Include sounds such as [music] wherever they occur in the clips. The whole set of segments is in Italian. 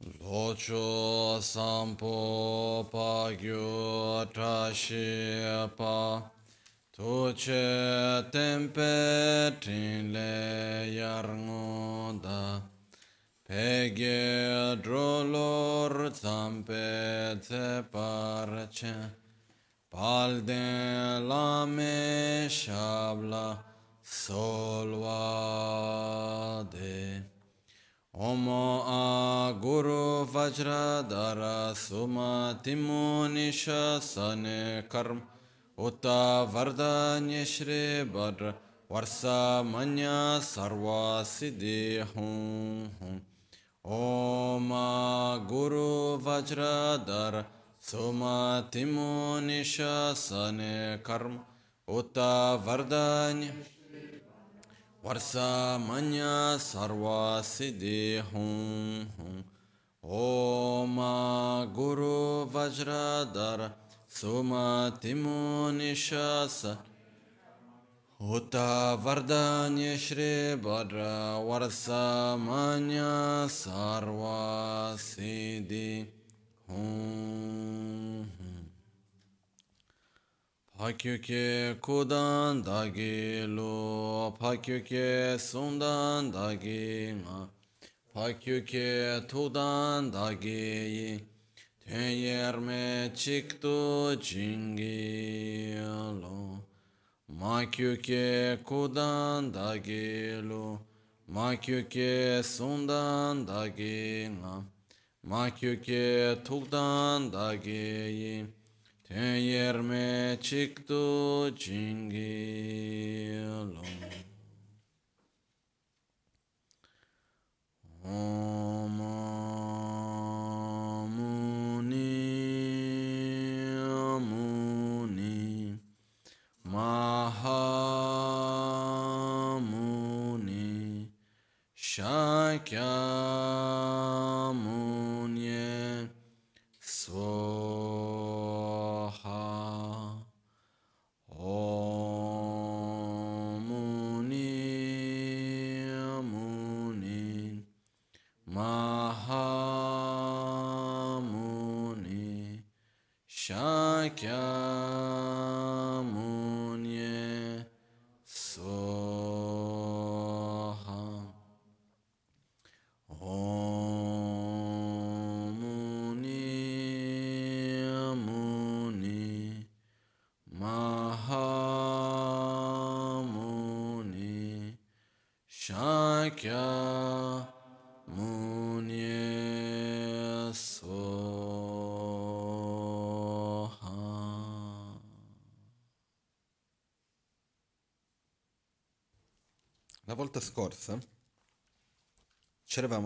Locho sampo pa gyu trashi pa Tuche tempe trinle yarngoda Pege drolor zampe te parche Palde lame shabla solvade Omo a Guru Vajradara Suma Timunisha Sane Karm Uta Vardanya Shri Badra Varsa Manya Sarva Siddhi Hum Hum Om a Guru Vajradara Suma Timunisha Sane Karm Uta Vardanya Varsa Manya Sarva Siddhi Hum Hum. Om Guru Vajradhara Suma Pakyuke kudan dagi lo, pakyuke sundan dagi ma, pakyuke tudan dagi yi, tenyerme çıktı cingi lo. Makyuke kudan dagi lo, makyuke sundan dagi ma, makyuke tudan dagi yi, Tenyerme çıktı cingilo. Om Muni Muni Mahamuni Shakyamuni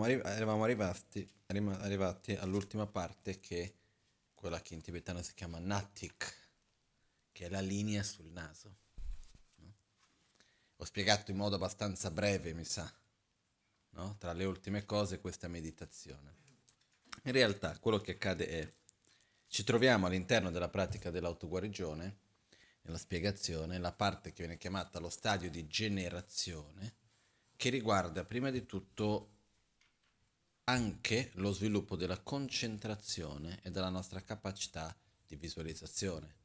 arri- eravamo arrivati, arrim- arrivati all'ultima parte che quella che in tibetano si chiama Natik, che è la linea sul naso. no? Ho spiegato in modo abbastanza breve, mi sa, no? tra le ultime cose questa meditazione. In realtà quello che accade è, ci troviamo all'interno della pratica dell'autoguarigione, nella spiegazione, la parte che viene chiamata lo stadio di generazione, che riguarda prima di tutto anche lo sviluppo della concentrazione e della nostra capacità di visualizzazione,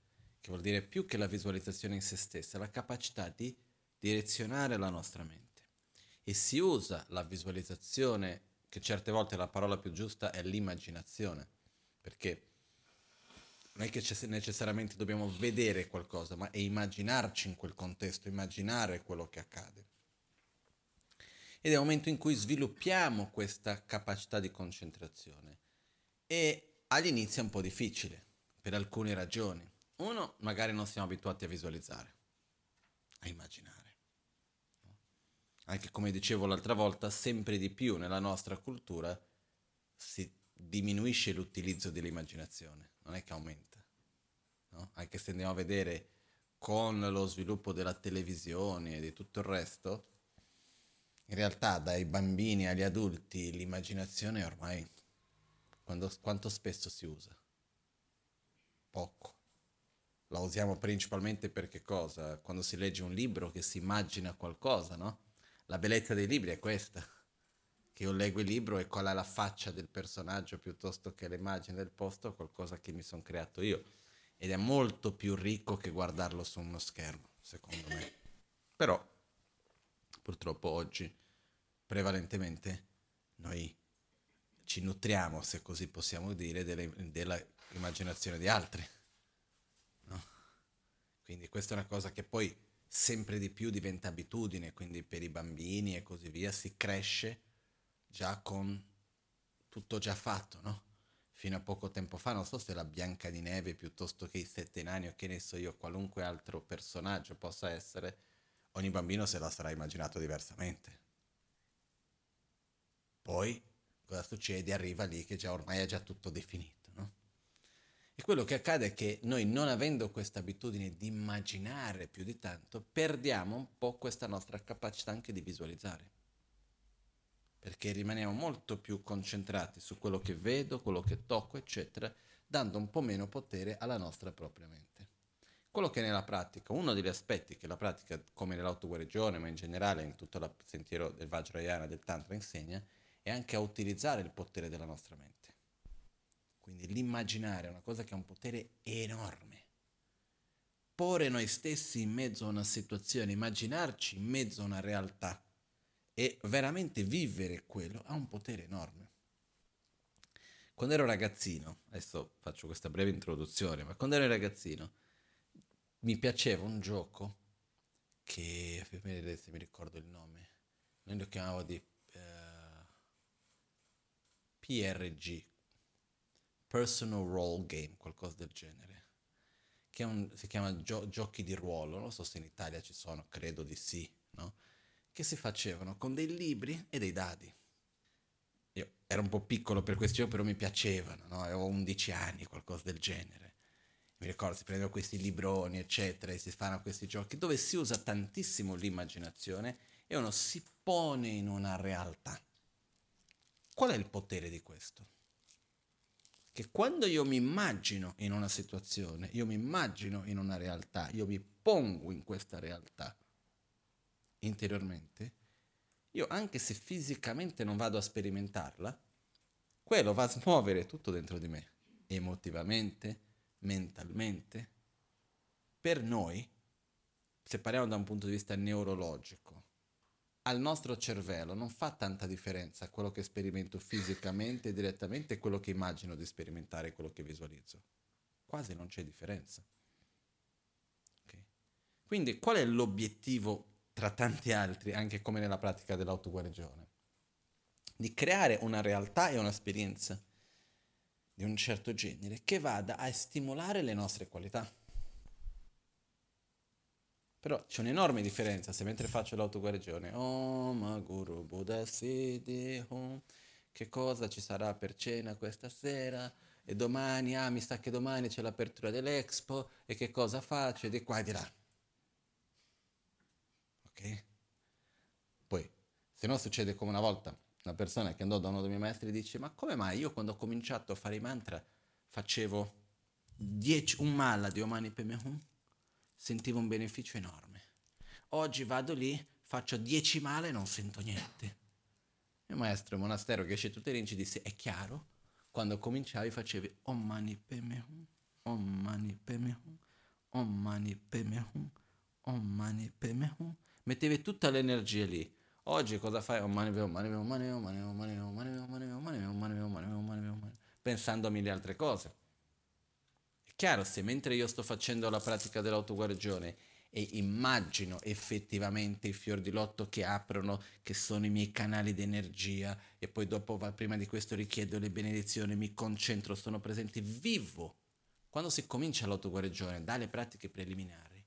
che vuol dire più che la visualizzazione in se stessa, la capacità di direzionare la nostra mente. E si usa la visualizzazione, che certe volte la parola più giusta è l'immaginazione, perché non è che necessariamente dobbiamo vedere qualcosa, ma è immaginarci in quel contesto, immaginare quello che accade. Ed è un momento in cui sviluppiamo questa capacità di concentrazione. E all'inizio è un po' difficile, per alcune ragioni. Uno, magari non siamo abituati a visualizzare, a immaginare. Anche come dicevo l'altra volta, sempre di più nella nostra cultura si diminuisce l'utilizzo dell'immaginazione, non è che aumenta. no? Anche se andiamo a vedere con lo sviluppo della televisione e di tutto il resto, in realtà dai bambini agli adulti l'immaginazione ormai quando- quanto spesso si usa? Poco. La usiamo principalmente per che cosa? Quando si legge un libro che si immagina qualcosa, no? La bellezza dei libri è questa, che io leggo il libro e qual è la faccia del personaggio piuttosto che l'immagine del posto, qualcosa che mi sono creato io. Ed è molto più ricco che guardarlo su uno schermo, secondo me. Però, purtroppo oggi, prevalentemente, noi ci nutriamo, se così possiamo dire, dell'immaginazione di altri. No? Quindi questa è una cosa che poi sempre di più diventa abitudine, quindi per i bambini e così via si cresce già con tutto già fatto, no? Fino a poco tempo fa, non so se la Bianca di Neve piuttosto che i Sette Nani o che ne so io, qualunque altro personaggio possa essere, ogni bambino se la sarà immaginato diversamente. Poi cosa succede? Arriva lì che già ormai è già tutto definito, no? E quello che accade è che noi non avendo questa abitudine di immaginare più di tanto, perdiamo un po' questa nostra capacità anche di visualizzare perché rimaniamo molto più concentrati su quello che vedo, quello che tocco, eccetera, dando un po' meno potere alla nostra propria mente. Quello che nella pratica, uno degli aspetti che la pratica, come nell'autoguarigione, ma in generale in tutto il sentiero del Vajrayana, del Tantra, insegna, è anche a utilizzare il potere della nostra mente. Quindi l'immaginare è una cosa che ha un potere enorme. Porre noi stessi in mezzo a una situazione, immaginarci in mezzo a una realtà e veramente vivere quello ha un potere enorme. Quando ero ragazzino, adesso faccio questa breve introduzione, ma quando ero ragazzino mi piaceva un gioco che, se mi ricordo il nome, noi lo chiamavamo di uh, eh, PRG, Personal Role Game, qualcosa del genere, che un, si chiama gio- giochi di ruolo, non so se in Italia ci sono, credo di sì, no? che si facevano con dei libri e dei dadi. Io ero un po' piccolo per questi giochi, però mi piacevano, no? avevo 11 anni, qualcosa del genere. Mi ricordo, si prendono questi libroni, eccetera, e si fanno questi giochi dove si usa tantissimo l'immaginazione e uno si pone in una realtà. Qual è il potere di questo? Che quando io mi immagino in una situazione, io mi immagino in una realtà, io mi pongo in questa realtà, interiormente, io anche se fisicamente non vado a sperimentarla, quello va a smuovere tutto dentro di me, emotivamente, mentalmente. Per noi, se parliamo da un punto di vista neurologico, al nostro cervello non fa tanta differenza quello che sperimento fisicamente direttamente e quello che immagino di sperimentare, quello che visualizzo. Quasi non c'è differenza. Okay. Quindi qual è l'obiettivo tra tanti altri, anche come nella pratica dell'autoguarigione, di creare una realtà e un'esperienza di un certo genere che vada a stimolare le nostre qualità. Però c'è un'enorme differenza se mentre faccio l'autoguarigione, oh ma guru Buddha Siddhi Hum, che cosa ci sarà per cena questa sera? E domani, ah mi sa che domani c'è l'apertura dell'Expo e che cosa faccio? E di qua e di là. Ok? Poi, se no succede come una volta, una persona che andò da uno dei miei maestri e dice, ma come mai io quando ho cominciato a fare i mantra facevo 10, un mala di Omani Pemehum, sentivo un beneficio enorme. Oggi vado lì, faccio 10 male e non sento niente. Il mio maestro, il monastero che esce tutti i rinci, disse, è chiaro, quando cominciavi facevi Om Mani Pemehum, Om Mani Pemehum, Om Mani Pemehum, Om Mani Pemehum, mettevi tutta l'energia lì. Oggi cosa fai? Pensando a mille altre cose. È chiaro, se mentre io sto facendo la pratica dell'autoguarigione e immagino effettivamente i fior di lotto che aprono, che sono i miei canali di energia, e poi dopo, prima di questo, richiedo le benedizioni, mi concentro, sono presente, vivo. Quando si comincia l'autoguarigione dalle pratiche preliminari,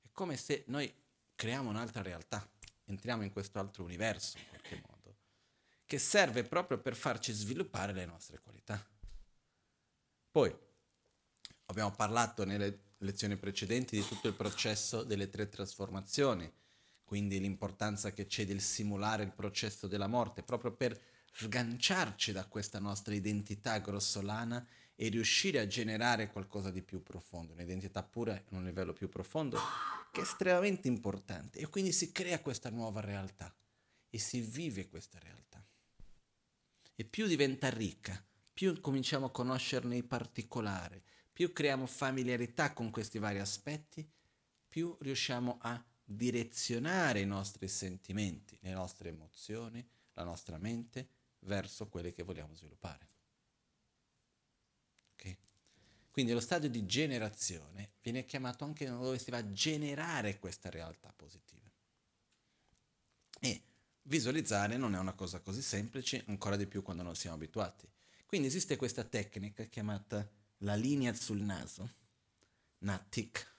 è come se noi creiamo un'altra realtà, entriamo in questo altro universo in qualche modo, che serve proprio per farci sviluppare le nostre qualità. Poi abbiamo parlato nelle lezioni precedenti di tutto il processo delle tre trasformazioni, quindi l'importanza che c'è del simulare il processo della morte, proprio per sganciarci da questa nostra identità grossolana e riuscire a generare qualcosa di più profondo, un'identità pura in un livello più profondo, che è estremamente importante. E quindi si crea questa nuova realtà e si vive questa realtà. e più diventa ricca, più cominciamo a conoscerne i particolari, più creiamo familiarità con questi vari aspetti, più riusciamo a direzionare i nostri sentimenti, le nostre emozioni, la nostra mente verso quelle che vogliamo sviluppare. Okay? Quindi lo stadio di generazione viene chiamato anche dove si va a generare questa realtà positiva. E visualizzare non è una cosa così semplice, ancora di più quando non siamo abituati. Quindi esiste questa tecnica chiamata la linea sul naso, Natik,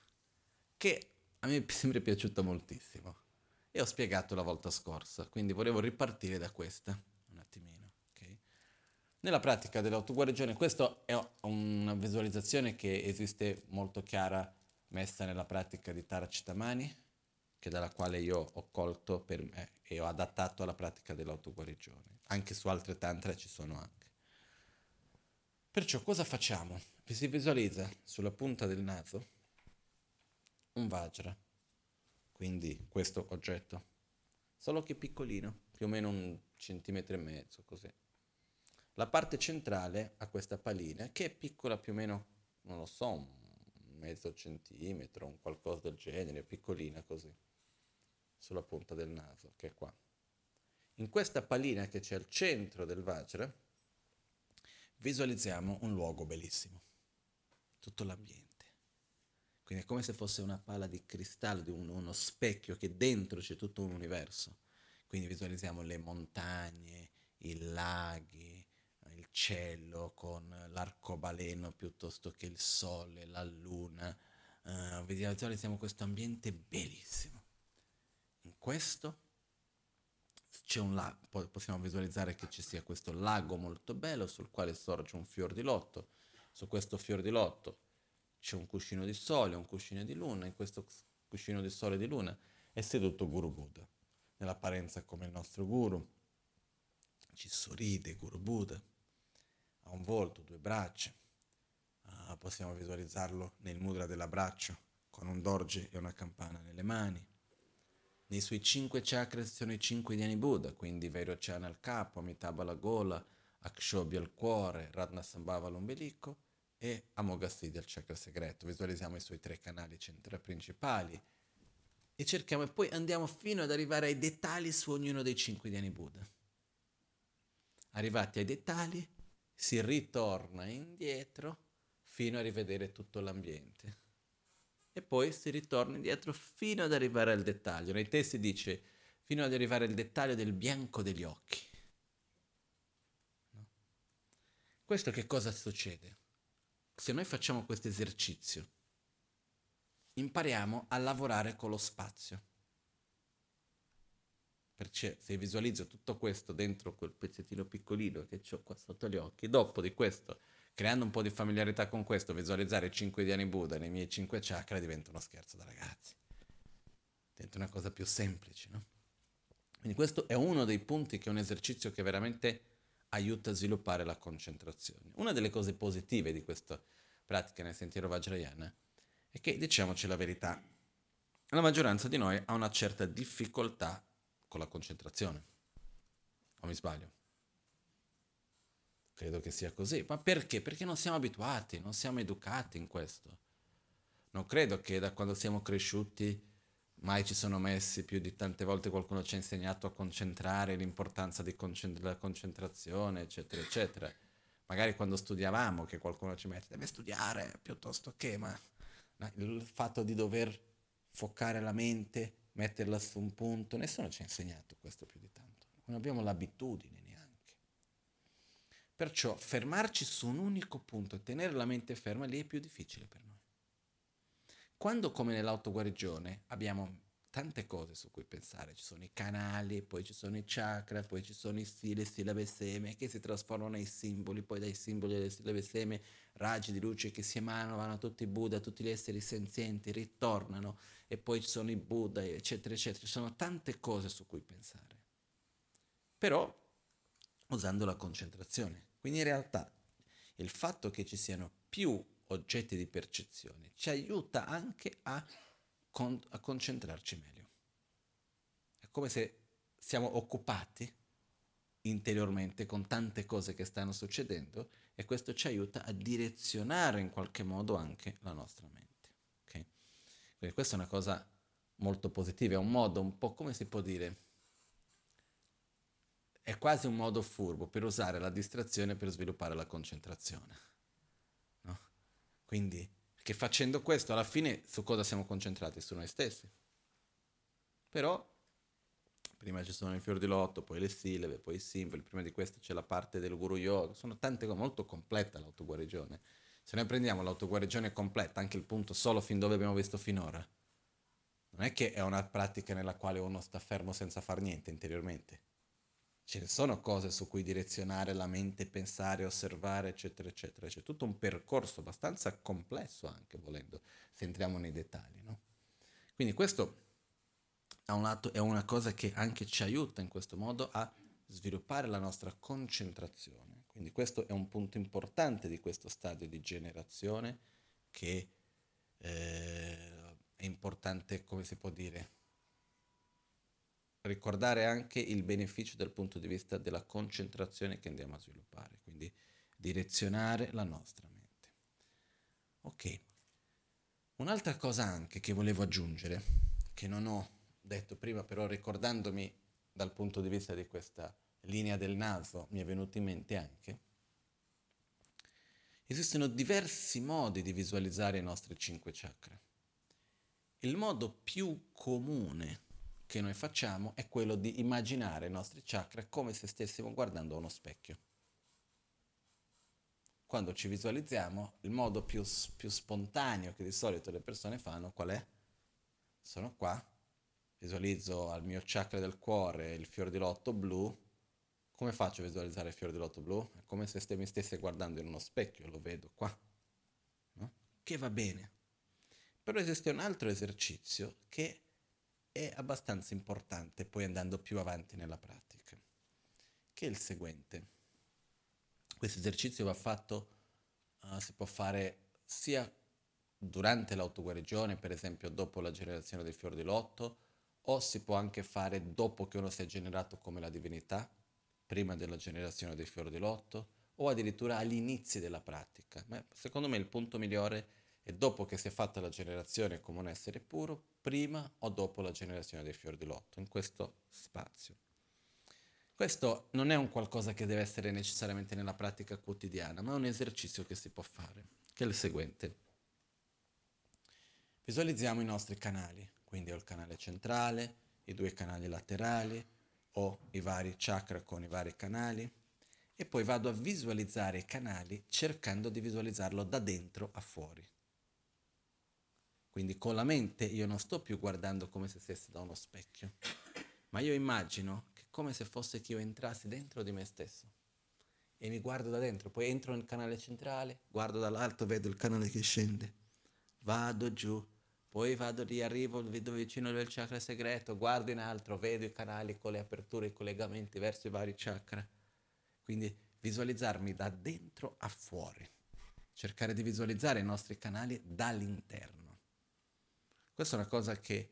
che a me [laughs] è sempre piaciuta moltissimo e ho spiegato la volta scorsa, quindi volevo ripartire da questa? Nella pratica dell'autoguarigione, questa è una visualizzazione che esiste molto chiara messa nella pratica di Tara Citamani, che dalla quale io ho colto per me e ho adattato alla pratica dell'autoguarigione. Anche su altre tantre ci sono anche. Perciò cosa facciamo? Si visualizza sulla punta del naso un Vajra, quindi questo oggetto, solo che piccolino, più o meno un centimetro e mezzo, così. La parte centrale ha questa palina che è piccola più o meno, non lo so, un mezzo centimetro, un qualcosa del genere, piccolina così, sulla punta del naso, che è qua. In questa palina che c'è al centro del Vajra, visualizziamo un luogo bellissimo, tutto l'ambiente quindi è come se fosse una palla di cristallo, di un, uno specchio che dentro c'è tutto un universo. Quindi visualizziamo le montagne, i laghi, cielo con l'arcobaleno piuttosto che il sole, la luna. Uh, visualizziamo questo ambiente bellissimo. In questo c'è un lago, possiamo visualizzare che ci sia questo lago molto bello sul quale sorge un fior di lotto. Su questo fior di lotto c'è un cuscino di sole, un cuscino di luna, in questo cuscino di sole e di luna è seduto Guru Buddha, nell'apparenza come il nostro Guru, ci sorride Guru Buddha, ha un volto, due braccia, uh, possiamo visualizzarlo nel mudra dell'abbraccio, con un dorje e una campana nelle mani. Nei suoi cinque chakra ci sono i cinque diani Buddha, quindi Vairocana al capo, Amitabha alla gola, Akshobhya al cuore, Radnasambhava all'ombelico, e Amoghasiddhi al chakra segreto. Visualizziamo i suoi tre canali centrali principali e cerchiamo e poi andiamo fino ad arrivare ai dettagli su ognuno dei cinque Dhyani Buddha. Arrivati ai dettagli si ritorna indietro fino a rivedere tutto l'ambiente e poi si ritorna indietro fino ad arrivare al dettaglio. Nei testi dice fino ad arrivare al dettaglio del bianco degli occhi. No? Questo che cosa succede? se noi facciamo questo esercizio, impariamo a lavorare con lo spazio. Perché se visualizzo tutto questo dentro quel pezzettino piccolino che ho qua sotto gli occhi, dopo di questo, creando un po' di familiarità con questo, visualizzare i 5 Dhyani Buddha nei miei 5 chakra diventa uno scherzo da ragazzi. Diventa una cosa più semplice, no? Quindi questo è uno dei punti che è un esercizio che veramente aiuta a sviluppare la concentrazione. Una delle cose positive di questa pratica nel sentiero Vajrayana è che, diciamoci la verità, la maggioranza di noi ha una certa difficoltà con la concentrazione. O mi sbaglio? Credo che sia così. Ma perché? Perché non siamo abituati, non siamo educati in questo. Non credo che da quando siamo cresciuti mai ci sono messi più di tante volte qualcuno ci ha insegnato a concentrare, l'importanza concent- della concentrazione, eccetera, eccetera. Magari quando studiavamo che qualcuno ci mette, deve studiare piuttosto che, ma il fatto di dover foccare la mente, metterla su un punto, nessuno ci ha insegnato questo più di tanto. Non abbiamo l'abitudine neanche. Perciò fermarci su un unico punto tenere la mente ferma lì è più difficile per noi. Quando come nell'autoguarigione abbiamo tante cose su cui pensare, ci sono i canali, poi ci sono i chakra, poi ci sono i stili, le sillabe seme che si trasformano nei simboli, poi dai simboli alle sillabe seme raggi di luce che si emanano, vanno tutti i Buddha, tutti gli esseri senzienti, ritornano e poi ci sono i Buddha, eccetera, eccetera. Ci sono tante cose su cui pensare. Però usando la concentrazione. Quindi in realtà il fatto che ci siano più oggetti di percezione, ci aiuta anche a, con- a concentrarci meglio. È come se siamo occupati interiormente con tante cose che stanno succedendo e questo ci aiuta a direzionare in qualche modo anche la nostra mente. Quindi questa è una cosa molto positiva, è un modo un po' come si può dire, è quasi un modo furbo per usare la distrazione per sviluppare la concentrazione. No? Quindi, che facendo questo alla fine su cosa siamo concentrati? Su noi stessi. Però prima ci sono i fiori di lotto, poi le sillabe, poi i simboli, prima di questo c'è la parte del guru yoga, sono tante cose, molto completa l'autoguarigione. Se noi prendiamo l'autoguarigione completa, anche il punto solo fin dove abbiamo visto finora, non è che è una pratica nella quale uno sta fermo senza far niente interiormente ce ne sono cose su cui direzionare la mente, pensare, osservare, eccetera, eccetera. C'è tutto un percorso abbastanza complesso anche, volendo, se entriamo nei dettagli. No? Quindi questo, da un lato, è una cosa che anche ci aiuta in questo modo a sviluppare la nostra concentrazione. Quindi questo è un punto importante di questo stadio di generazione che eh, è importante, come si può dire, ricordare anche il beneficio dal punto di vista della concentrazione che andiamo a sviluppare, quindi direzionare la nostra mente. Ok, un'altra cosa anche che volevo aggiungere, che non ho detto prima, però ricordandomi dal punto di vista di questa linea del naso, mi è venuto in mente anche, esistono diversi modi di visualizzare i nostri cinque chakra. Il modo più comune che noi facciamo è quello di immaginare i nostri chakra come se stessimo guardando uno specchio. Quando ci visualizziamo, il modo più, più spontaneo che di solito le persone fanno qual è? Sono qua, visualizzo al mio chakra del cuore il fior di lotto blu. Come faccio a visualizzare il fior di lotto blu? È come se mi stesse guardando in uno specchio, lo vedo qua. No? Che va bene. Però esiste un altro esercizio che è abbastanza importante poi andando più avanti nella pratica, che è il seguente. Questo esercizio va fatto, uh, si può fare sia durante l'autoguarigione, per esempio dopo la generazione del fior di lotto, o si può anche fare dopo che uno si è generato come la divinità, prima della generazione del fior di lotto, o addirittura agli inizi della pratica. Ma secondo me il punto migliore è dopo che si è fatta la generazione come un essere puro, prima o dopo la generazione dei fiori di lotto, in questo spazio. Questo non è un qualcosa che deve essere necessariamente nella pratica quotidiana, ma è un esercizio che si può fare, che è il seguente. Visualizziamo i nostri canali, quindi ho il canale centrale, i due canali laterali, ho i vari chakra con i vari canali e poi vado a visualizzare i canali cercando di visualizzarlo da dentro a fuori. Quindi con la mente io non sto più guardando come se stessi da uno specchio, ma io immagino che come se fosse che io entrassi dentro di me stesso e mi guardo da dentro, poi entro nel canale centrale, guardo dall'alto, vedo il canale che scende, vado giù, poi vado lì, arrivo, vedo vicino del chakra segreto, guardo in alto, vedo i canali con le aperture, i collegamenti verso i vari chakra. Quindi visualizzarmi da dentro a fuori, cercare di visualizzare i nostri canali dall'interno. Questa è una cosa che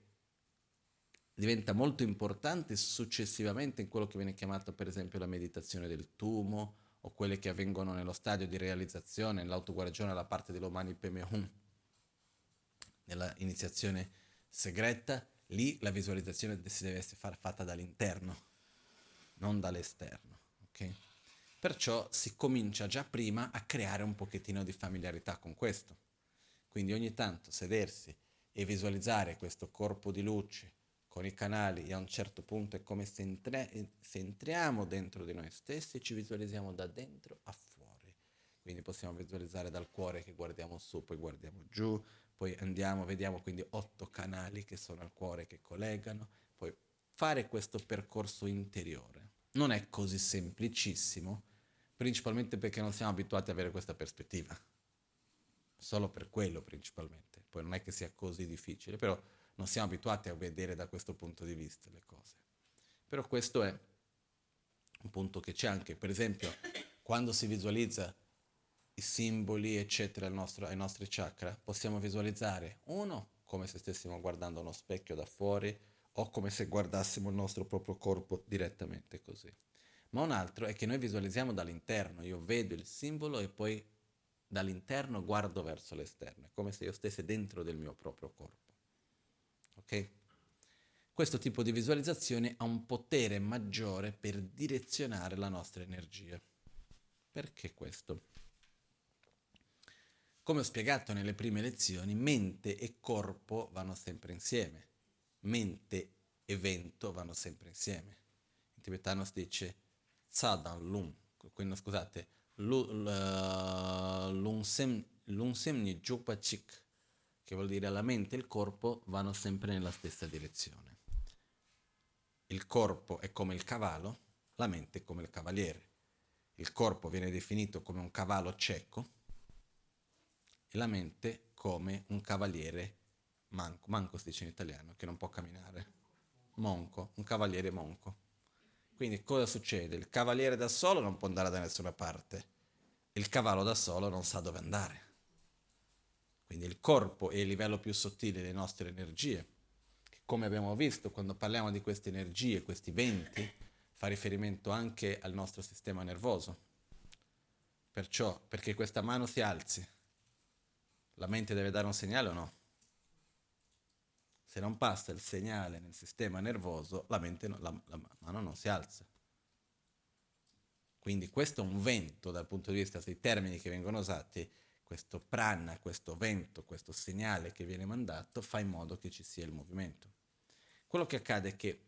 diventa molto importante successivamente in quello che viene chiamato per esempio la meditazione del tumo o quelle che avvengono nello stadio di realizzazione, nell'autoguarigione alla parte dell'Omani Pemehun, nella iniziazione segreta, lì la visualizzazione si deve essere fatta dall'interno, non dall'esterno. Okay? Perciò si comincia già prima a creare un pochettino di familiarità con questo. Quindi ogni tanto sedersi e visualizzare questo corpo di luce con i canali e a un certo punto è come se, entri- se entriamo dentro di noi stessi e ci visualizziamo da dentro a fuori. Quindi possiamo visualizzare dal cuore che guardiamo su, poi guardiamo giù, poi andiamo, vediamo quindi otto canali che sono al cuore che collegano, poi fare questo percorso interiore. Non è così semplicissimo, principalmente perché non siamo abituati ad avere questa prospettiva. Solo per quello principalmente poi non è che sia così difficile, però non siamo abituati a vedere da questo punto di vista le cose. Però questo è un punto che c'è anche, per esempio, quando si visualizza i simboli, eccetera, nostro, ai nostri chakra, possiamo visualizzare uno come se stessimo guardando uno specchio da fuori o come se guardassimo il nostro proprio corpo direttamente così. ma un altro è che noi visualizziamo dall'interno, io vedo il simbolo e poi dall'interno guardo verso l'esterno, è come se io stessi dentro del mio proprio corpo. Ok? Questo tipo di visualizzazione ha un potere maggiore per direzionare la nostra energia. Perché questo? Come ho spiegato nelle prime lezioni, mente e corpo vanno sempre insieme, mente e vento vanno sempre insieme. In tibetano si dice Tsadan Lung, quindi scusate, Lungsem Ni Jukpa Chik, che vuol dire la mente e il corpo vanno sempre nella stessa direzione. Il corpo è come il cavallo, la mente è come il cavaliere. Il corpo viene definito come un cavallo cieco e la mente come un cavaliere manco, manco si dice in italiano, che non può camminare. Monco, un cavaliere monco. Quindi cosa succede? Il cavaliere da solo non può andare da nessuna parte, il cavallo da solo non sa dove andare. Quindi il corpo è il livello più sottile delle nostre energie. Come abbiamo visto, quando parliamo di queste energie, questi venti, fa riferimento anche al nostro sistema nervoso. Perciò, perché questa mano si alzi, la mente deve dare un segnale o no? Se non passa il segnale nel sistema nervoso, la, mente no, la, la mano non si alza. Quindi questo è un vento dal punto di vista dei termini che vengono usati, questo prana, questo vento, questo segnale che viene mandato fa in modo che ci sia il movimento. Quello che accade è che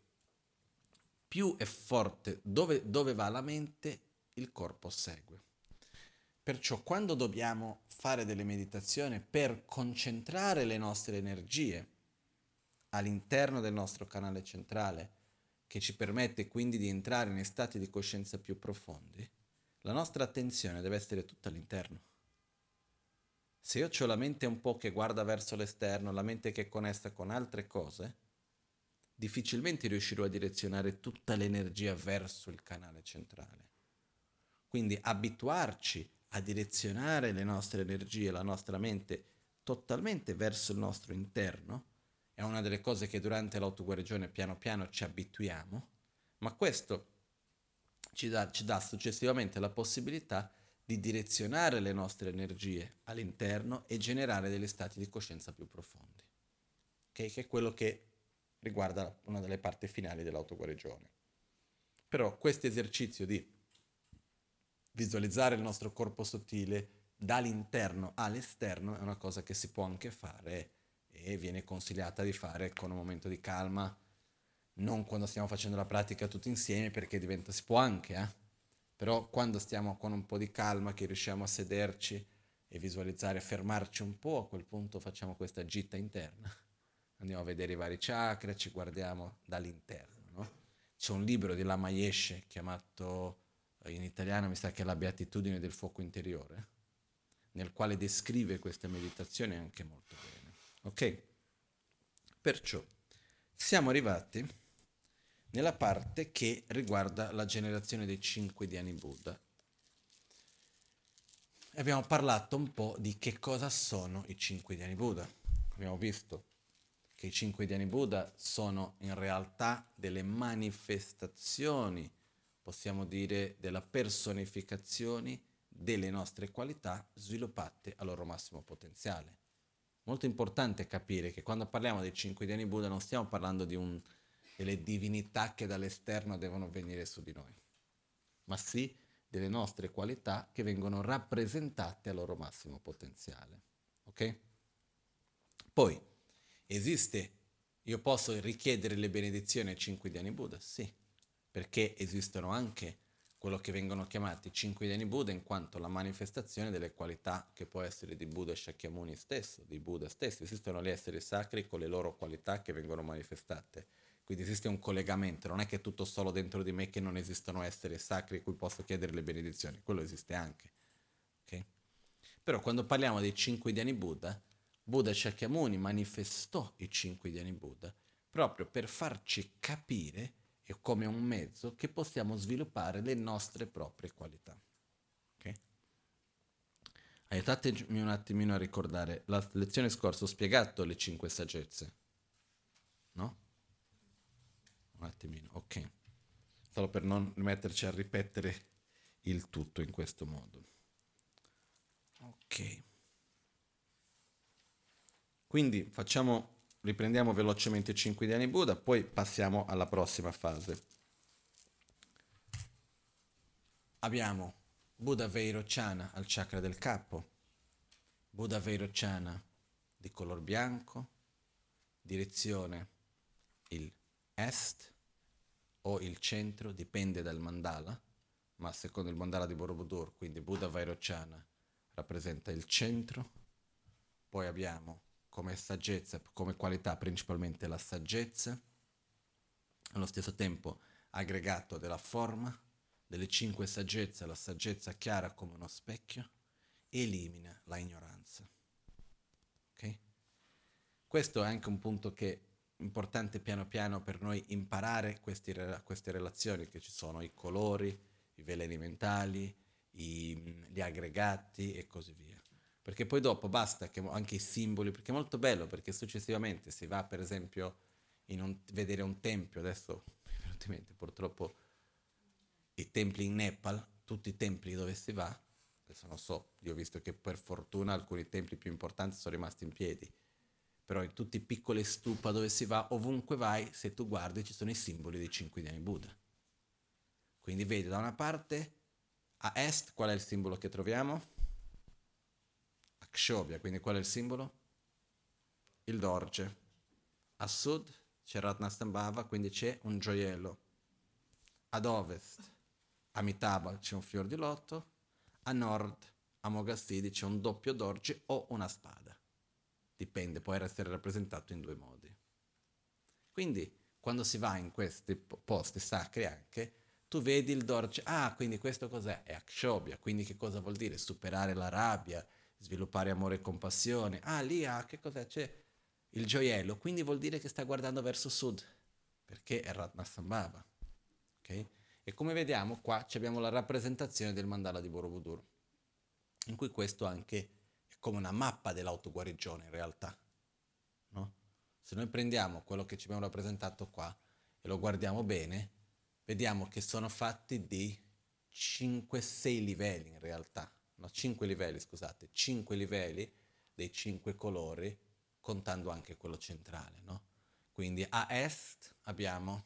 più è forte dove, dove va la mente, il corpo segue. Perciò quando dobbiamo fare delle meditazioni per concentrare le nostre energie all'interno del nostro canale centrale, che ci permette quindi di entrare in stati di coscienza più profondi, la nostra attenzione deve essere tutta all'interno. Se io ho la mente un po' che guarda verso l'esterno, la mente che è connessa con altre cose, difficilmente riuscirò a direzionare tutta l'energia verso il canale centrale. Quindi abituarci a direzionare le nostre energie, la nostra mente totalmente verso il nostro interno, è una delle cose che durante l'autoguarigione piano piano ci abituiamo, ma questo ci dà, ci dà successivamente la possibilità di direzionare le nostre energie all'interno e generare degli stati di coscienza più profondi, okay? che è quello che riguarda una delle parti finali dell'autoguarigione. Però questo esercizio di visualizzare il nostro corpo sottile dall'interno all'esterno è una cosa che si può anche fare e viene consigliata di fare con un momento di calma, non quando stiamo facendo la pratica tutti insieme perché diventa, si può anche, eh? però quando stiamo con un po' di calma, che riusciamo a sederci e visualizzare, fermarci un po', a quel punto facciamo questa gita interna. Andiamo a vedere i vari chakra, ci guardiamo dall'interno. No? C'è un libro di Lama Yeshe chiamato, in italiano mi sa che è La beatitudine del fuoco interiore, nel quale descrive questa meditazione anche molto bene. Ok? Perciò siamo arrivati nella parte che riguarda la generazione dei cinque Dhyani Buddha. Abbiamo parlato un po' di che cosa sono i cinque Dhyani Buddha. Abbiamo visto che i cinque Dhyani Buddha sono in realtà delle manifestazioni, possiamo dire, della personificazione delle nostre qualità sviluppate al loro massimo potenziale. Molto importante capire che quando parliamo dei cinque Dhyani Buddha non stiamo parlando di un, delle divinità che dall'esterno devono venire su di noi, ma sì delle nostre qualità che vengono rappresentate al loro massimo potenziale. Ok? Poi, esiste, io posso richiedere le benedizioni ai cinque Dhyani Buddha? Sì, perché esistono anche quello che vengono chiamati cinque Dhyani Buddha in quanto la manifestazione delle qualità che può essere di Buddha Shakyamuni stesso, di Buddha stesso. Esistono gli esseri sacri con le loro qualità che vengono manifestate. Quindi esiste un collegamento, non è che è tutto solo dentro di me che non esistono esseri sacri cui posso chiedere le benedizioni, quello esiste anche. Okay? Però quando parliamo dei cinque Dhyani Buddha, Buddha Shakyamuni manifestò i cinque Dhyani Buddha proprio per farci capire e come un mezzo che possiamo sviluppare le nostre proprie qualità. Okay? Aiutatemi un attimino a ricordare, la lezione scorsa ho spiegato le cinque saggezze, no? Un attimino, ok. solo per non metterci a ripetere il tutto in questo modo. Ok. Quindi facciamo, riprendiamo velocemente i cinque Dhyani Buddha, poi passiamo alla prossima fase. Abbiamo Buddha Veirocana al chakra del capo, Buddha Veirocana di color bianco, direzione il est o il centro, dipende dal mandala, ma secondo il mandala di Borobudur, quindi Buddha Vairocana rappresenta il centro, poi abbiamo come saggezza, come qualità principalmente la saggezza, allo stesso tempo aggregato della forma, delle cinque saggezze, la saggezza chiara come uno specchio, elimina la ignoranza. Okay? Questo è anche un punto che è importante piano piano per noi imparare questi, queste relazioni che ci sono, i colori, i veleni mentali, i, gli aggregati e così via. Perché poi dopo basta che anche i simboli, perché è molto bello, perché successivamente si va per esempio a un, vedere un tempio, adesso purtroppo i templi in Nepal, tutti i templi dove si va, adesso non so, io ho visto che per fortuna alcuni templi più importanti sono rimasti in piedi, però in tutti i piccoli stupa dove si va, ovunque vai, se tu guardi ci sono i simboli dei cinque Dhyani Buddha. Quindi vedi da una parte a est qual è il simbolo che troviamo? Akshobhya, quindi qual è il simbolo? Il dorje. A sud c'è Ratnastambhava, quindi c'è un gioiello. Ad ovest Amitabha c'è un fior di lotto, a nord a Mogassidi c'è un doppio dorje o una spada. Dipende, può essere rappresentato in due modi. Quindi quando si va in questi posti sacri anche, tu vedi il dorje, ah, quindi questo cos'è? È Akshobhya, quindi che cosa vuol dire? Superare la rabbia, sviluppare amore e compassione. Ah, lì, ah, che cos'è? C'è il gioiello, quindi vuol dire che sta guardando verso sud, perché è Ratnasambhava. Ok? E come vediamo qua abbiamo la rappresentazione del mandala di Borobudur, in cui questo anche è come una mappa dell'autoguarigione in realtà. No? Se noi prendiamo quello che ci abbiamo rappresentato qua e lo guardiamo bene, vediamo che sono fatti di 5-6 livelli in realtà, no 5 livelli scusate, 5 livelli dei 5 colori contando anche quello centrale, no? Quindi a est abbiamo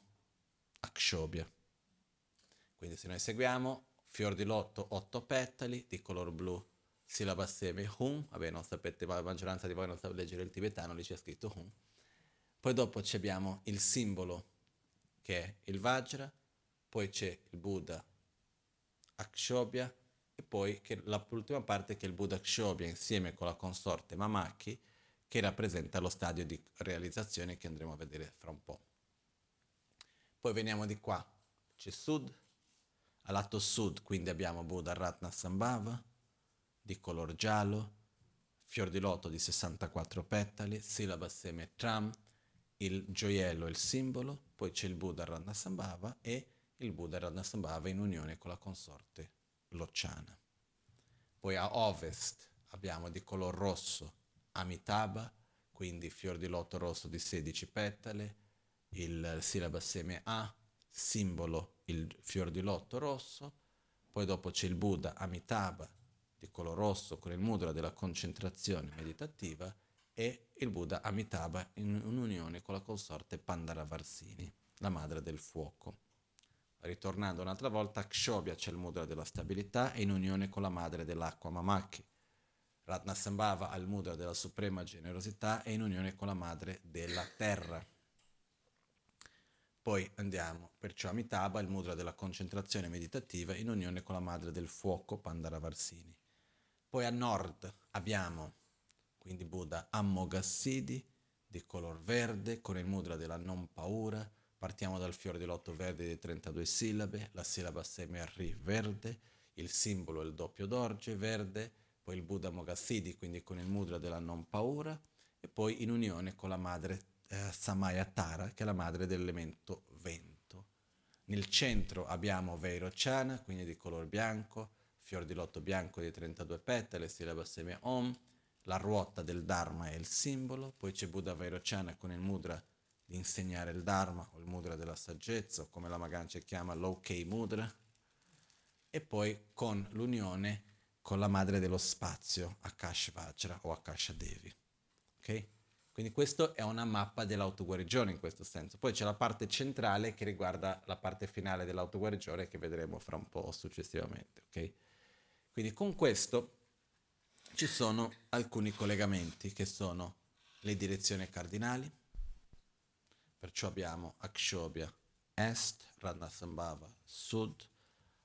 Akshobhya, quindi se noi seguiamo, fior di lotto, otto petali di color blu, sillaba seme hum, vabbè non sapete, la maggioranza di voi non sa leggere il tibetano, lì c'è scritto hum. Poi dopo abbiamo il simbolo che è il Vajra, poi c'è il Buddha Akshobhya e poi l'ultima parte che il Buddha Akshobhya insieme con la consorte Mamaki che rappresenta lo stadio di realizzazione che andremo a vedere fra un po'. Poi veniamo di qua, c'è Sud, a lato sud quindi abbiamo Buddha Ratna Sambhava di color giallo, fior di loto di 64 petali, sillaba seme tram, il gioiello è il simbolo, poi c'è il Buddha Ratna Sambhava e il Buddha Ratna Sambhava in unione con la consorte Locciana. Poi a ovest abbiamo di color rosso Amitabha, quindi fior di loto rosso di 16 petali, il sillaba seme A, simbolo il fior di lotto rosso, poi dopo c'è il Buddha Amitabha di color rosso con il mudra della concentrazione meditativa e il Buddha Amitabha in un'unione con la consorte Pandaravarsini, la madre del fuoco. Ritornando un'altra volta, Kshobhya c'è il mudra della stabilità e in unione con la madre dell'acqua Mamaki. Ratnasambhava ha il mudra della suprema generosità e in unione con la madre della terra. Poi andiamo, perciò Amitabha, il mudra della concentrazione meditativa in unione con la madre del fuoco, Pandaravarsini. Poi a nord abbiamo quindi Buddha Ammogassidi di color verde con il mudra della non paura. Partiamo dal fiore di lotto verde di 32 sillabe, la sillaba Semerri verde, il simbolo è il doppio dorje verde, poi il Buddha Mogassidi quindi con il mudra della non paura e poi in unione con la madre eh, Samaya Tara, che è la madre dell'elemento vento. Nel centro abbiamo Veirochana, quindi di colore bianco, fior di lotto bianco di 32 petali, sillaba seme Om, la ruota del Dharma è il simbolo, poi c'è Buddha Vairochana con il mudra di insegnare il Dharma o il mudra della saggezza, o come la Magancia chiama l'ok mudra, e poi con l'unione con la madre dello spazio, Akash Vajra o Akash Devi. Ok? Quindi questa è una mappa dell'autoguarigione in questo senso. Poi c'è la parte centrale che riguarda la parte finale dell'autoguarigione che vedremo fra un po' successivamente. Ok? Quindi con questo ci sono alcuni collegamenti che sono le direzioni cardinali, perciò abbiamo Akshobhya est, Radnasambhava sud,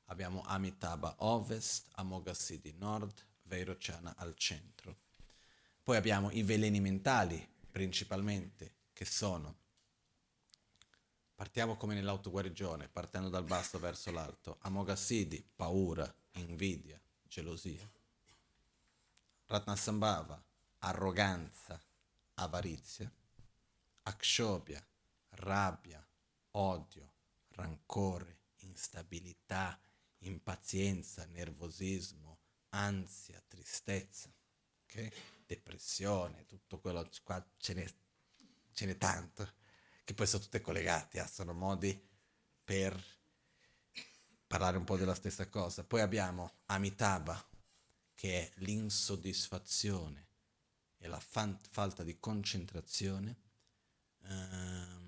abbiamo Amitabha ovest, Amoghasiddhi nord, Vairochana al centro. Poi abbiamo i veleni mentali, principalmente, che sono, partiamo come nell'autoguarigione, partendo dal basso verso l'alto, Amoghasiddhi, paura, invidia, gelosia, Ratnasambhava, arroganza, avarizia, Akshobhya, rabbia, odio, rancore, instabilità, impazienza, nervosismo, ansia, tristezza. Okay? depressione, tutto quello, qua ce n'è, ce n'è tanto, che poi sono tutte collegate, eh? sono modi per parlare un po' della stessa cosa. Poi abbiamo Amitabha, che è l'insoddisfazione e la fan- falta di concentrazione. Um,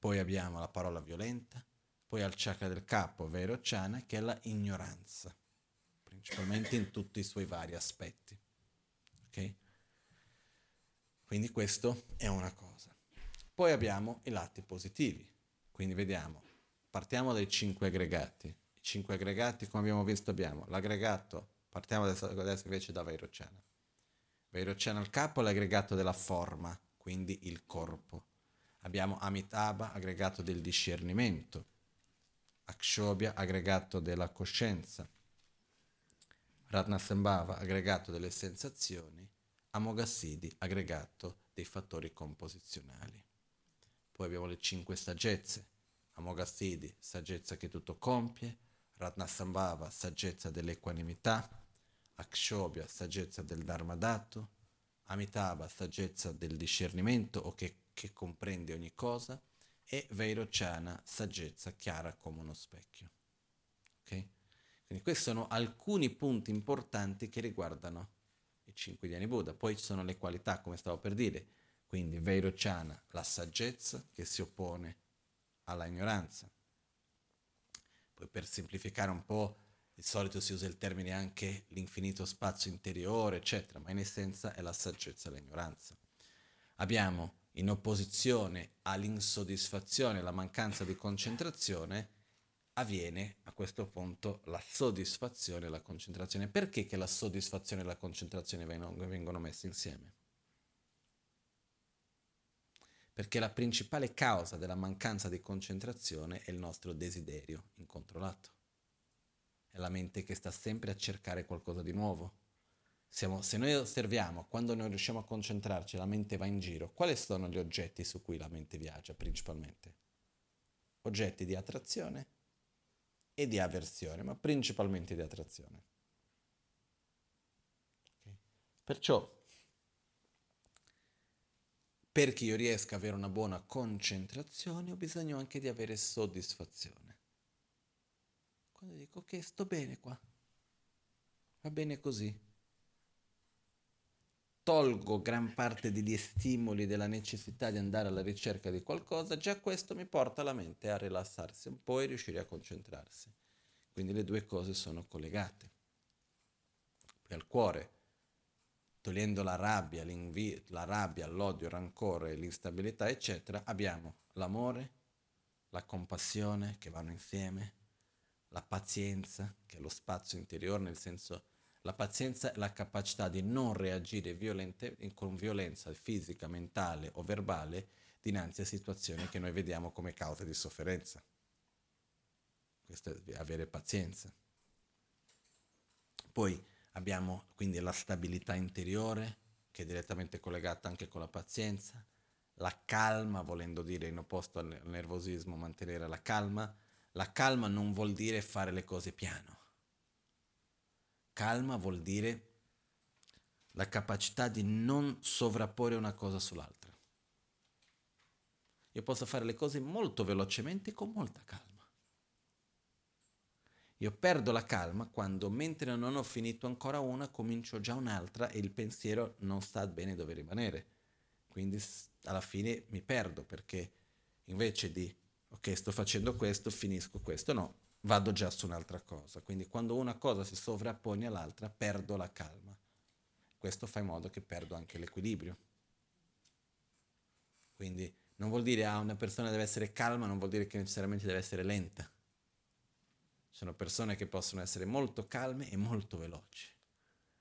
poi abbiamo la parola violenta, poi al chakra del capo, vero Chana, che è la ignoranza, principalmente in tutti i suoi vari aspetti. Ok? Quindi questo è una cosa. Poi abbiamo i lati positivi. Quindi vediamo, partiamo dai cinque aggregati. I cinque aggregati, come abbiamo visto, abbiamo l'aggregato, partiamo adesso, adesso invece da Vairocena. Vairocena al capo è l'aggregato della forma, quindi il corpo. Abbiamo Amitabha, aggregato del discernimento. Akshobhya, aggregato della coscienza. Ratnasambhava, aggregato delle sensazioni, Amoghasiddhi, aggregato dei fattori composizionali. Poi abbiamo le cinque saggezze, Amoghasiddhi, saggezza che tutto compie, Ratnasambhava, saggezza dell'equanimità, Akshobhya, saggezza del Dharma dato, Amitabha, saggezza del discernimento o che, che comprende ogni cosa, e Vairochana, saggezza chiara come uno specchio. Okay? Quindi questi sono alcuni punti importanti che riguardano i cinque Dhyani Buddha. Poi ci sono le qualità, come stavo per dire, quindi Vairochana, la saggezza che si oppone alla ignoranza. Poi per semplificare un po', di solito si usa il termine anche l'infinito spazio interiore, eccetera, ma in essenza è la saggezza e l'ignoranza. Abbiamo in opposizione all'insoddisfazione, la mancanza di concentrazione, avviene a questo punto la soddisfazione e la concentrazione. Perché che la soddisfazione e la concentrazione vengono messe insieme? Perché la principale causa della mancanza di concentrazione è il nostro desiderio incontrollato. È la mente che sta sempre a cercare qualcosa di nuovo. Siamo, se noi osserviamo, quando non riusciamo a concentrarci, la mente va in giro, quali sono gli oggetti su cui la mente viaggia principalmente? Oggetti di attrazione e di avversione, ma principalmente di attrazione. Okay. Perciò, perché io riesca ad avere una buona concentrazione, ho bisogno anche di avere soddisfazione. Quando dico ok, sto bene qua, va bene così, tolgo gran parte degli stimoli della necessità di andare alla ricerca di qualcosa, già questo mi porta la mente a rilassarsi un po' e riuscire a concentrarsi. Quindi le due cose sono collegate. Poi al cuore, togliendo la rabbia, la rabbia, l'odio, il rancore, l'instabilità, eccetera, abbiamo l'amore, la compassione che vanno insieme, la pazienza, che è lo spazio interiore, nel senso la pazienza è la capacità di non reagire violente, con violenza fisica, mentale o verbale dinanzi a situazioni che noi vediamo come cause di sofferenza. Questo è avere pazienza. Poi abbiamo quindi la stabilità interiore, che è direttamente collegata anche con la pazienza, la calma, volendo dire in opposto al nervosismo, mantenere la calma. La calma non vuol dire fare le cose piano Calma vuol dire la capacità di non sovrapporre una cosa sull'altra. io posso fare le cose molto velocemente con molta calma. Io perdo la calma quando mentre non ho finito ancora una comincio già un'altra e il pensiero non sta bene dove rimanere. Quindi alla fine mi perdo perché invece di ok sto facendo questo, finisco questo, no, vado già su un'altra cosa. Quindi quando una cosa si sovrappone all'altra perdo la calma. Questo fa in modo che perdo anche l'equilibrio. Quindi non vuol dire ah una persona deve essere calma, non vuol dire che necessariamente deve essere lenta sono persone che possono essere molto calme e molto veloci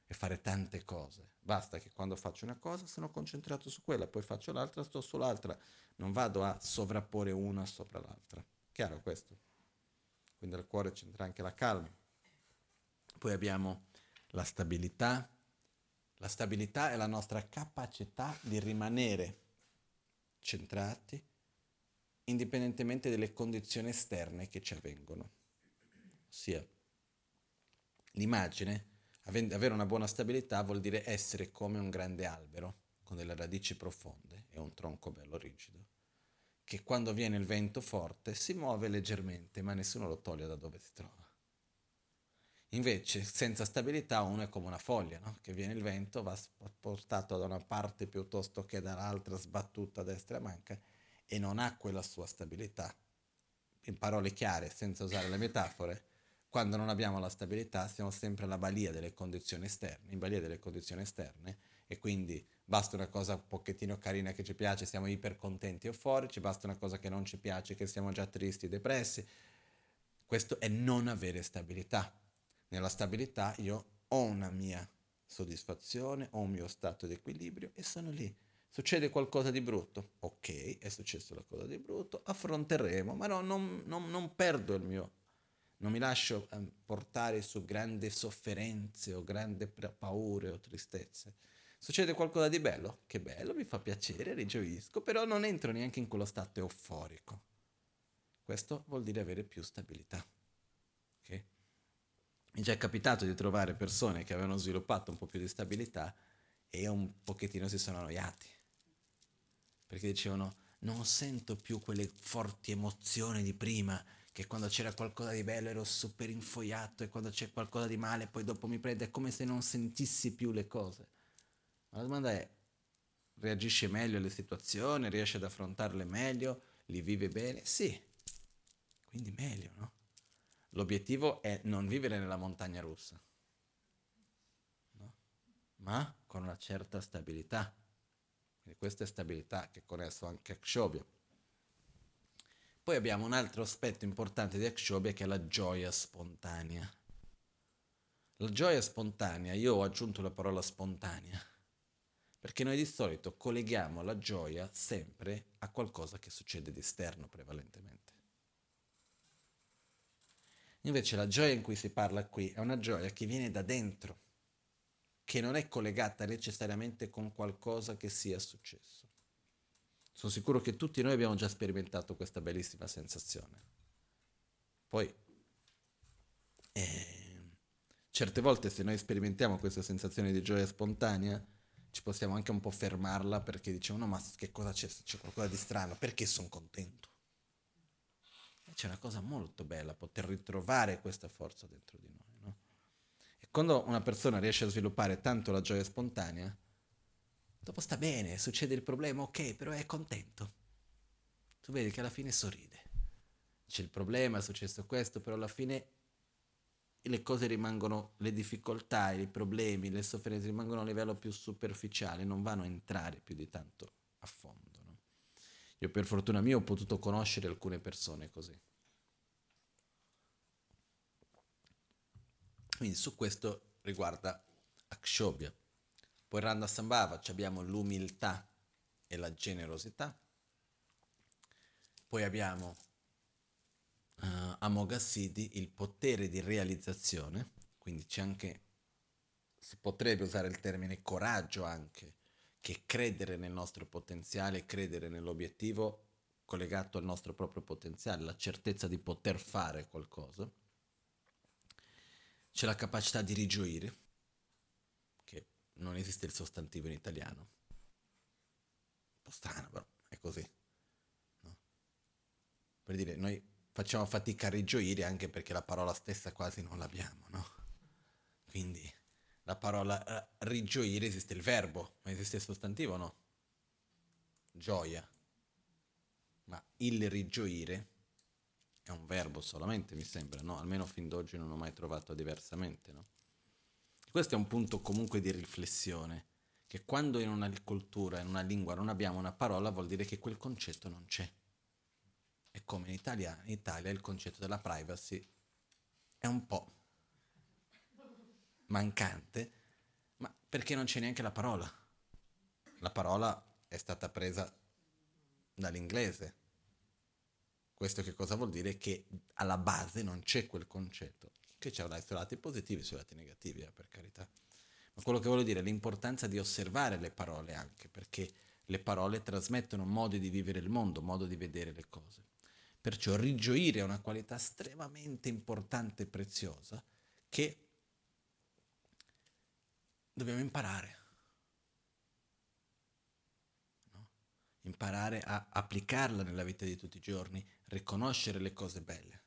e fare tante cose. Basta che quando faccio una cosa sono concentrato su quella, poi faccio l'altra, sto sull'altra. Non vado a sovrapporre una sopra l'altra. Chiaro questo? Quindi al cuore c'entra anche la calma. Poi abbiamo la stabilità. La stabilità è la nostra capacità di rimanere centrati indipendentemente dalle condizioni esterne che ci avvengono. Ossia, l'immagine, avere una buona stabilità vuol dire essere come un grande albero, con delle radici profonde e un tronco bello rigido, che quando viene il vento forte si muove leggermente, ma nessuno lo toglie da dove si trova. Invece, senza stabilità, uno è come una foglia, no? che viene il vento, va portato da una parte piuttosto che dall'altra, sbattuta a destra e a manca, e non ha quella sua stabilità. In parole chiare, senza usare le metafore, quando non abbiamo la stabilità siamo sempre alla balia delle condizioni esterne, in balia delle condizioni esterne e quindi basta una cosa un pochettino carina che ci piace, siamo iper contenti e euforici, basta una cosa che non ci piace, che siamo già tristi e depressi. Questo è non avere stabilità. Nella stabilità io ho una mia soddisfazione, ho un mio stato di equilibrio e sono lì. Succede qualcosa di brutto? Ok, è successo qualcosa di brutto, affronteremo, ma no, non, non, non perdo il mio non mi lascio ehm, portare su grandi sofferenze o grandi paure o tristezze. Succede qualcosa di bello? Che bello, mi fa piacere, rigioisco, però non entro neanche in quello stato euforico. Questo vuol dire avere più stabilità. Okay? Mi è già capitato di trovare persone che avevano sviluppato un po' più di stabilità e un pochettino si sono annoiati. Perché dicevano, non sento più quelle forti emozioni di prima, che quando c'era qualcosa di bello ero super infoiato e quando c'è qualcosa di male poi dopo mi prende, è come se non sentissi più le cose. Ma la domanda è, reagisce meglio alle situazioni, riesce ad affrontarle meglio, li vive bene? Sì, quindi meglio, no? L'obiettivo è non vivere nella montagna russa, no? ma con una certa stabilità. Quindi questa è stabilità che connesso anche a Kshobhya. Poi abbiamo un altro aspetto importante di Akshobhya che è la gioia spontanea. La gioia spontanea, io ho aggiunto la parola spontanea, perché noi di solito colleghiamo la gioia sempre a qualcosa che succede di esterno prevalentemente. Invece la gioia in cui si parla qui è una gioia che viene da dentro, che non è collegata necessariamente con qualcosa che sia successo. Sono sicuro che tutti noi abbiamo già sperimentato questa bellissima sensazione. Poi, eh, certe volte se noi sperimentiamo questa sensazione di gioia spontanea, ci possiamo anche un po' fermarla perché diciamo no ma che cosa c'è? C'è qualcosa di strano, perché sono contento? E c'è una cosa molto bella, poter ritrovare questa forza dentro di noi. No? E quando una persona riesce a sviluppare tanto la gioia spontanea, Dopo sta bene, succede il problema, ok, però è contento. Tu vedi che alla fine sorride. C'è il problema, è successo questo, però alla fine le cose rimangono, le difficoltà, i problemi, le sofferenze rimangono a livello più superficiale, non vanno a entrare più di tanto a fondo. No? Io per fortuna mia ho potuto conoscere alcune persone così. Quindi su questo riguarda Akshobhya. Poi Randa Sambhava abbiamo l'umiltà e la generosità. Poi abbiamo uh, Amoghasiddhi, il potere di realizzazione, quindi c'è anche, si potrebbe usare il termine coraggio anche, che credere nel nostro potenziale, credere nell'obiettivo collegato al nostro proprio potenziale, la certezza di poter fare qualcosa. C'è la capacità di rigioire, non esiste il sostantivo in italiano. Un po' strano, però è così. No? Per dire, noi facciamo fatica a rigioire anche perché la parola stessa quasi non l'abbiamo, no? Quindi la parola uh, rigioire esiste il verbo, ma esiste il sostantivo no? Gioia. Ma il rigioire è un verbo solamente, mi sembra, no? Almeno fin d'oggi non ho mai trovato diversamente, no? Questo è un punto comunque di riflessione, che quando in una cultura, in una lingua non abbiamo una parola vuol dire che quel concetto non c'è. E come in Italia, in Italia il concetto della privacy è un po' mancante, ma perché non c'è neanche la parola. La parola è stata presa dall'inglese. Questo che cosa vuol dire? Che alla base non c'è quel concetto, che c'è i suoi lati positivi e i suoi lati negativi, eh, per carità. Ma quello che voglio dire è l'importanza di osservare le parole anche, perché le parole trasmettono modi di vivere il mondo, modo di vedere le cose. Perciò rigioire è una qualità estremamente importante e preziosa che dobbiamo imparare. No? Imparare a applicarla nella vita di tutti i giorni, riconoscere le cose belle.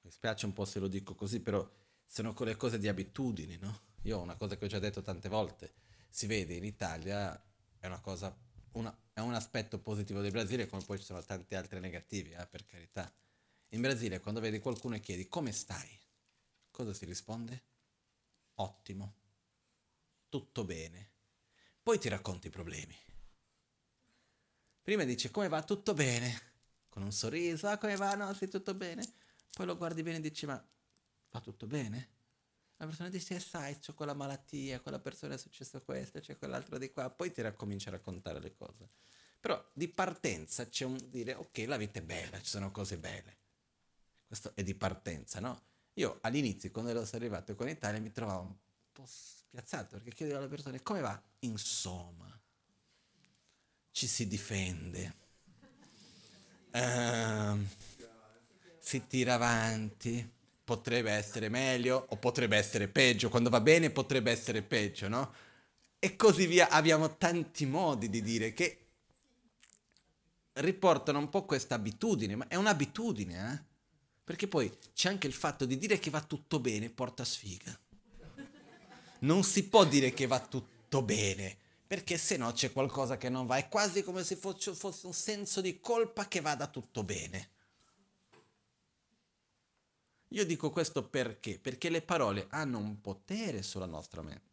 Mi spiace un po' se lo dico così, però sono quelle cose di abitudini, no? Io ho una cosa che ho già detto tante volte, si vede in Italia, è una cosa, una, è un aspetto positivo del Brasile, come poi ci sono tanti altri negativi, eh, per carità. In Brasile, quando vedi qualcuno e chiedi come stai, cosa si risponde? Ottimo tutto bene. Poi ti racconti i problemi. Prima dice come va tutto bene, con un sorriso, ah come va, no, sì tutto bene. Poi lo guardi bene e dici ma va tutto bene? La persona dice eh, sai, c'ho quella malattia, quella persona è successo questo, c'è quell'altro di qua, poi ti raccomincia a raccontare le cose. Però di partenza c'è un dire ok, la vita è bella, ci sono cose belle. Questo è di partenza, no? Io all'inizio, quando ero arrivato con l'Italia, mi trovavo un po' spiazzato perché chiedevo alle persone come va? Insomma, ci si difende, uh, si tira avanti, potrebbe essere meglio o potrebbe essere peggio, quando va bene potrebbe essere peggio, no? E così via, abbiamo tanti modi di dire che riportano un po' questa abitudine, ma è un'abitudine, eh? Perché poi c'è anche il fatto di dire che va tutto bene porta sfiga non si può dire che va tutto bene, perché se no c'è qualcosa che non va. È quasi come se fosse, fosse un senso di colpa che vada tutto bene. Io dico questo perché? Perché le parole hanno un potere sulla nostra mente.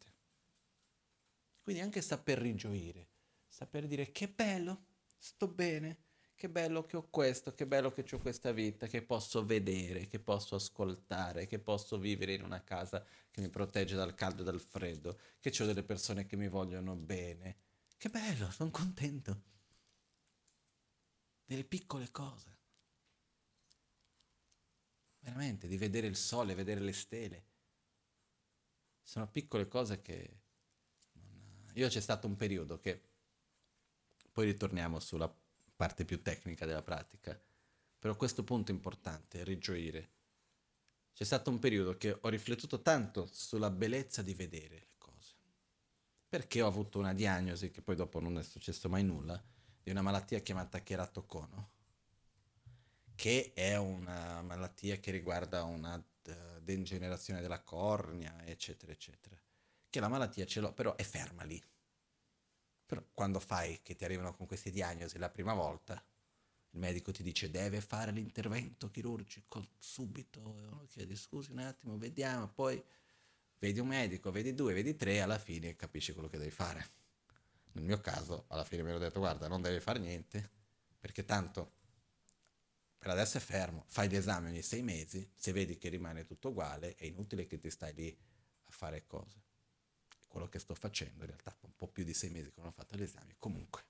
Quindi anche saper rigioire, saper dire che bello, sto bene, che bello che ho questo, che bello che ho questa vita, che posso vedere, che posso ascoltare, che posso vivere in una casa che mi protegge dal caldo e dal freddo, che ho delle persone che mi vogliono bene. Che bello, sono contento. Delle piccole cose. Veramente, di vedere il sole, vedere le stelle. Sono piccole cose che... Io c'è stato un periodo che... Poi ritorniamo sulla parte più tecnica della pratica, però questo punto è importante, rigioire. C'è stato un periodo che ho riflettuto tanto sulla bellezza di vedere le cose, perché ho avuto una diagnosi, che poi dopo non è successo mai nulla, di una malattia chiamata keratocono, che è una malattia che riguarda una degenerazione della cornea, eccetera, eccetera. Che la malattia ce l'ho, però è ferma lì però quando fai che ti arrivano con queste diagnosi la prima volta, il medico ti dice deve fare l'intervento chirurgico subito, chiedi scusi un attimo, vediamo, poi vedi un medico, vedi due, vedi tre, alla fine capisci quello che devi fare. Nel mio caso, alla fine mi hanno detto guarda, non devi fare niente, perché tanto per adesso è fermo, fai gli esami ogni sei mesi, se vedi che rimane tutto uguale, è inutile che ti stai lì a fare cose quello che sto facendo, in realtà un po' più di sei mesi che non ho fatto l'esame, comunque,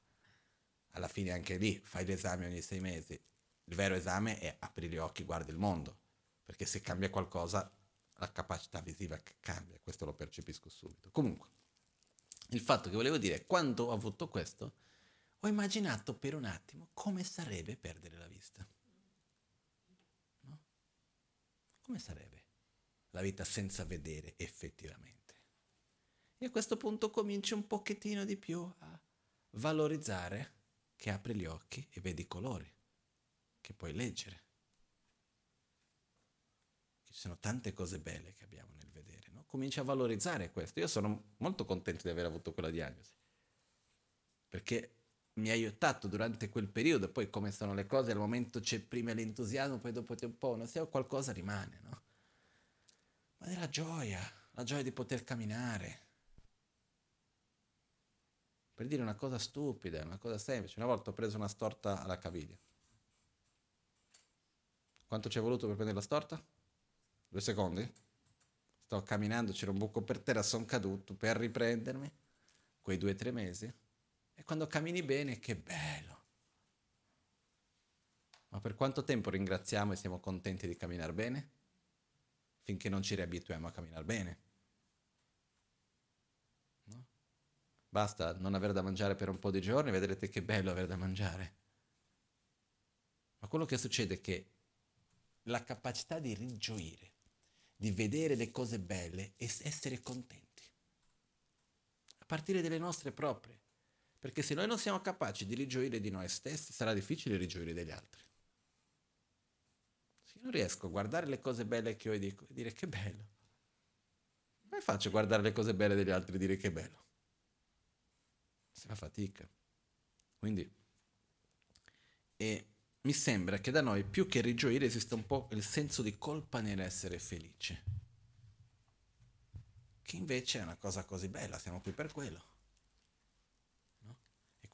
alla fine anche lì fai l'esame ogni sei mesi, il vero esame è apri gli occhi, guardi il mondo, perché se cambia qualcosa la capacità visiva cambia, questo lo percepisco subito. Comunque, il fatto che volevo dire, quando ho avuto questo, ho immaginato per un attimo come sarebbe perdere la vista. No? Come sarebbe la vita senza vedere effettivamente? E a questo punto cominci un pochettino di più a valorizzare che apri gli occhi e vedi i colori, che puoi leggere. Ci sono tante cose belle che abbiamo nel vedere, no? Cominci a valorizzare questo. Io sono molto contento di aver avuto quella diagnosi, perché mi ha aiutato durante quel periodo, poi come sono le cose, al momento c'è prima l'entusiasmo, poi dopo un po', non so, qualcosa rimane, no? Ma la gioia, la gioia di poter camminare. Per dire una cosa stupida, una cosa semplice, una volta ho preso una storta alla caviglia. Quanto ci è voluto per prendere la storta? Due secondi? Sto camminando, c'era un buco per terra, sono caduto per riprendermi. Quei due o tre mesi e quando cammini bene, che bello. Ma per quanto tempo ringraziamo e siamo contenti di camminare bene? Finché non ci riabituiamo a camminare bene. No? Basta non avere da mangiare per un po' di giorni vedrete che bello avere da mangiare. Ma quello che succede è che la capacità di rigioire, di vedere le cose belle e essere contenti, a partire dalle nostre proprie. Perché se noi non siamo capaci di rigioire di noi stessi, sarà difficile rigioire degli altri. Se io non riesco a guardare le cose belle che ho e dico, dire che bello, come faccio a guardare le cose belle degli altri e dire che bello? Si fa fatica. Quindi, e mi sembra che da noi più che rigioire esista un po' il senso di colpa nell'essere felice. Che invece è una cosa così bella, siamo qui per quello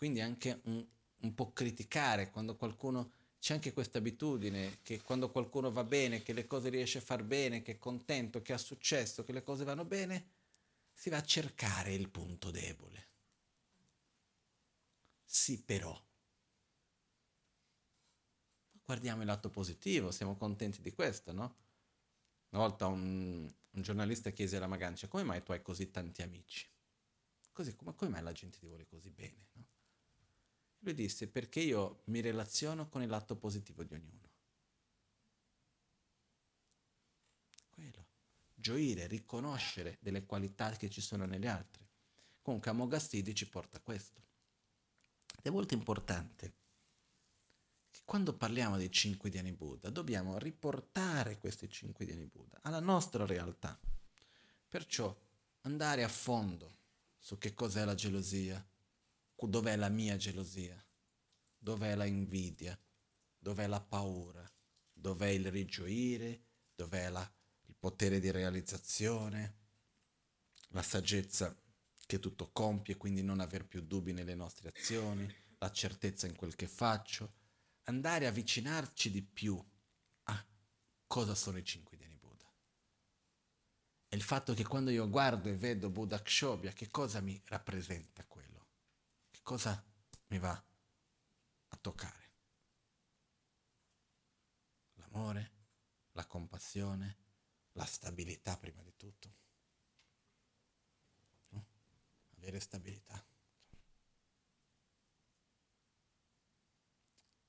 quindi anche un, un po' criticare quando qualcuno c'è anche questa abitudine che quando qualcuno va bene, che le cose riesce a far bene, che è contento, che ha successo, che le cose vanno bene, si va a cercare il punto debole. Sì, però. Guardiamo il lato positivo, siamo contenti di questo, no? Una volta un, un giornalista chiese alla Magancia, come mai tu hai così tanti amici? Così, come, come mai la gente ti vuole così bene, no? Lui disse perché io mi relaziono con il lato positivo di ognuno. Quello. Gioire, riconoscere delle qualità che ci sono negli altri. Comunque Amogastidi ci porta a questo. Ed è molto importante che quando parliamo dei cinque Dhyani Buddha dobbiamo riportare questi cinque Dhyani Buddha alla nostra realtà. Perciò andare a fondo su che cos'è la gelosia, dov'è la mia gelosia? Dov'è la invidia? Dov'è la paura? Dov'è il rigioire? Dov'è la, il potere di realizzazione? La saggezza che tutto compie, quindi non aver più dubbi nelle nostre azioni, la certezza in quel che faccio, andare a avvicinarci di più a cosa sono i cinque Dhyani Buddha. E il fatto che quando io guardo e vedo Buddha Kshobhya, che cosa mi rappresenta? Cosa mi va a toccare? L'amore, la compassione, la stabilità prima di tutto. No? Avere stabilità.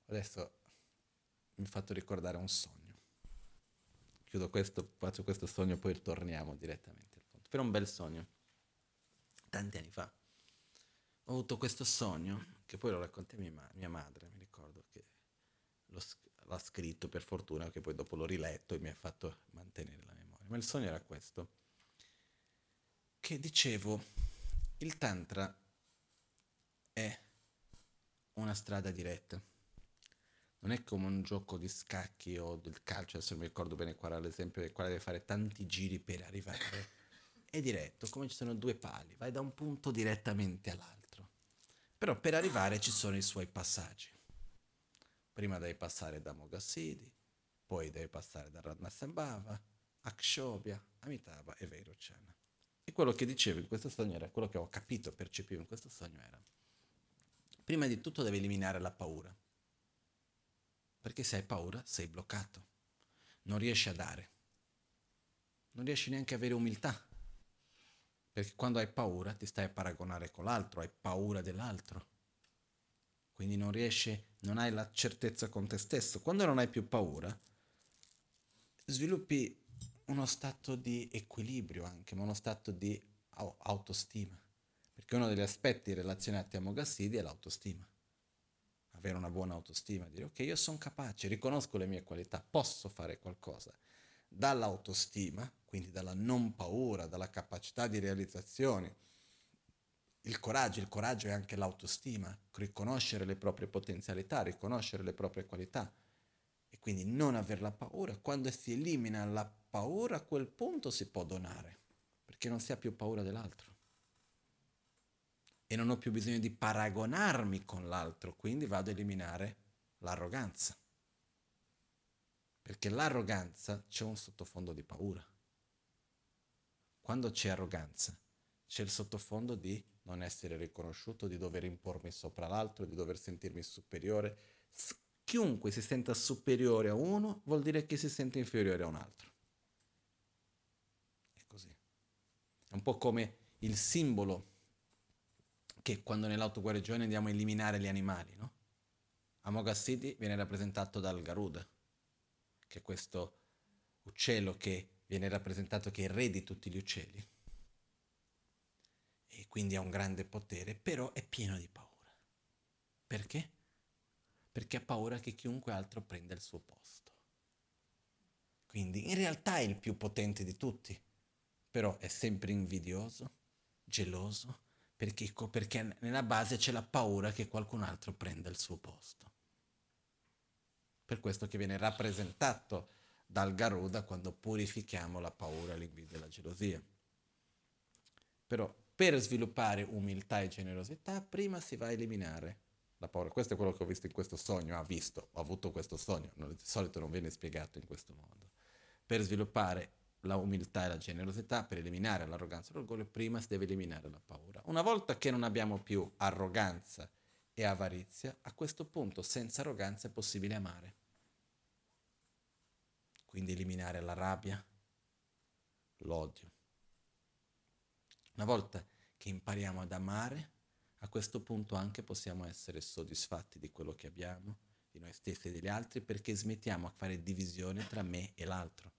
Adesso mi ha fatto ricordare un sogno. Chiudo questo, faccio questo sogno, poi torniamo direttamente al punto. Per un bel sogno, tanti anni fa ho avuto questo sogno, che poi lo raccontai a mia, ma- mia madre, mi ricordo che l'ho, l'ha scritto per fortuna, che poi dopo l'ho riletto e mi ha fatto mantenere la memoria. Ma il sogno era questo, che dicevo, il tantra è una strada diretta. Non è come un gioco di scacchi o del calcio, adesso non mi ricordo bene qual era l'esempio del quale deve fare tanti giri per arrivare. È diretto, come ci sono due pali, vai da un punto direttamente all'altro. Però per arrivare ci sono i suoi passaggi. Prima devi passare da Mogassidi, poi devi passare da Radnasambhava, Akshobhya, Amitabha e Vairochana. E quello che dicevo in questo sogno era, quello che ho capito, percepivo in questo sogno era, prima di tutto devi eliminare la paura. Perché se hai paura sei bloccato, non riesci a dare, non riesci neanche a avere umiltà perché quando hai paura ti stai a paragonare con l'altro, hai paura dell'altro. Quindi non riesci, non hai la certezza con te stesso. Quando non hai più paura, sviluppi uno stato di equilibrio anche, ma uno stato di autostima. Perché uno degli aspetti relazionati a Mogassidi è l'autostima. avere una buona autostima, dire ok, io sono capace, riconosco le mie qualità, posso fare qualcosa. Dall'autostima, quindi dalla non paura, dalla capacità di realizzazione, il coraggio, il coraggio è anche l'autostima, riconoscere le proprie potenzialità, riconoscere le proprie qualità e quindi non avere la paura. Quando si elimina la paura, a quel punto si può donare, perché non si ha più paura dell'altro. E non ho più bisogno di paragonarmi con l'altro, quindi vado a eliminare l'arroganza. Perché l'arroganza c'è un sottofondo di paura. Quando c'è arroganza, c'è il sottofondo di non essere riconosciuto, di dover impormi sopra l'altro, di dover sentirmi superiore. Chiunque si senta superiore a uno vuol dire che si sente inferiore a un altro. È così. È un po' come il simbolo che quando nell'autoguarigione andiamo a eliminare gli animali, no? Amoga viene rappresentato dal Garuda, che è questo uccello che viene rappresentato che è il re di tutti gli uccelli e quindi ha un grande potere, però è pieno di paura. Perché? Perché ha paura che chiunque altro prenda il suo posto. Quindi in realtà è il più potente di tutti, però è sempre invidioso, geloso, perché, perché nella base c'è la paura che qualcun altro prenda il suo posto. Per questo che viene rappresentato dal Garuda quando purifichiamo la paura, l'invidia e la gelosia. Però per sviluppare umiltà e generosità, prima si va a eliminare la paura. Questo è quello che ho visto in questo sogno, ha visto, ho avuto questo sogno, di solito non viene spiegato in questo modo. Per sviluppare la umiltà e la generosità, per eliminare l'arroganza e l'orgoglio, prima si deve eliminare la paura. Una volta che non abbiamo più arroganza e avarizia, a questo punto senza arroganza è possibile amare. Quindi eliminare la rabbia, l'odio, una volta che impariamo ad amare, a questo punto anche possiamo essere soddisfatti di quello che abbiamo, di noi stessi e degli altri, perché smettiamo a fare divisione tra me e l'altro.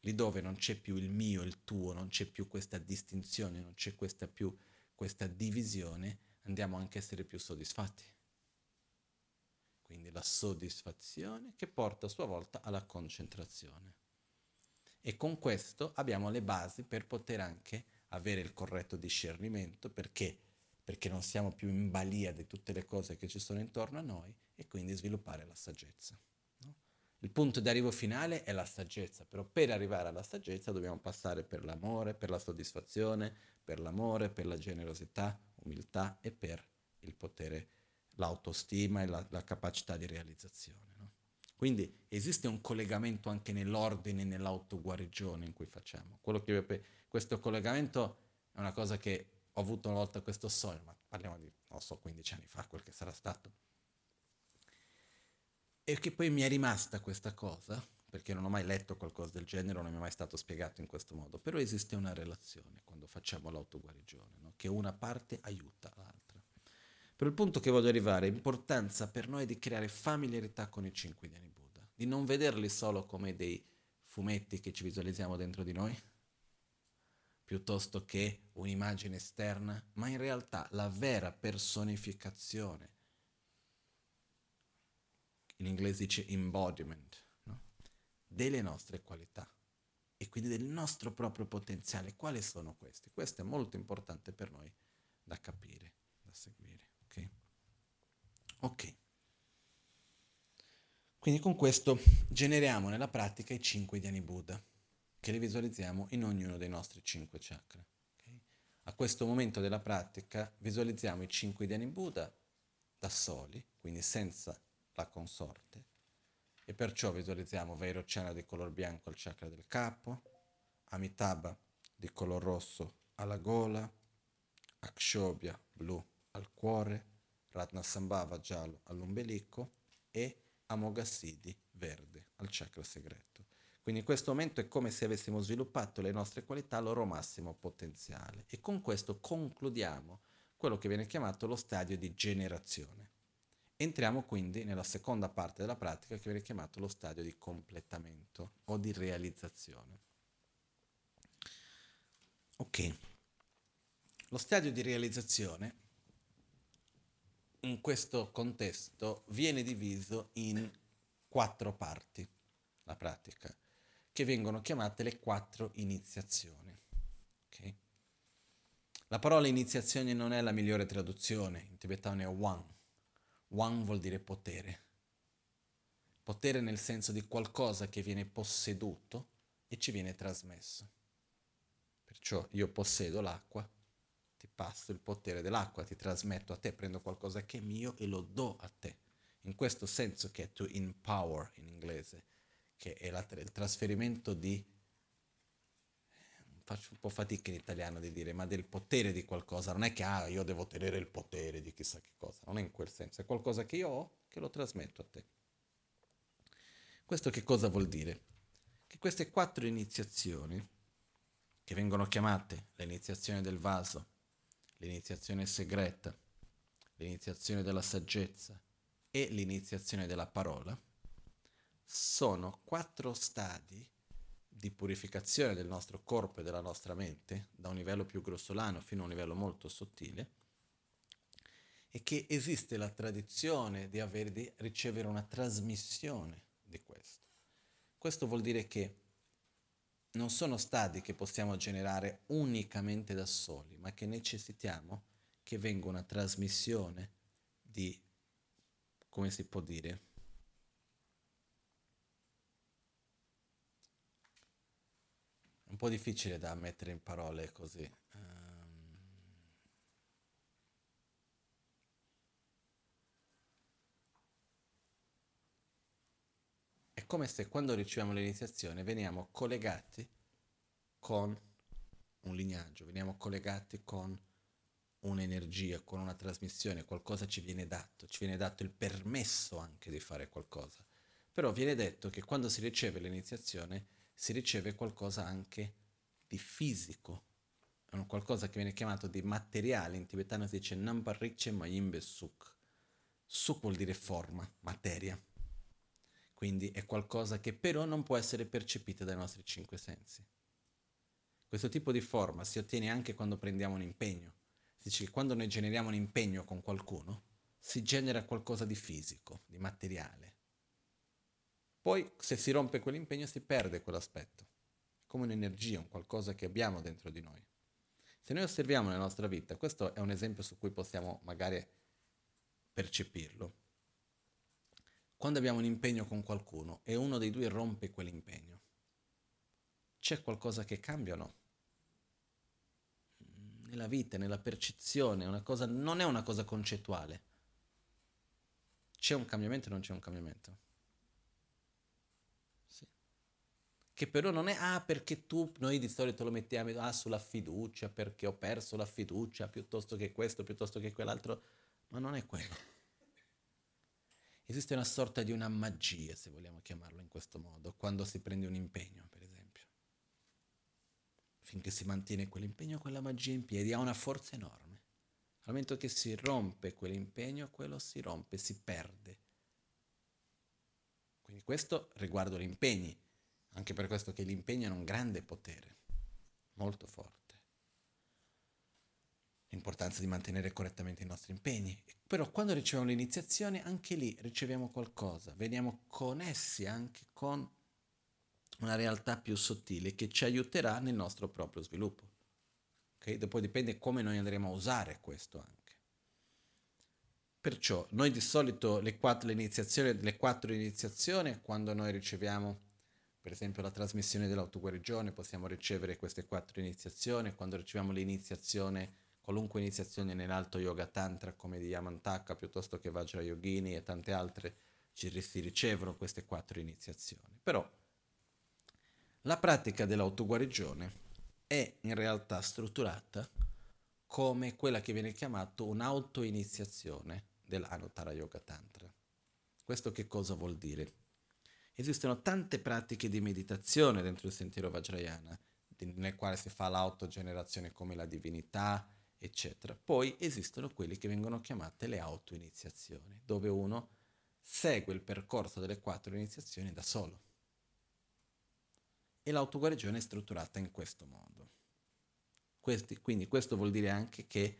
Lì dove non c'è più il mio, il tuo, non c'è più questa distinzione, non c'è questa più questa divisione, andiamo anche a essere più soddisfatti. Quindi la soddisfazione che porta a sua volta alla concentrazione. E con questo abbiamo le basi per poter anche avere il corretto discernimento perché? Perché non siamo più in balia di tutte le cose che ci sono intorno a noi e quindi sviluppare la saggezza. No? Il punto di arrivo finale è la saggezza, però per arrivare alla saggezza dobbiamo passare per l'amore, per la soddisfazione, per l'amore, per la generosità, umiltà e per il potere, l'autostima e la, la capacità di realizzazione. Quindi esiste un collegamento anche nell'ordine, nell'autoguarigione in cui facciamo. Che, questo collegamento è una cosa che ho avuto una volta questo sogno, ma parliamo di, non so, 15 anni fa, quel che sarà stato. E che poi mi è rimasta questa cosa, perché non ho mai letto qualcosa del genere, non mi è mai stato spiegato in questo modo, però esiste una relazione quando facciamo l'autoguarigione, no? che una parte aiuta l'altra. Per il punto che voglio arrivare, l'importanza per noi di creare familiarità con i cinque Dhyani Buddha, di non vederli solo come dei fumetti che ci visualizziamo dentro di noi, piuttosto che un'immagine esterna, ma in realtà la vera personificazione, in inglese dice embodiment, no? delle nostre qualità e quindi del nostro proprio potenziale. Quali sono questi? Questo è molto importante per noi da capire, da seguire. Ok. Quindi con questo generiamo nella pratica i cinque Dhyani Buddha, che li visualizziamo in ognuno dei nostri cinque chakra. Okay? A questo momento della pratica visualizziamo i cinque Dhyani Buddha da soli, quindi senza la consorte, e perciò visualizziamo Vairocana di color bianco al chakra del capo, Amitabha di color rosso alla gola, Akshobhya blu al cuore, Ratnasambhava giallo all'ombelico e Amoghasiddhi verde al chakra segreto. Quindi in questo momento è come se avessimo sviluppato le nostre qualità al loro massimo potenziale e con questo concludiamo quello che viene chiamato lo stadio di generazione. Entriamo quindi nella seconda parte della pratica che viene chiamato lo stadio di completamento o di realizzazione. Ok, lo stadio di realizzazione in questo contesto viene diviso in quattro parti, la pratica, che vengono chiamate le quattro iniziazioni. Okay? La parola iniziazione non è la migliore traduzione, in tibetano è Wang. Wang vuol dire potere. Potere nel senso di qualcosa che viene posseduto e ci viene trasmesso. Perciò io possedo l'acqua, ti passo il potere dell'acqua, ti trasmetto a te, prendo qualcosa che è mio e lo do a te. In questo senso che è to empower in inglese, che è la, il trasferimento di faccio un po' fatica in italiano di dire, ma del potere di qualcosa. Non è che ah, io devo tenere il potere di chissà che cosa, non è in quel senso, è qualcosa che io ho che lo trasmetto a te. Questo che cosa vuol dire? Che queste quattro iniziazioni, che vengono chiamate l'iniziazione del vaso, l'iniziazione segreta, l'iniziazione della saggezza e l'iniziazione della parola, sono quattro stadi di purificazione del nostro corpo e della nostra mente, da un livello più grossolano fino a un livello molto sottile, e che esiste la tradizione di, avere, di ricevere una trasmissione di questo. Questo vuol dire che non sono stadi che possiamo generare unicamente da soli, ma che necessitiamo che venga una trasmissione di, come si può dire, un po' difficile da mettere in parole così. Come se quando riceviamo l'iniziazione veniamo collegati con un lignaggio, veniamo collegati con un'energia, con una trasmissione, qualcosa ci viene dato, ci viene dato il permesso anche di fare qualcosa. Però viene detto che quando si riceve l'iniziazione si riceve qualcosa anche di fisico, è un qualcosa che viene chiamato di materiale, in tibetano si dice Namparriche Mayimbe Suk. Suk vuol dire forma, materia. Quindi è qualcosa che però non può essere percepita dai nostri cinque sensi. Questo tipo di forma si ottiene anche quando prendiamo un impegno. Si dice che quando noi generiamo un impegno con qualcuno, si genera qualcosa di fisico, di materiale. Poi se si rompe quell'impegno si perde quell'aspetto, come un'energia, un qualcosa che abbiamo dentro di noi. Se noi osserviamo nella nostra vita, questo è un esempio su cui possiamo magari percepirlo. Quando abbiamo un impegno con qualcuno e uno dei due rompe quell'impegno, c'è qualcosa che cambia o no? Nella vita, nella percezione, cosa, non è una cosa concettuale. C'è un cambiamento o non c'è un cambiamento? che però non è ah perché tu, noi di solito lo mettiamo ah sulla fiducia perché ho perso la fiducia piuttosto che questo, piuttosto che quell'altro, ma non è quello. Esiste una sorta di una magia, se vogliamo chiamarlo in questo modo, quando si prende un impegno, per esempio. Finché si mantiene quell'impegno, quella magia in piedi ha una forza enorme. Al momento che si rompe quell'impegno, quello si rompe, si perde. Quindi questo riguardo gli impegni anche per questo che l'impegno ha un grande potere, molto forte. L'importanza di mantenere correttamente i nostri impegni. Però quando riceviamo l'iniziazione, anche lì riceviamo qualcosa, veniamo connessi anche con una realtà più sottile che ci aiuterà nel nostro proprio sviluppo. Okay? Dopo dipende come noi andremo a usare questo anche. Perciò noi di solito le quattro, le le quattro iniziazioni, quando noi riceviamo per esempio la trasmissione dell'autoguarigione, possiamo ricevere queste quattro iniziazioni, quando riceviamo l'iniziazione, qualunque iniziazione nell'alto yoga tantra come di Yamantaka piuttosto che Vajra Yogini e tante altre, ci si ricevono queste quattro iniziazioni. Però la pratica dell'autoguarigione è in realtà strutturata come quella che viene chiamata un'autoiniziazione dell'Anuttara Yoga Tantra. Questo che cosa vuol dire? Esistono tante pratiche di meditazione dentro il sentiero Vajrayana, nel quale si fa l'autogenerazione come la divinità, eccetera. Poi esistono quelle che vengono chiamate le autoiniziazioni, dove uno segue il percorso delle quattro iniziazioni da solo. E l'autoguarigione è strutturata in questo modo. Questi, quindi questo vuol dire anche che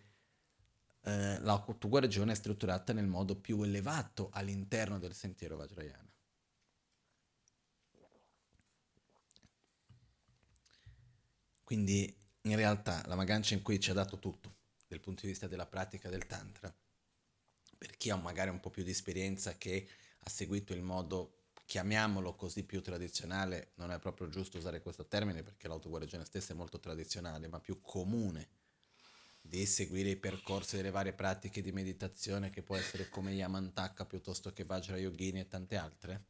eh, l'autoguarigione è strutturata nel modo più elevato all'interno del sentiero Vajrayana. Quindi in realtà la Magancia in cui ci ha dato tutto, dal punto di vista della pratica del Tantra, per chi ha magari un po' più di esperienza che ha seguito il modo chiamiamolo così più tradizionale, non è proprio giusto usare questo termine perché l'autoguarigione stessa è molto tradizionale, ma più comune di seguire i percorsi delle varie pratiche di meditazione che può essere come Yamantaka piuttosto che Vajra Yogini e tante altre.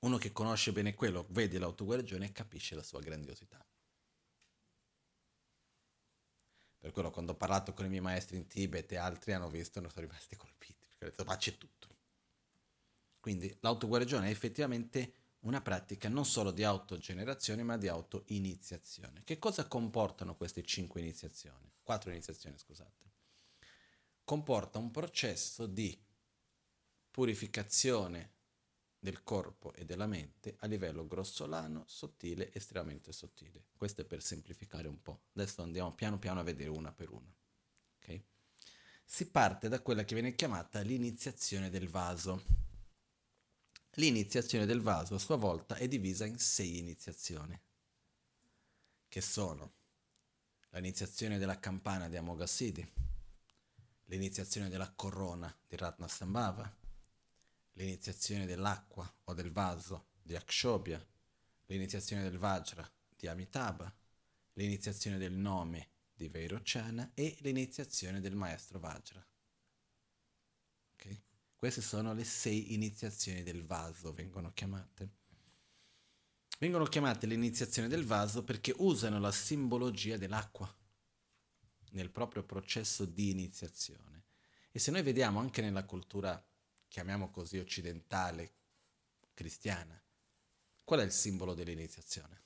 Uno che conosce bene quello, vede l'autoguarigione e capisce la sua grandiosità. Per quello quando ho parlato con i miei maestri in Tibet e altri hanno visto e sono rimasti colpiti, perché ho detto ma c'è tutto. Quindi l'autoguarigione è effettivamente una pratica non solo di autogenerazione ma di autoiniziazione. Che cosa comportano queste cinque iniziazioni? Quattro iniziazioni, scusate. Comporta un processo di purificazione del corpo e della mente a livello grossolano, sottile, estremamente sottile. Questo è per semplificare un po'. Adesso andiamo piano piano a vedere una per una. Okay? Si parte da quella che viene chiamata l'iniziazione del vaso L'iniziazione del vaso a sua volta è divisa in sei iniziazioni, che sono l'iniziazione della campana di Amoghasiddhi, l'iniziazione della corona di Ratnasambhava, l'iniziazione dell'acqua o del vaso di Akshobhya, l'iniziazione del Vajra di Amitabha, l'iniziazione del nome di Vairochana e l'iniziazione del maestro Vajra. Okay? Queste sono le sei iniziazioni del vaso, vengono chiamate. Vengono chiamate le iniziazioni del vaso perché usano la simbologia dell'acqua nel proprio processo di iniziazione. E se noi vediamo anche nella cultura, chiamiamo così, occidentale, cristiana, qual è il simbolo dell'iniziazione?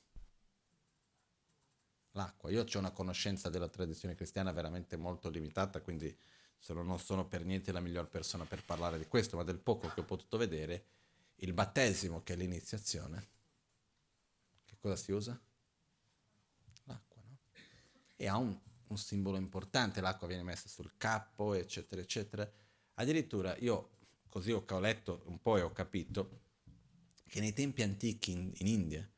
L'acqua. Io ho una conoscenza della tradizione cristiana veramente molto limitata, quindi sono, non sono per niente la miglior persona per parlare di questo, ma del poco che ho potuto vedere, il battesimo, che è l'iniziazione, che cosa si usa? L'acqua, no? E ha un, un simbolo importante, l'acqua viene messa sul capo, eccetera, eccetera. Addirittura io, così ho letto un po' e ho capito, che nei tempi antichi in, in India,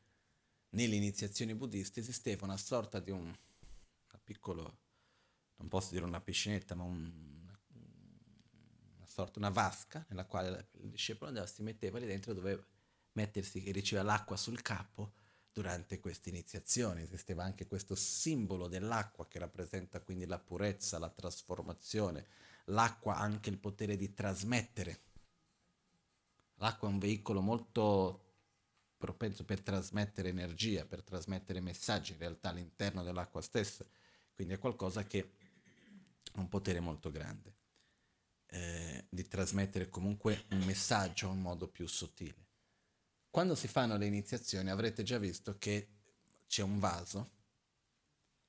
nelle iniziazioni buddiste, esisteva una sorta di un, un piccolo non posso dire una piscinetta, ma un, una sorta, una vasca nella quale il discepolo andava, si metteva lì dentro doveva mettersi e riceveva l'acqua sul capo durante queste iniziazioni. Esisteva anche questo simbolo dell'acqua che rappresenta quindi la purezza, la trasformazione. L'acqua ha anche il potere di trasmettere. L'acqua è un veicolo molto propenso per trasmettere energia, per trasmettere messaggi in realtà all'interno dell'acqua stessa. Quindi è qualcosa che un potere molto grande eh, di trasmettere comunque un messaggio in modo più sottile. Quando si fanno le iniziazioni avrete già visto che c'è un vaso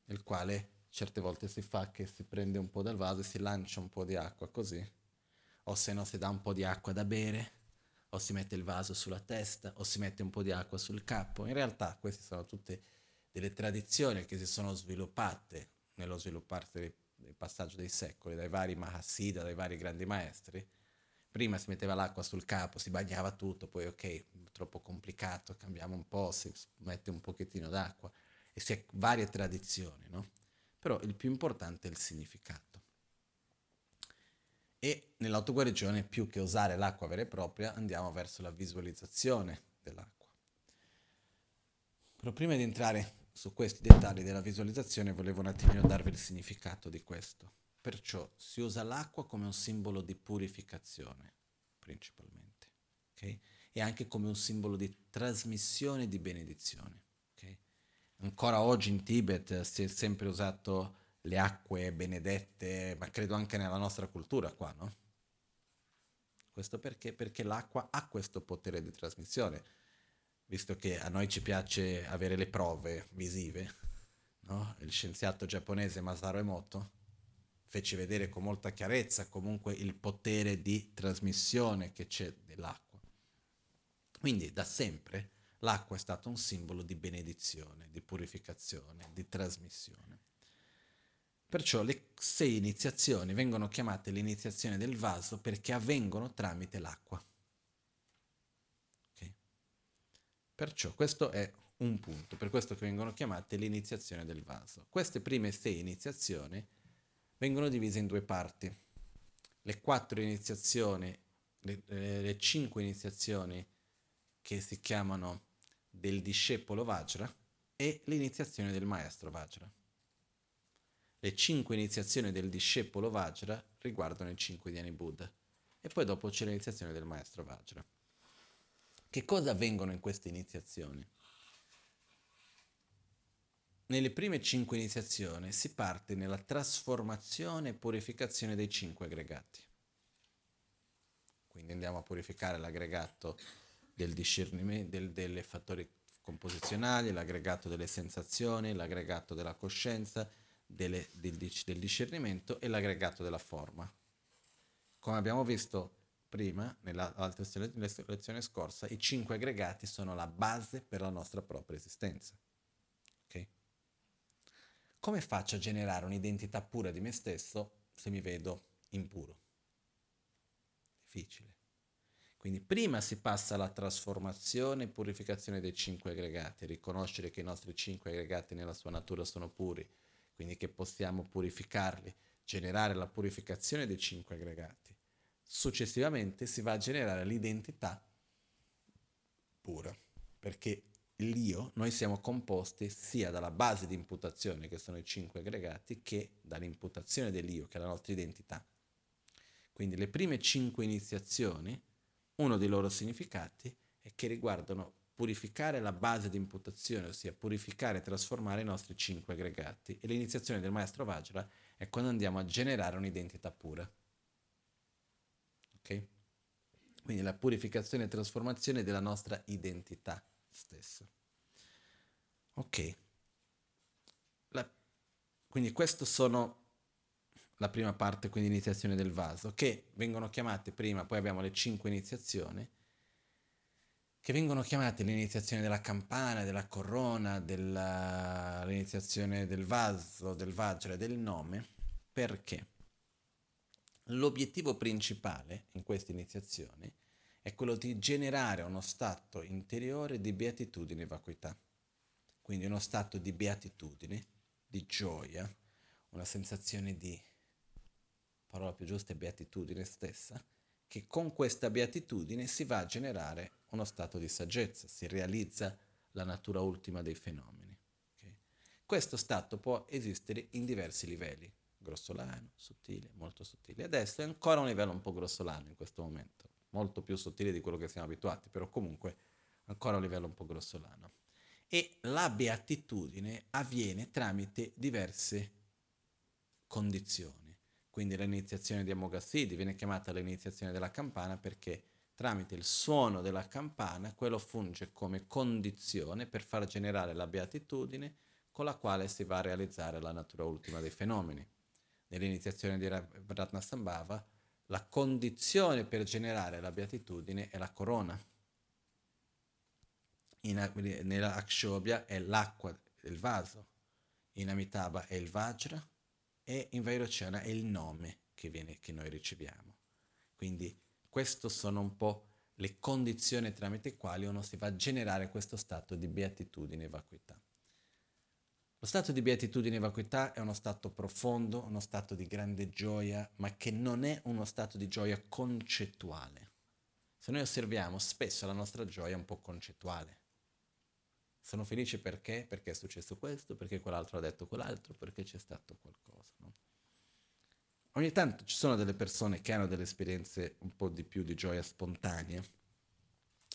nel quale certe volte si fa che si prende un po' dal vaso e si lancia un po' di acqua così, o se no si dà un po' di acqua da bere, o si mette il vaso sulla testa, o si mette un po' di acqua sul capo. In realtà queste sono tutte delle tradizioni che si sono sviluppate nello svilupparsi del passaggio dei secoli, dai vari Mahasiddha, dai vari grandi maestri, prima si metteva l'acqua sul capo, si bagnava tutto, poi ok, troppo complicato, cambiamo un po', si mette un pochettino d'acqua e si ha varie tradizioni, no? Però il più importante è il significato. E nell'autoguarigione, più che usare l'acqua vera e propria, andiamo verso la visualizzazione dell'acqua. Però prima di entrare su questi dettagli della visualizzazione volevo un attimino darvi il significato di questo. Perciò si usa l'acqua come un simbolo di purificazione, principalmente, okay? e anche come un simbolo di trasmissione di benedizione. Okay? Ancora oggi in Tibet si è sempre usato le acque benedette, ma credo anche nella nostra cultura qua, no? Questo perché? Perché l'acqua ha questo potere di trasmissione visto che a noi ci piace avere le prove visive, no? il scienziato giapponese Masaru Emoto fece vedere con molta chiarezza comunque il potere di trasmissione che c'è dell'acqua. Quindi da sempre l'acqua è stato un simbolo di benedizione, di purificazione, di trasmissione. Perciò le sei iniziazioni vengono chiamate l'iniziazione del vaso perché avvengono tramite l'acqua. Okay. Perciò questo è un punto, per questo che vengono chiamate l'iniziazione del vaso. Queste prime sei iniziazioni vengono divise in due parti. Le quattro iniziazioni, le, le cinque iniziazioni che si chiamano del discepolo Vajra e l'iniziazione del maestro Vajra. Le cinque iniziazioni del discepolo Vajra riguardano i cinque Dhyani Buddha e poi dopo c'è l'iniziazione del maestro Vajra. Che cosa avvengono in queste iniziazioni? Nelle prime cinque iniziazioni si parte nella trasformazione e purificazione dei cinque aggregati. Quindi andiamo a purificare l'aggregato del discernimento, del, delle fattori composizionali, l'aggregato delle sensazioni, l'aggregato della coscienza, delle, del, del discernimento e l'aggregato della forma. Come abbiamo visto prima, nella lezione scorsa, i cinque aggregati sono la base per la nostra propria esistenza. Okay? Come faccio a generare un'identità pura di me stesso se mi vedo impuro? Difficile. Quindi prima si passa alla trasformazione e purificazione dei cinque aggregati, riconoscere che i nostri cinque aggregati nella sua natura sono puri, quindi che possiamo purificarli, generare la purificazione dei cinque aggregati. Successivamente si va a generare l'identità pura, perché l'io, noi siamo composti sia dalla base di imputazione, che sono i cinque aggregati, che dall'imputazione dell'io, che è la nostra identità. Quindi le prime cinque iniziazioni uno dei loro significati è che riguardano purificare la base di imputazione, ossia purificare e trasformare i nostri cinque aggregati. E l'iniziazione del maestro Vajra è quando andiamo a generare un'identità pura. Ok? Quindi la purificazione e trasformazione della nostra identità stessa. Ok. La, quindi questo sono la prima parte, quindi iniziazione del vaso, che vengono chiamate prima, poi abbiamo le cinque iniziazioni, che vengono chiamate l'iniziazione della campana, della corona, della, l'iniziazione del vaso, del vajra, del nome, perché l'obiettivo principale in queste iniziazioni è quello di generare uno stato interiore di beatitudine e vacuità. Quindi uno stato di beatitudine, di gioia, una sensazione di parola più giusta beatitudine stessa, che con questa beatitudine si va a generare uno stato di saggezza, si realizza la natura ultima dei fenomeni. Okay? Questo stato può esistere in diversi livelli, grossolano, sottile, molto sottile. Adesso è ancora un livello un po' grossolano in questo momento, molto più sottile di quello che siamo abituati, però comunque ancora un livello un po' grossolano. E la beatitudine avviene tramite diverse condizioni. Quindi l'iniziazione di Amoghasiddhi viene chiamata l'iniziazione della campana perché tramite il suono della campana quello funge come condizione per far generare la beatitudine con la quale si va a realizzare la natura ultima dei fenomeni. Nell'iniziazione di Ratnasambhava la condizione per generare la beatitudine è la corona. In, nella Akshobhya è l'acqua del vaso, in Amitabha è il Vajra, e in Vairocena è il nome che, viene, che noi riceviamo. Quindi queste sono un po' le condizioni tramite quali uno si va a generare questo stato di beatitudine e vacuità. Lo stato di beatitudine e vacuità è uno stato profondo, uno stato di grande gioia, ma che non è uno stato di gioia concettuale. Se noi osserviamo, spesso la nostra gioia è un po' concettuale. Sono felice perché? Perché è successo questo, perché quell'altro ha detto quell'altro, perché c'è stato qualcosa. No? Ogni tanto ci sono delle persone che hanno delle esperienze un po' di più di gioia spontanea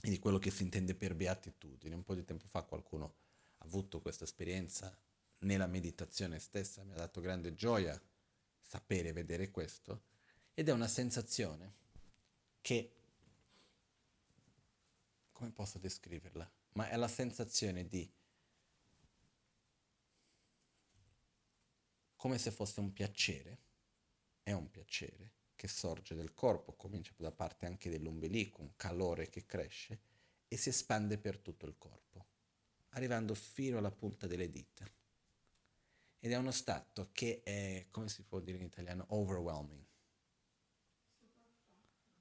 e di quello che si intende per beatitudine. Un po' di tempo fa qualcuno ha avuto questa esperienza nella meditazione stessa, mi ha dato grande gioia sapere vedere questo ed è una sensazione che, come posso descriverla? Ma è la sensazione di come se fosse un piacere, è un piacere che sorge del corpo, comincia da parte anche dell'ombelico, un calore che cresce e si espande per tutto il corpo, arrivando fino alla punta delle dita. ed è uno stato che è, come si può dire in italiano, overwhelming,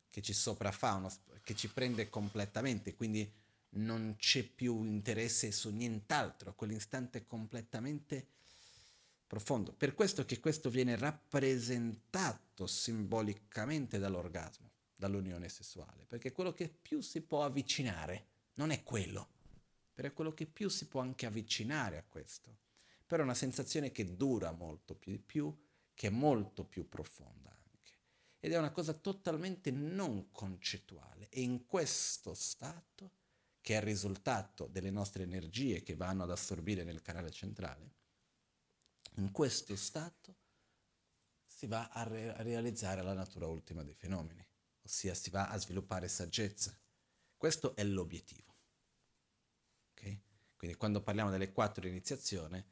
che ci sopraffa, uno, che ci prende completamente, quindi non c'è più interesse su nient'altro, quell'istante completamente profondo. Per questo che questo viene rappresentato simbolicamente dall'orgasmo, dall'unione sessuale, perché quello che più si può avvicinare non è quello, però è quello che più si può anche avvicinare a questo. Però è una sensazione che dura molto più di più, che è molto più profonda anche. Ed è una cosa totalmente non concettuale. E in questo stato, che è il risultato delle nostre energie che vanno ad assorbire nel canale centrale, in questo stato si va a, re- a realizzare la natura ultima dei fenomeni, ossia si va a sviluppare saggezza. Questo è l'obiettivo. Okay? Quindi quando parliamo delle quattro iniziazioni,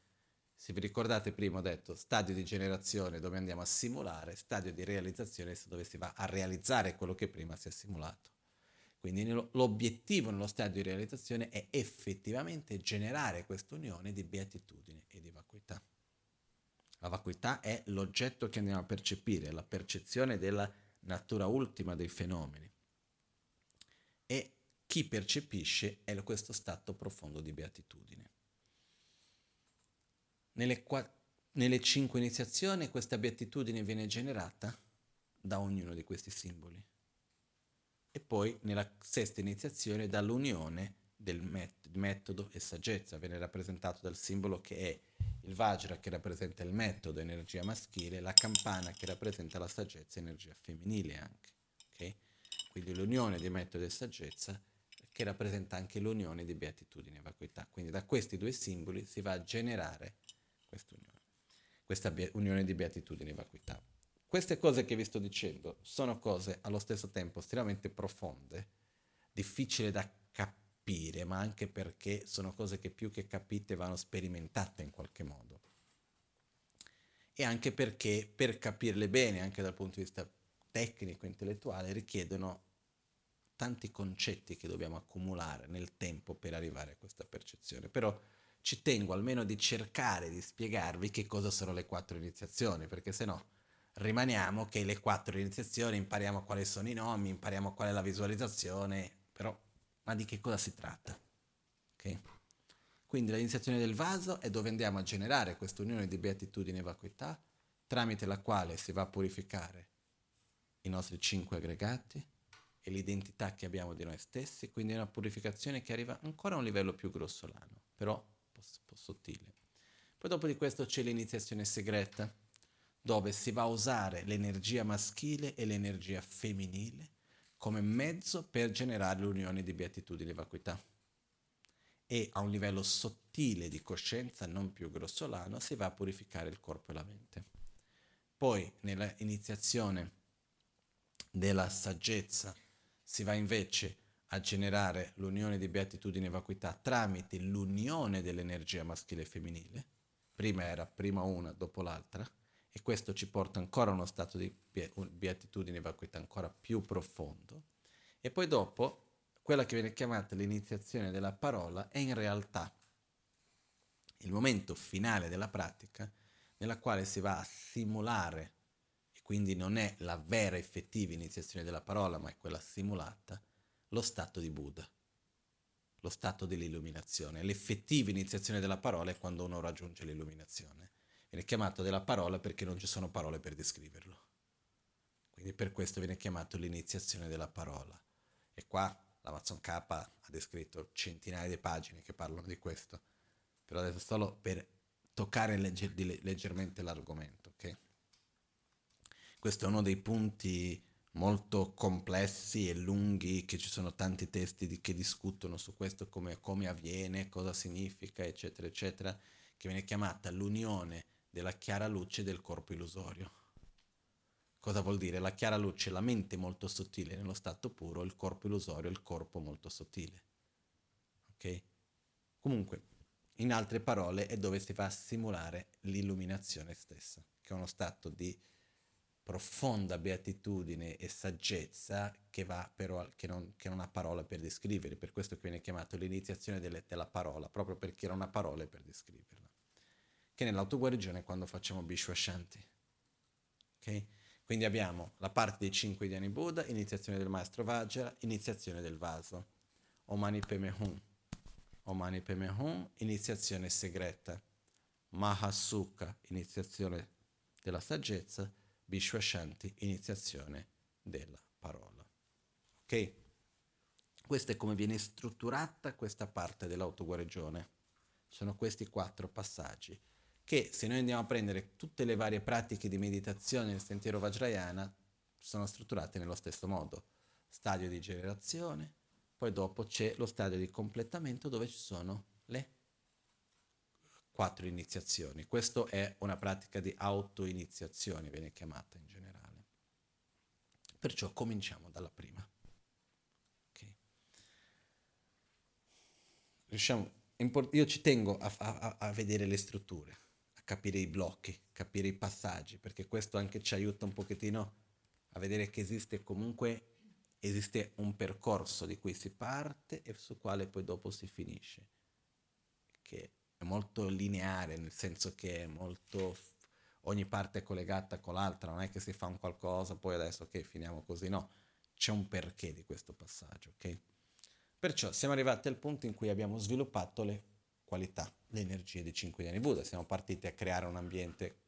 se vi ricordate prima ho detto stadio di generazione dove andiamo a simulare, stadio di realizzazione dove si va a realizzare quello che prima si è simulato. Quindi l'obiettivo nello stadio di realizzazione è effettivamente generare questa unione di beatitudine e di vacuità. La vacuità è l'oggetto che andiamo a percepire, la percezione della natura ultima dei fenomeni. E chi percepisce è questo stato profondo di beatitudine. Nelle, qua- nelle cinque iniziazioni questa beatitudine viene generata da ognuno di questi simboli. E poi nella sesta iniziazione dall'unione del met- metodo e saggezza, viene rappresentato dal simbolo che è il Vajra che rappresenta il metodo, energia maschile, la campana che rappresenta la saggezza, energia femminile anche. Okay? Quindi l'unione di metodo e saggezza che rappresenta anche l'unione di beatitudine e vacuità. Quindi da questi due simboli si va a generare questa unione, questa be- unione di beatitudine e vacuità. Queste cose che vi sto dicendo sono cose allo stesso tempo estremamente profonde, difficili da capire ma anche perché sono cose che più che capite vanno sperimentate in qualche modo. E anche perché per capirle bene, anche dal punto di vista tecnico, intellettuale, richiedono tanti concetti che dobbiamo accumulare nel tempo per arrivare a questa percezione. Però ci tengo almeno di cercare di spiegarvi che cosa sono le quattro iniziazioni, perché se no rimaniamo che le quattro iniziazioni impariamo quali sono i nomi, impariamo qual è la visualizzazione, però ma di che cosa si tratta. Okay? Quindi l'iniziazione del vaso è dove andiamo a generare questa unione di beatitudine e vacuità, tramite la quale si va a purificare i nostri cinque aggregati e l'identità che abbiamo di noi stessi, quindi è una purificazione che arriva ancora a un livello più grossolano, però un po', sottile. Poi dopo di questo c'è l'iniziazione segreta, dove si va a usare l'energia maschile e l'energia femminile come mezzo per generare l'unione di beatitudine e vacuità. E a un livello sottile di coscienza, non più grossolano, si va a purificare il corpo e la mente. Poi, nella iniziazione della saggezza, si va invece a generare l'unione di beatitudine e vacuità tramite l'unione dell'energia maschile e femminile. Prima era prima una, dopo l'altra e questo ci porta ancora a uno stato di beatitudine e vacuità ancora più profondo. E poi dopo, quella che viene chiamata l'iniziazione della parola è in realtà il momento finale della pratica nella quale si va a simulare, e quindi non è la vera effettiva iniziazione della parola, ma è quella simulata, lo stato di Buddha, lo stato dell'illuminazione. L'effettiva iniziazione della parola è quando uno raggiunge l'illuminazione viene chiamato della parola perché non ci sono parole per descriverlo. Quindi per questo viene chiamato l'iniziazione della parola. E qua l'Amazon K ha descritto centinaia di pagine che parlano di questo, però adesso solo per toccare legger- leggermente l'argomento. Okay? Questo è uno dei punti molto complessi e lunghi, che ci sono tanti testi di, che discutono su questo, come, come avviene, cosa significa, eccetera, eccetera, che viene chiamata l'unione della chiara luce del corpo illusorio. Cosa vuol dire? La chiara luce, la mente molto sottile nello stato puro, il corpo illusorio, il corpo molto sottile. Ok? Comunque, in altre parole, è dove si va a simulare l'illuminazione stessa, che è uno stato di profonda beatitudine e saggezza che, però, che, non, che non ha parole per descrivere, per questo che viene chiamato l'iniziazione della parola, proprio perché non ha parole per descriverla. Che nell'autoguarigione quando facciamo Bishwashanti. Ok? Quindi abbiamo la parte dei cinque Dhyani Buddha, iniziazione del maestro Vajra, iniziazione del vaso. Omani Peme Hum. Omani Peme Hum, iniziazione segreta. Mahasukha, iniziazione della saggezza. Bishwashanti, iniziazione della parola. Ok? Questo è come viene strutturata questa parte dell'autoguarigione. Sono questi quattro passaggi che se noi andiamo a prendere tutte le varie pratiche di meditazione nel sentiero Vajrayana sono strutturate nello stesso modo. Stadio di generazione, poi dopo c'è lo stadio di completamento dove ci sono le quattro iniziazioni. Questa è una pratica di auto-iniziazione, viene chiamata in generale. Perciò cominciamo dalla prima. Okay. Riusciamo, io ci tengo a, a, a vedere le strutture capire i blocchi, capire i passaggi, perché questo anche ci aiuta un pochettino a vedere che esiste comunque esiste un percorso di cui si parte e su quale poi dopo si finisce, che è molto lineare, nel senso che molto ogni parte è collegata con l'altra, non è che si fa un qualcosa, poi adesso ok, finiamo così, no, c'è un perché di questo passaggio, ok? Perciò siamo arrivati al punto in cui abbiamo sviluppato le qualità, le energie dei cinque anni Buddha. Siamo partiti a creare un ambiente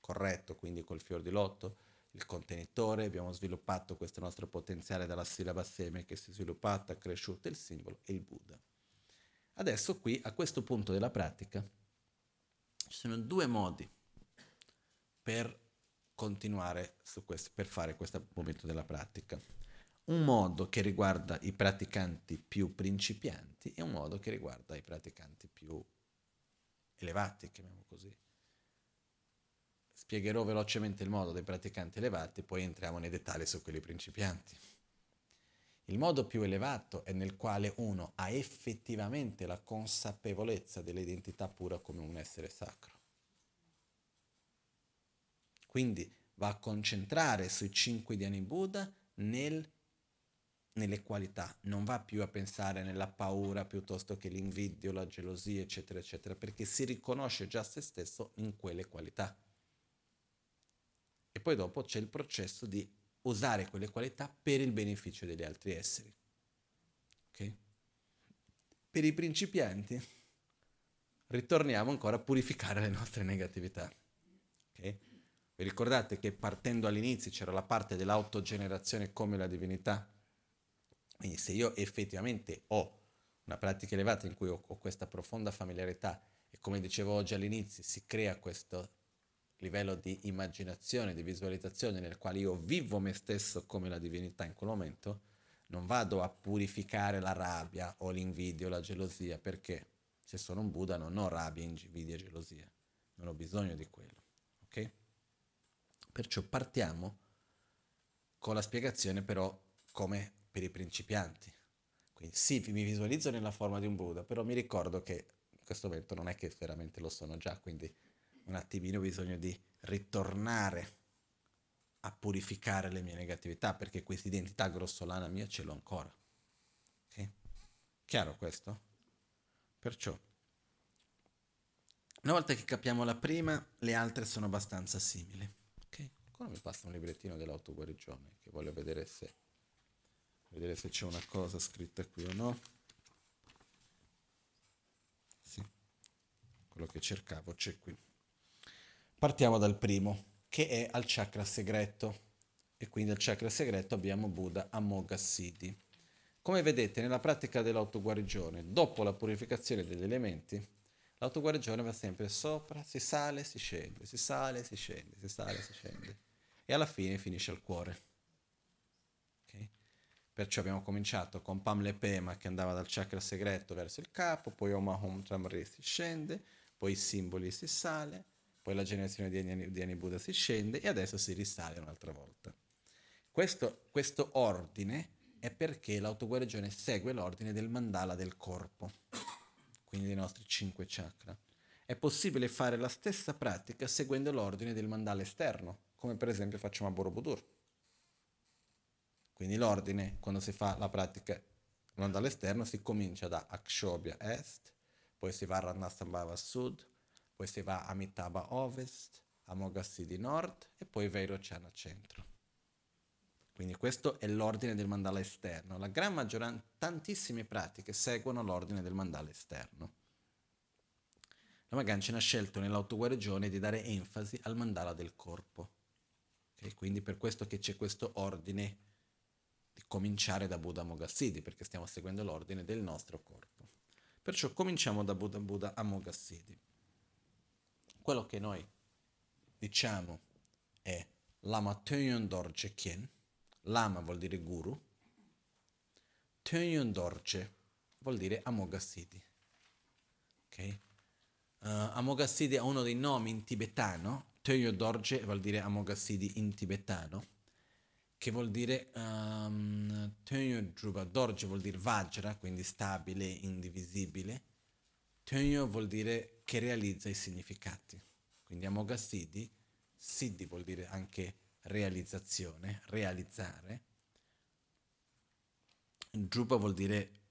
corretto, quindi col fior di lotto, il contenitore, abbiamo sviluppato questo nostro potenziale dalla sillaba seme che si è sviluppata, cresciuta, il simbolo e il Buddha. Adesso qui, a questo punto della pratica, ci sono due modi per continuare su questo, per fare questo momento della pratica un modo che riguarda i praticanti più principianti e un modo che riguarda i praticanti più elevati, chiamiamo così. Spiegherò velocemente il modo dei praticanti elevati, poi entriamo nei dettagli su quelli principianti. Il modo più elevato è nel quale uno ha effettivamente la consapevolezza dell'identità pura come un essere sacro. Quindi va a concentrare sui cinque Dhyani Buddha nel nelle qualità, non va più a pensare nella paura piuttosto che l'invidio, la gelosia, eccetera, eccetera, perché si riconosce già se stesso in quelle qualità. E poi dopo c'è il processo di usare quelle qualità per il beneficio degli altri esseri. Okay? Per i principianti ritorniamo ancora a purificare le nostre negatività. Okay? Vi ricordate che partendo all'inizio c'era la parte dell'autogenerazione come la divinità? Quindi se io effettivamente ho una pratica elevata in cui ho, ho questa profonda familiarità e come dicevo oggi all'inizio si crea questo livello di immaginazione, di visualizzazione nel quale io vivo me stesso come la divinità in quel momento, non vado a purificare la rabbia o l'invidia o la gelosia perché se sono un Buddha non ho rabbia, invidia e gelosia, non ho bisogno di quello. Ok? Perciò partiamo con la spiegazione però come per i principianti. Quindi sì, mi visualizzo nella forma di un Buddha, però mi ricordo che in questo momento non è che veramente lo sono già, quindi un attimino ho bisogno di ritornare a purificare le mie negatività, perché questa identità grossolana mia ce l'ho ancora. Ok? Chiaro questo? Perciò, una volta che capiamo la prima, le altre sono abbastanza simili. Ok? Ancora mi passa un librettino dell'autoguarigione che voglio vedere se vedere se c'è una cosa scritta qui o no. Sì, quello che cercavo c'è qui. Partiamo dal primo, che è al chakra segreto. E quindi al chakra segreto abbiamo Buddha Amoghasiddhi. Come vedete nella pratica dell'autoguarigione, dopo la purificazione degli elementi, l'autoguarigione va sempre sopra, si sale, si scende, si sale, si scende, si sale, si scende. E alla fine finisce al cuore. Perciò abbiamo cominciato con Pam Pema che andava dal chakra segreto verso il capo, poi Oma Hom Tramri si scende, poi i simboli si sale, poi la generazione di Ani, di Ani Buddha si scende e adesso si risale un'altra volta. Questo, questo ordine è perché l'autoguarigione segue l'ordine del mandala del corpo, quindi dei nostri cinque chakra. È possibile fare la stessa pratica seguendo l'ordine del mandala esterno, come per esempio facciamo a Borobudur. Quindi l'ordine, quando si fa la pratica non dall'esterno, si comincia da Akshobhya Est, poi si va a Ranasambhava Sud, poi si va a Amitabha ovest, a Mogassidi nord e poi Vairocana centro. Quindi questo è l'ordine del mandala esterno. La gran maggioranza, tantissime pratiche seguono l'ordine del mandala esterno. La Magancina ha scelto nell'autoguarigione di dare enfasi al mandala del corpo. Okay? Quindi per questo che c'è questo ordine di cominciare da Buddha Mogassidi, perché stiamo seguendo l'ordine del nostro corpo. Perciò cominciamo da Buddha Buddha a. Quello che noi diciamo è Lama Tönyon Dorje Kien, Lama vuol dire guru, Tönyon Dorje vuol dire Amogassidi. Ok? Uh, Amogassidi è uno dei nomi in tibetano, Tönyon Dorje vuol dire Amogassidi in tibetano, che vuol dire um, Tönyo Druba, Dorje vuol dire Vajra, quindi stabile, indivisibile, Tönyo vuol dire che realizza i significati. Quindi Amogassidi, Siddhi vuol dire anche realizzazione, realizzare. Drupa vuol dire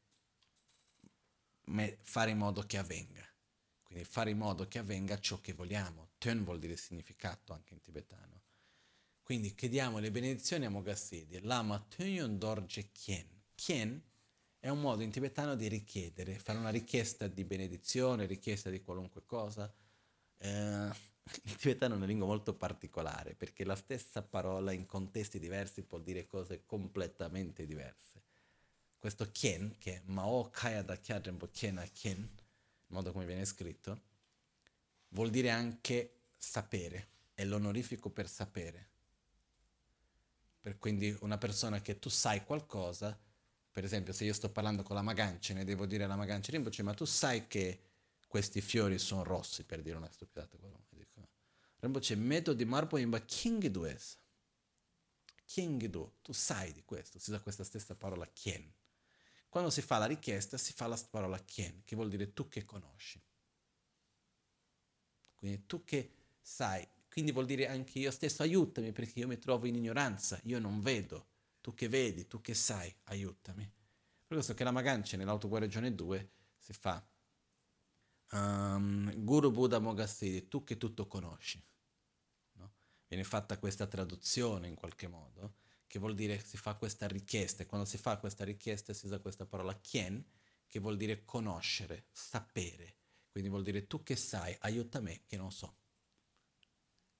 fare in modo che avvenga. Quindi fare in modo che avvenga ciò che vogliamo. Tön vuol dire significato anche in tibetano. Quindi chiediamo le benedizioni a Mogassidi. Lama Tönyon Dorje Kien. Kien è un modo in tibetano di richiedere, fare una richiesta di benedizione, richiesta di qualunque cosa. Eh, [laughs] il tibetano è una lingua molto particolare perché la stessa parola in contesti diversi può dire cose completamente diverse. Questo kien, che è Mao Kaya da Kyajembo Kiena Kien, in modo come viene scritto, vuol dire anche sapere, è l'onorifico per sapere. Per quindi una persona che tu sai qualcosa, per esempio se io sto parlando con la Magancia, ne devo dire alla Magancia Rinpoche, ma tu sai che questi fiori sono rossi, per dire una stupidata. Rinpoche, metodi marpo in Kingidu es. Kingidu, tu sai di questo, si usa questa stessa parola kien. Quando si fa la richiesta si fa la parola kien, che vuol dire tu che conosci. Quindi tu che sai, quindi vuol dire anche io stesso aiutami perché io mi trovo in ignoranza, io non vedo, tu che vedi, tu che sai, aiutami. Per questo che la Magancia nell'autoguarigione 2 si fa um, Guru Buddha Mogassidi, tu che tutto conosci viene fatta questa traduzione in qualche modo, che vuol dire si fa questa richiesta, e quando si fa questa richiesta si usa questa parola kien, che vuol dire conoscere, sapere, quindi vuol dire tu che sai, aiuta me che non so.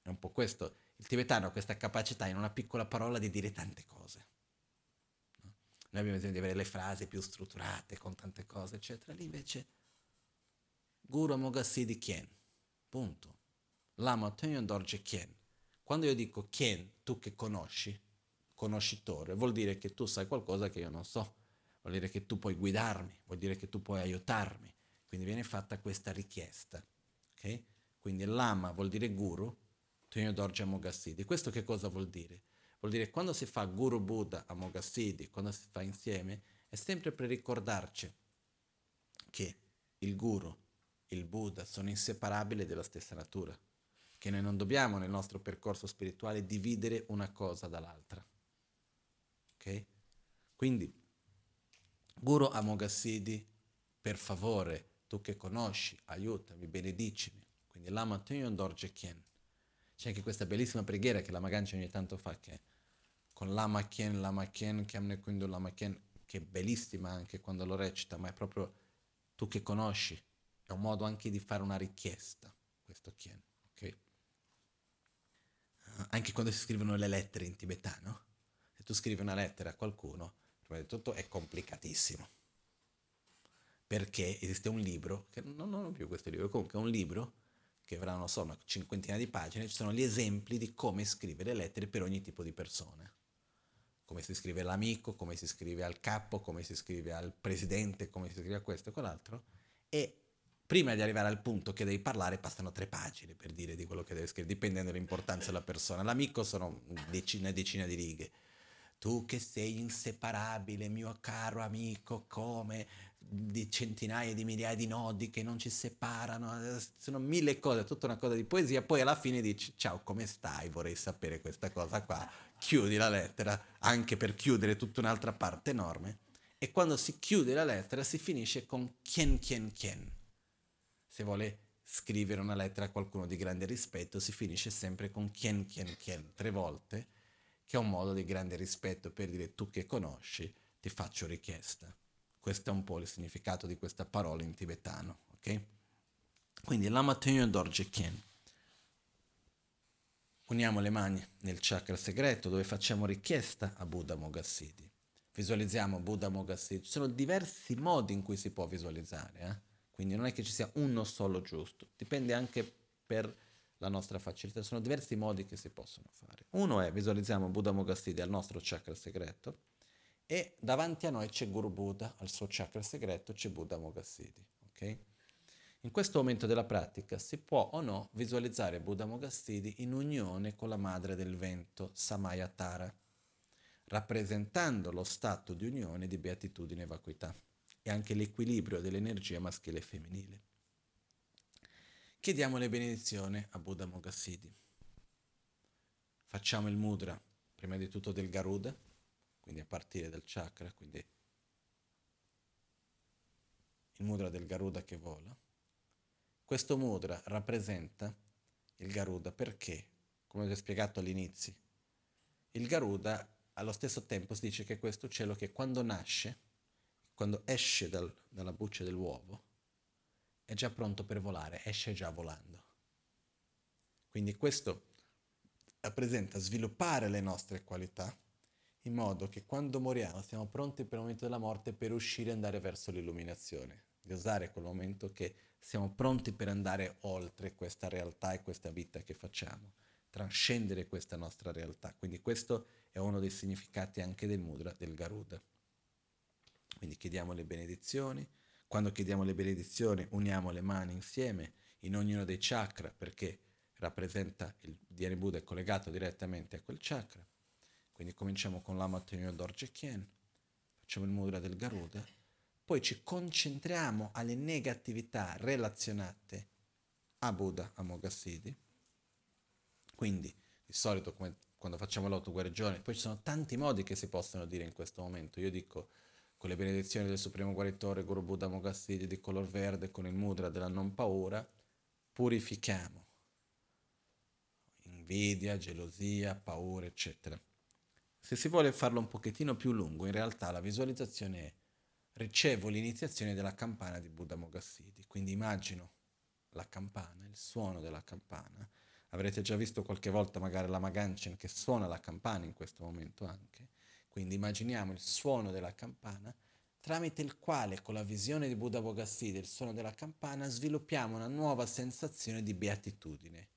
È un po' questo, il tibetano ha questa capacità in una piccola parola di dire tante cose. No? Noi abbiamo bisogno di avere le frasi più strutturate, con tante cose, eccetera. Lì invece, Guru Mogassidi Kien, punto. Lama Tenyon Dorje Kien. Quando io dico Kien, tu che conosci, conoscitore, vuol dire che tu sai qualcosa che io non so, vuol dire che tu puoi guidarmi, vuol dire che tu puoi aiutarmi. Quindi viene fatta questa richiesta. Okay? Quindi Lama vuol dire guru, Dorje Mogassidi. Questo che cosa vuol dire? Vuol dire che quando si fa Guru Buddha a Mogassidi, quando si fa insieme, è sempre per ricordarci che il Guru, il Buddha sono inseparabili della stessa natura che noi non dobbiamo nel nostro percorso spirituale dividere una cosa dall'altra. Ok? Quindi, Guru Amogassidi, per favore, tu che conosci, aiutami, benedicimi. Quindi Lama Tenyon Dorje Kien. C'è anche questa bellissima preghiera che la Magancia ogni tanto fa, che con Lama Kien, Lama Kien, Kiamne Kundu Lama Kien, che è bellissima anche quando lo recita, ma è proprio tu che conosci. È un modo anche di fare una richiesta, questo Kien. ok? anche quando si scrivono le lettere in tibetano, se tu scrivi una lettera a qualcuno, prima di tutto è complicatissimo. Perché esiste un libro, che non ho più questo libro, comunque è un libro che avrà, non so, una cinquantina di pagine, ci sono gli esempi di come scrivere lettere per ogni tipo di persone. Come si scrive all'amico, come si scrive al capo, come si scrive al presidente, come si scrive a questo e quell'altro. E prima di arrivare al punto che devi parlare passano tre pagine per dire di quello che devi scrivere, dipendendo dall'importanza della persona. L'amico sono decine e decine di righe. Tu che sei inseparabile, mio caro amico, come di centinaia di migliaia di nodi che non ci separano, sono mille cose, tutta una cosa di poesia, poi alla fine dici ciao come stai, vorrei sapere questa cosa qua, chiudi la lettera, anche per chiudere tutta un'altra parte enorme, e quando si chiude la lettera si finisce con chien chien chien, se vuole scrivere una lettera a qualcuno di grande rispetto, si finisce sempre con chien chien chien tre volte, che è un modo di grande rispetto per dire tu che conosci, ti faccio richiesta. Questo è un po' il significato di questa parola in tibetano, ok? Quindi Lama Tenyo Dorje Kien. Uniamo le mani nel chakra segreto dove facciamo richiesta a Buddha Mogassidi. Visualizziamo Buddha Mogassidi. Ci sono diversi modi in cui si può visualizzare, eh? quindi non è che ci sia uno solo giusto, dipende anche per la nostra facilità. Sono diversi modi che si possono fare. Uno è visualizziamo Buddha Mogassidi al nostro chakra segreto e davanti a noi c'è Guru Buddha, al suo chakra segreto c'è Buddha Mogassidi. Okay? In questo momento della pratica si può o no visualizzare Buddha Mogassidi in unione con la madre del vento, Samayatara, rappresentando lo stato di unione di beatitudine e vacuità e anche l'equilibrio dell'energia maschile e femminile. Chiediamo le benedizioni a Buddha Mogassidi. Facciamo il mudra, prima di tutto del Garuda, quindi a partire dal chakra, quindi il mudra del Garuda che vola questo mudra rappresenta il Garuda perché, come vi ho spiegato all'inizio, il Garuda allo stesso tempo si dice che questo cielo che quando nasce, quando esce dal, dalla buccia dell'uovo, è già pronto per volare, esce già volando. Quindi questo rappresenta sviluppare le nostre qualità in modo che quando moriamo siamo pronti per il momento della morte per uscire e andare verso l'illuminazione, di usare quel momento che siamo pronti per andare oltre questa realtà e questa vita che facciamo, trascendere questa nostra realtà. Quindi questo è uno dei significati anche del mudra del Garuda. Quindi chiediamo le benedizioni. Quando chiediamo le benedizioni uniamo le mani insieme in ognuno dei chakra perché rappresenta il Dhyani Buddha è collegato direttamente a quel chakra. Quindi cominciamo con l'Ama Tenyo Dorje Kien, facciamo il mudra del Garuda poi ci concentriamo alle negatività relazionate a Buddha, a Mogassidi. Quindi, di solito, come quando facciamo l'autoguarigione, poi ci sono tanti modi che si possono dire in questo momento. Io dico con le benedizioni del Supremo Guaritore, Guru Buddha Mogassidi di color verde, con il mudra della non paura, purifichiamo invidia, gelosia, paura, eccetera. Se si vuole farlo un pochettino più lungo, in realtà la visualizzazione è ricevo l'iniziazione della campana di Buddha Mogassidi. Quindi immagino la campana, il suono della campana. Avrete già visto qualche volta magari la Maganchen che suona la campana in questo momento anche. Quindi immaginiamo il suono della campana tramite il quale con la visione di Buddha Mogassidi, il suono della campana, sviluppiamo una nuova sensazione di beatitudine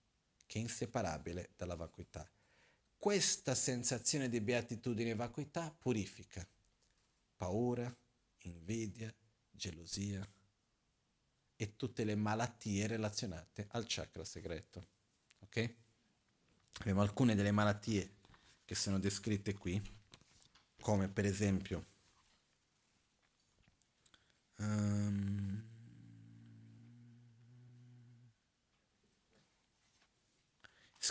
che è inseparabile dalla vacuità. Questa sensazione di beatitudine e vacuità purifica paura, invidia, gelosia e tutte le malattie relazionate al chakra segreto. Ok? Abbiamo alcune delle malattie che sono descritte qui, come per esempio um,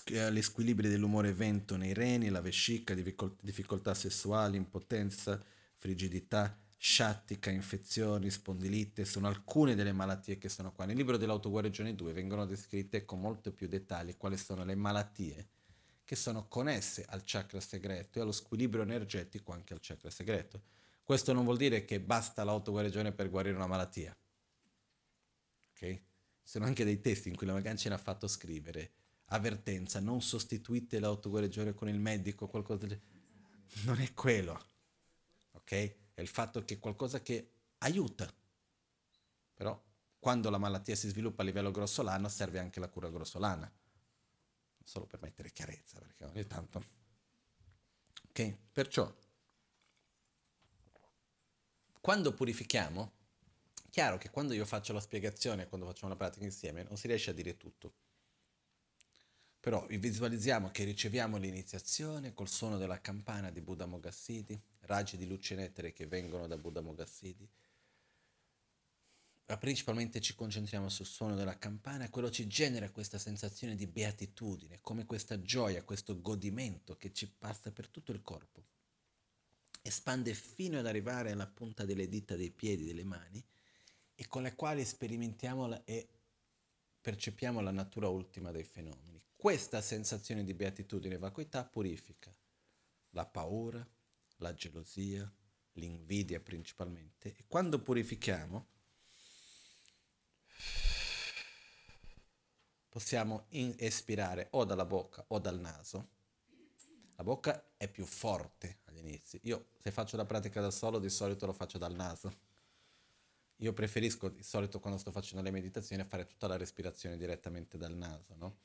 gli squilibri dell'umore vento nei reni, la vescica, difficoltà sessuali, impotenza, frigidità, sciattica, infezioni, spondilite, sono alcune delle malattie che sono qua. Nel libro dell'autoguarigione 2 vengono descritte con molto più dettagli quali sono le malattie che sono connesse al chakra segreto e allo squilibrio energetico anche al chakra segreto. Questo non vuol dire che basta l'autoguarigione per guarire una malattia. Ok? Ci sono anche dei testi in cui la Magancina ha fatto scrivere avvertenza, non sostituite l'autoguarigione con il medico, qualcosa del... Non è quello. Ok? è il fatto che è qualcosa che aiuta. Però quando la malattia si sviluppa a livello grossolano serve anche la cura grossolana. Solo per mettere chiarezza, perché ogni tanto... Ok? Perciò, quando purifichiamo, chiaro che quando io faccio la spiegazione, quando facciamo la pratica insieme, non si riesce a dire tutto. Però visualizziamo che riceviamo l'iniziazione col suono della campana di Buddha Mogassidi, raggi di luce nettere che vengono da Buddha Mogassidi. Ma principalmente ci concentriamo sul suono della campana e quello ci genera questa sensazione di beatitudine, come questa gioia, questo godimento che ci passa per tutto il corpo. Espande fino ad arrivare alla punta delle dita dei piedi, delle mani, e con le quali sperimentiamo e percepiamo la natura ultima dei fenomeni. Questa sensazione di beatitudine e vacuità purifica la paura, la gelosia, l'invidia principalmente. E quando purifichiamo, possiamo in- espirare o dalla bocca o dal naso. La bocca è più forte agli inizi. Io se faccio la pratica da solo di solito lo faccio dal naso. Io preferisco di solito quando sto facendo le meditazioni fare tutta la respirazione direttamente dal naso, no?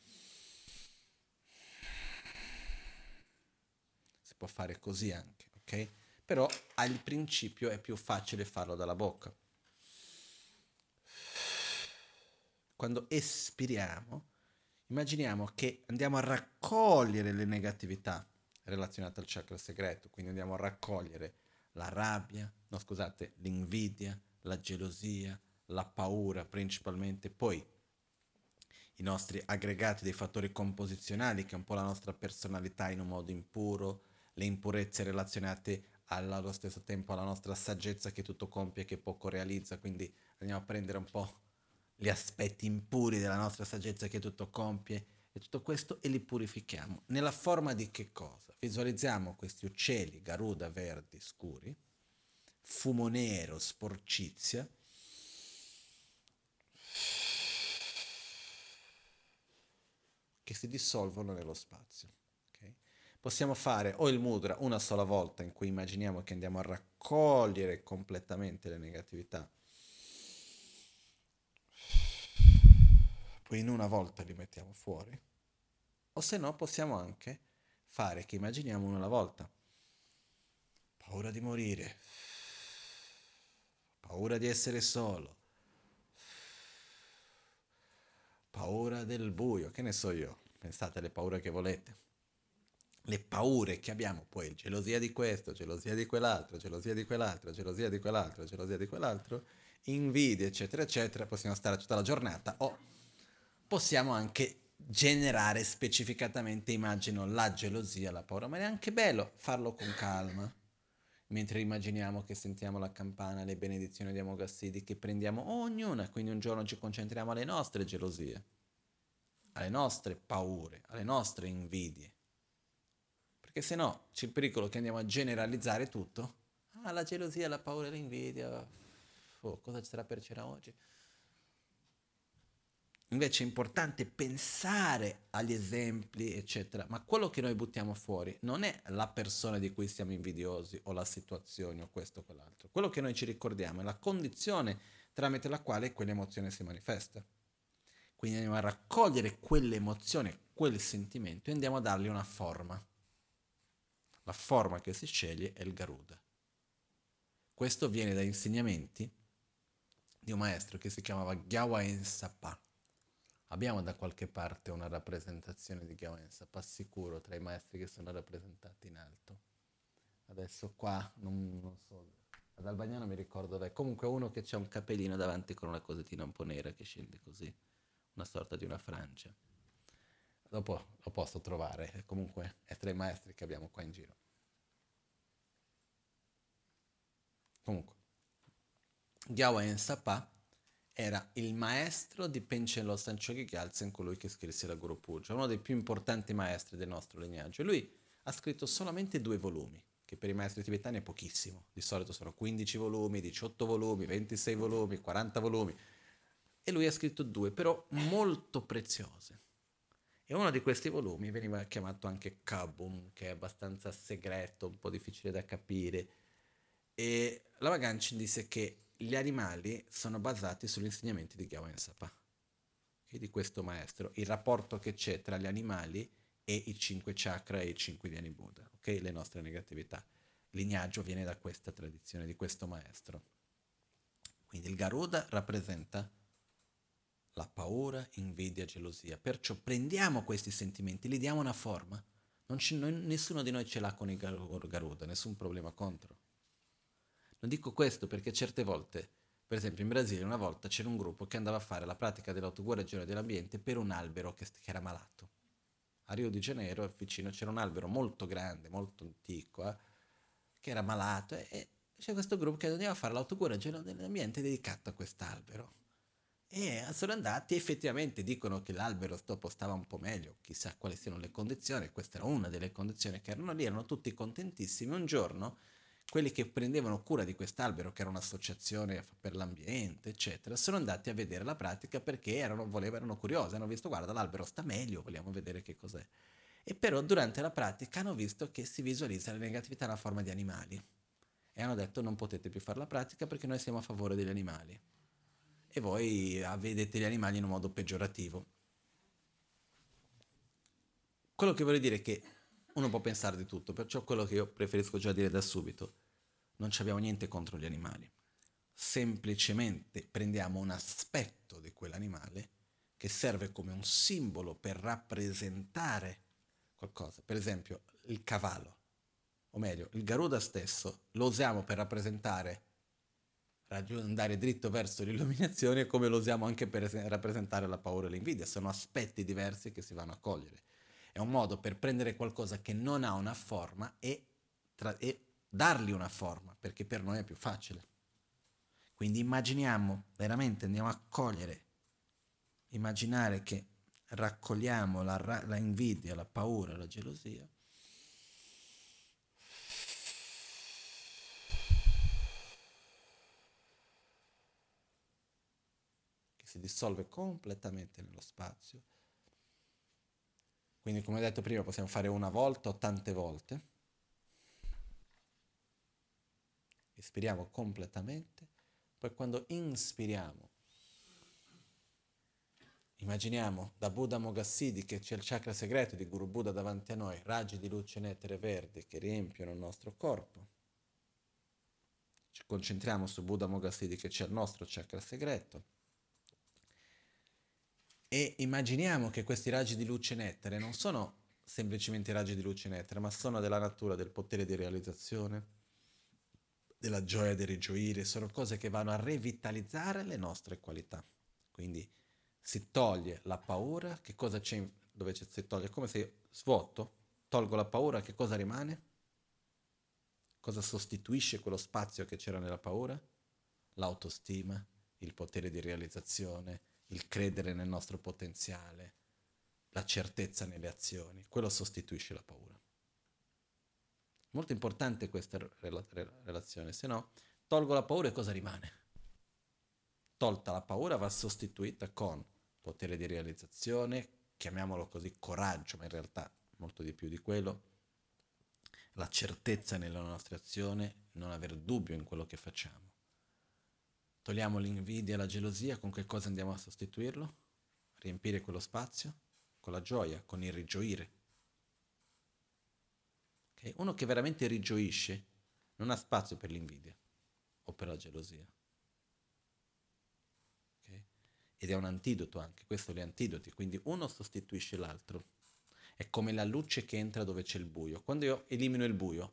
Può fare così anche, ok? Però al principio è più facile farlo dalla bocca. Quando espiriamo, immaginiamo che andiamo a raccogliere le negatività relazionate al chakra segreto, quindi andiamo a raccogliere la rabbia, no scusate, l'invidia, la gelosia, la paura principalmente, poi i nostri aggregati dei fattori composizionali, che è un po' la nostra personalità in un modo impuro, le impurezze relazionate allo stesso tempo alla nostra saggezza che tutto compie e che poco realizza, quindi andiamo a prendere un po' gli aspetti impuri della nostra saggezza che tutto compie e tutto questo e li purifichiamo. Nella forma di che cosa? Visualizziamo questi uccelli, garuda verdi scuri, fumo nero, sporcizia, che si dissolvono nello spazio. Possiamo fare o il mudra una sola volta in cui immaginiamo che andiamo a raccogliere completamente le negatività, poi in una volta li mettiamo fuori, o se no possiamo anche fare che immaginiamo una alla volta. Paura di morire, paura di essere solo, paura del buio, che ne so io, pensate alle paure che volete. Le paure che abbiamo poi, gelosia di questo, gelosia di quell'altro, gelosia di quell'altro, gelosia di quell'altro, gelosia di quell'altro, invidia, eccetera, eccetera, possiamo stare tutta la giornata o possiamo anche generare specificatamente, immagino, la gelosia, la paura, ma è anche bello farlo con calma mentre immaginiamo che sentiamo la campana, le benedizioni di Amogassidi, che prendiamo ognuna, quindi un giorno ci concentriamo alle nostre gelosie, alle nostre paure, alle nostre invidie. Perché se no c'è il pericolo che andiamo a generalizzare tutto. Ah, la gelosia, la paura, l'invidia. Oh, cosa ci sarà per cena oggi? Invece è importante pensare agli esempi, eccetera, ma quello che noi buttiamo fuori non è la persona di cui siamo invidiosi o la situazione o questo o quell'altro. Quello che noi ci ricordiamo è la condizione tramite la quale quell'emozione si manifesta. Quindi andiamo a raccogliere quell'emozione, quel sentimento e andiamo a dargli una forma. La forma che si sceglie è il Garuda. Questo viene da insegnamenti di un maestro che si chiamava Gyawain Sapa Abbiamo da qualche parte una rappresentazione di Gyawensa, sicuro, tra i maestri che sono rappresentati in alto. Adesso qua, non, non so, ad Albagnano mi ricordo dov'è. Comunque uno che c'ha un capellino davanti con una cosettina un po' nera che scende così, una sorta di una francia. Dopo lo posso trovare, comunque è tra i maestri che abbiamo qua in giro. Comunque, Gyawen Sapa era il maestro di Penchen Sanchogi Gyaltsen, colui che scrisse la Guru Puja, uno dei più importanti maestri del nostro lignaggio. Lui ha scritto solamente due volumi, che per i maestri tibetani è pochissimo. Di solito sono 15 volumi, 18 volumi, 26 volumi, 40 volumi. E lui ha scritto due, però molto preziose. E uno di questi volumi veniva chiamato anche Kabum, che è abbastanza segreto, un po' difficile da capire. E la Vagancin disse che gli animali sono basati sugli insegnamenti di Gyawan Sapa, okay, di questo maestro, il rapporto che c'è tra gli animali e i cinque chakra e i cinque Dhyani Buddha, okay, le nostre negatività. Lignaggio viene da questa tradizione, di questo maestro. Quindi il Garuda rappresenta la paura, invidia, gelosia. Perciò prendiamo questi sentimenti, li diamo una forma. C- non, nessuno di noi ce l'ha con il Garuda, nessun problema contro. Non dico questo perché certe volte, per esempio in Brasile una volta c'era un gruppo che andava a fare la pratica dell'autoguarigione dell'ambiente per un albero che, che, era malato. A Rio de Janeiro vicino c'era un albero molto grande, molto antico, eh, che era malato e, e c'è questo gruppo che andava a fare l'autoguarigione dell'ambiente dedicato a quest'albero. E sono andati, effettivamente dicono che l'albero dopo stava un po' meglio, chissà quali siano le condizioni, questa era una delle condizioni che erano lì, erano tutti contentissimi. Un giorno quelli che prendevano cura di quest'albero, che era un'associazione per l'ambiente, eccetera, sono andati a vedere la pratica perché erano, volevano, erano curiosi, hanno visto, guarda, l'albero sta meglio, vogliamo vedere che cos'è. E però durante la pratica hanno visto che si visualizza la negatività nella forma di animali. E hanno detto non potete più fare la pratica perché noi siamo a favore degli animali. E voi vedete gli animali in un modo peggiorativo. Quello che voglio dire è che uno può pensare di tutto, perciò quello che io preferisco già dire da subito, non abbiamo niente contro gli animali, semplicemente prendiamo un aspetto di quell'animale che serve come un simbolo per rappresentare qualcosa, per esempio il cavallo, o meglio, il Garuda stesso, lo usiamo per rappresentare andare dritto verso l'illuminazione come lo usiamo anche per rappresentare la paura e l'invidia, sono aspetti diversi che si vanno a cogliere. È un modo per prendere qualcosa che non ha una forma e, tra- e dargli una forma, perché per noi è più facile. Quindi immaginiamo, veramente andiamo a cogliere, immaginare che raccogliamo la, ra- la invidia, la paura, la gelosia. Si dissolve completamente nello spazio quindi come detto prima possiamo fare una volta o tante volte. Espiriamo completamente, poi quando inspiriamo, immaginiamo da Buddha Mogassidi che c'è il chakra segreto di Guru Buddha davanti a noi, raggi di luce nettere verde che riempiono il nostro corpo. Ci concentriamo su Buddha Mogassidi che c'è il nostro chakra segreto e immaginiamo che questi raggi di luce nettere non sono semplicemente raggi di luce nettere, ma sono della natura del potere di realizzazione, della gioia di rigioire, sono cose che vanno a revitalizzare le nostre qualità. Quindi si toglie la paura, che cosa c'è dove c'è, si toglie? È come se svuoto, tolgo la paura, che cosa rimane? Cosa sostituisce quello spazio che c'era nella paura? L'autostima, il potere di realizzazione, il credere nel nostro potenziale, la certezza nelle azioni, quello sostituisce la paura. Molto importante questa relazione, se no tolgo la paura e cosa rimane? Tolta la paura va sostituita con potere di realizzazione, chiamiamolo così coraggio, ma in realtà molto di più di quello, la certezza nella nostra azione, non aver dubbio in quello che facciamo Togliamo l'invidia la gelosia, con che cosa andiamo a sostituirlo? Riempire quello spazio? Con la gioia, con il rigioire. Okay? Uno che veramente rigioisce non ha spazio per l'invidia o per la gelosia. Okay? Ed è un antidoto anche, questo gli antidoti, quindi uno sostituisce l'altro. È come la luce che entra dove c'è il buio. Quando io elimino il buio,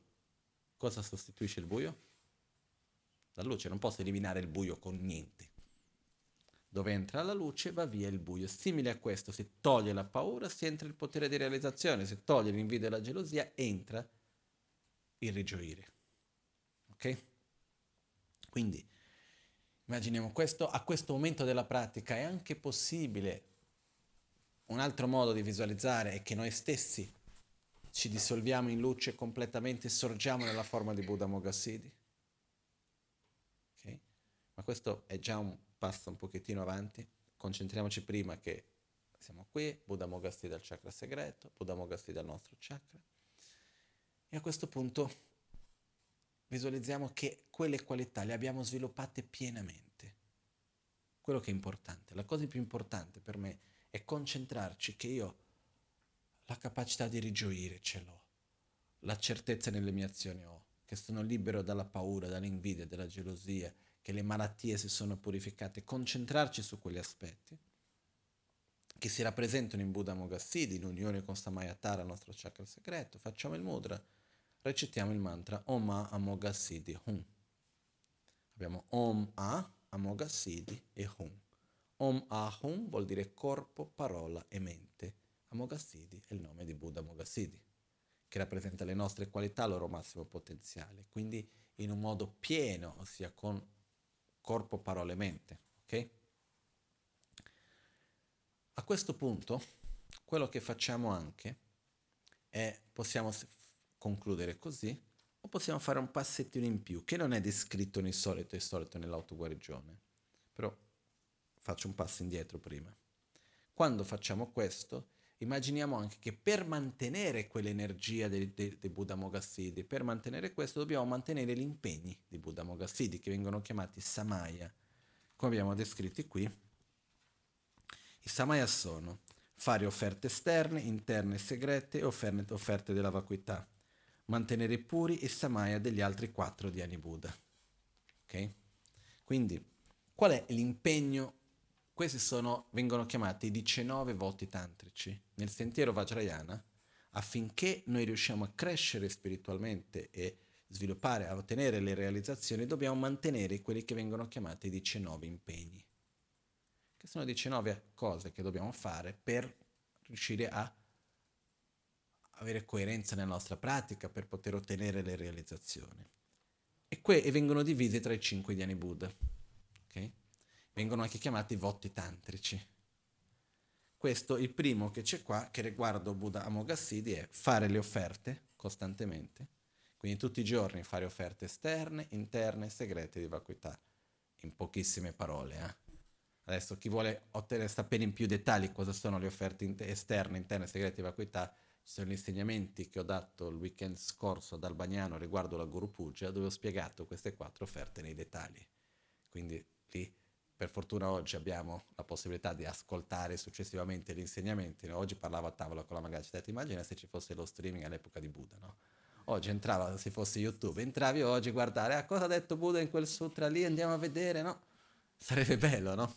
cosa sostituisce il buio? La luce non posso eliminare il buio con niente. Dove entra la luce va via il buio. Simile a questo, si toglie la paura, si entra il potere di realizzazione, si toglie l'invidia e la gelosia, entra il rigioire. Ok? Quindi immaginiamo questo, a questo momento della pratica è anche possibile un altro modo di visualizzare è che noi stessi ci dissolviamo in luce completamente e sorgiamo nella forma di Buddha Mogassidi ma questo è già un passo un pochettino avanti. Concentriamoci prima che siamo qui, Buddha Mogasti dal chakra segreto, Buddha Mogasti dal nostro chakra. E a questo punto visualizziamo che quelle qualità le abbiamo sviluppate pienamente. Quello che è importante, la cosa più importante per me è concentrarci che io la capacità di rigioire ce l'ho, la certezza nelle mie azioni ho, che sono libero dalla paura, dall'invidia, dalla gelosia, che le malattie si sono purificate, concentrarci su quegli aspetti che si rappresentano in Buddha Mogassidi, in unione con Samayatara, il nostro chakra segreto. Facciamo il mudra, recitiamo il mantra Om A Amogassidi Hum. Abbiamo Om A Amogassidi e Hum. Om A Hum vuol dire corpo, parola e mente. Amogassidi è il nome di Buddha Mogassidi, che rappresenta le nostre qualità, il loro massimo potenziale. Quindi in un modo pieno, ossia con corpo, parole, mente, ok? a questo punto, quello che facciamo anche è, possiamo concludere così, o possiamo fare un passettino in più, che non è descritto nel solito e solito nell'autoguarigione. Però faccio un passo indietro prima. Quando facciamo questo, immaginiamo anche che per mantenere quell'energia dei Buddha Mogassidi, per mantenere questo dobbiamo mantenere gli impegni di Buddha Mogassidi, che vengono chiamati Samaya, come abbiamo descritti qui. I Samaya sono fare offerte esterne, interne e segrete e offerte, offerte della vacuità mantenere puri i samaya degli altri quattro dhyani Buddha. Ok? Quindi, qual è l'impegno? Questi sono, vengono chiamati i 19 voti tantrici nel sentiero Vajrayana affinché noi riusciamo a crescere spiritualmente e sviluppare, a ottenere le realizzazioni, dobbiamo mantenere quelli che vengono chiamati i 19 impegni, che sono 19 cose che dobbiamo fare per riuscire a avere coerenza nella nostra pratica per poter ottenere le realizzazioni. E, que- e vengono divisi tra i cinque Dhyani Buddha. Vengono anche chiamati voti tantrici. Questo, il primo che c'è qua, che riguarda Buddha Amoghasiddhi, è fare le offerte costantemente, quindi tutti i giorni fare offerte esterne, interne, segrete di vacuità, in pochissime parole. Eh? Adesso chi vuole ottenere, sapere in più dettagli cosa sono le offerte in- esterne, interne, segrete di vacuità, sono gli insegnamenti che ho dato il weekend scorso ad Albagnano riguardo la Guru Puja, dove ho spiegato queste quattro offerte nei dettagli. Quindi lì, per fortuna oggi abbiamo la possibilità di ascoltare successivamente gli insegnamenti. Oggi parlavo a tavola con la Magaci, ho detto immagina se ci fosse lo streaming all'epoca di Buddha, no? Oggi entrava, se fosse YouTube, entravi oggi a guardare, ah, cosa ha detto Buddha in quel sutra lì, andiamo a vedere, no? Sarebbe bello, no?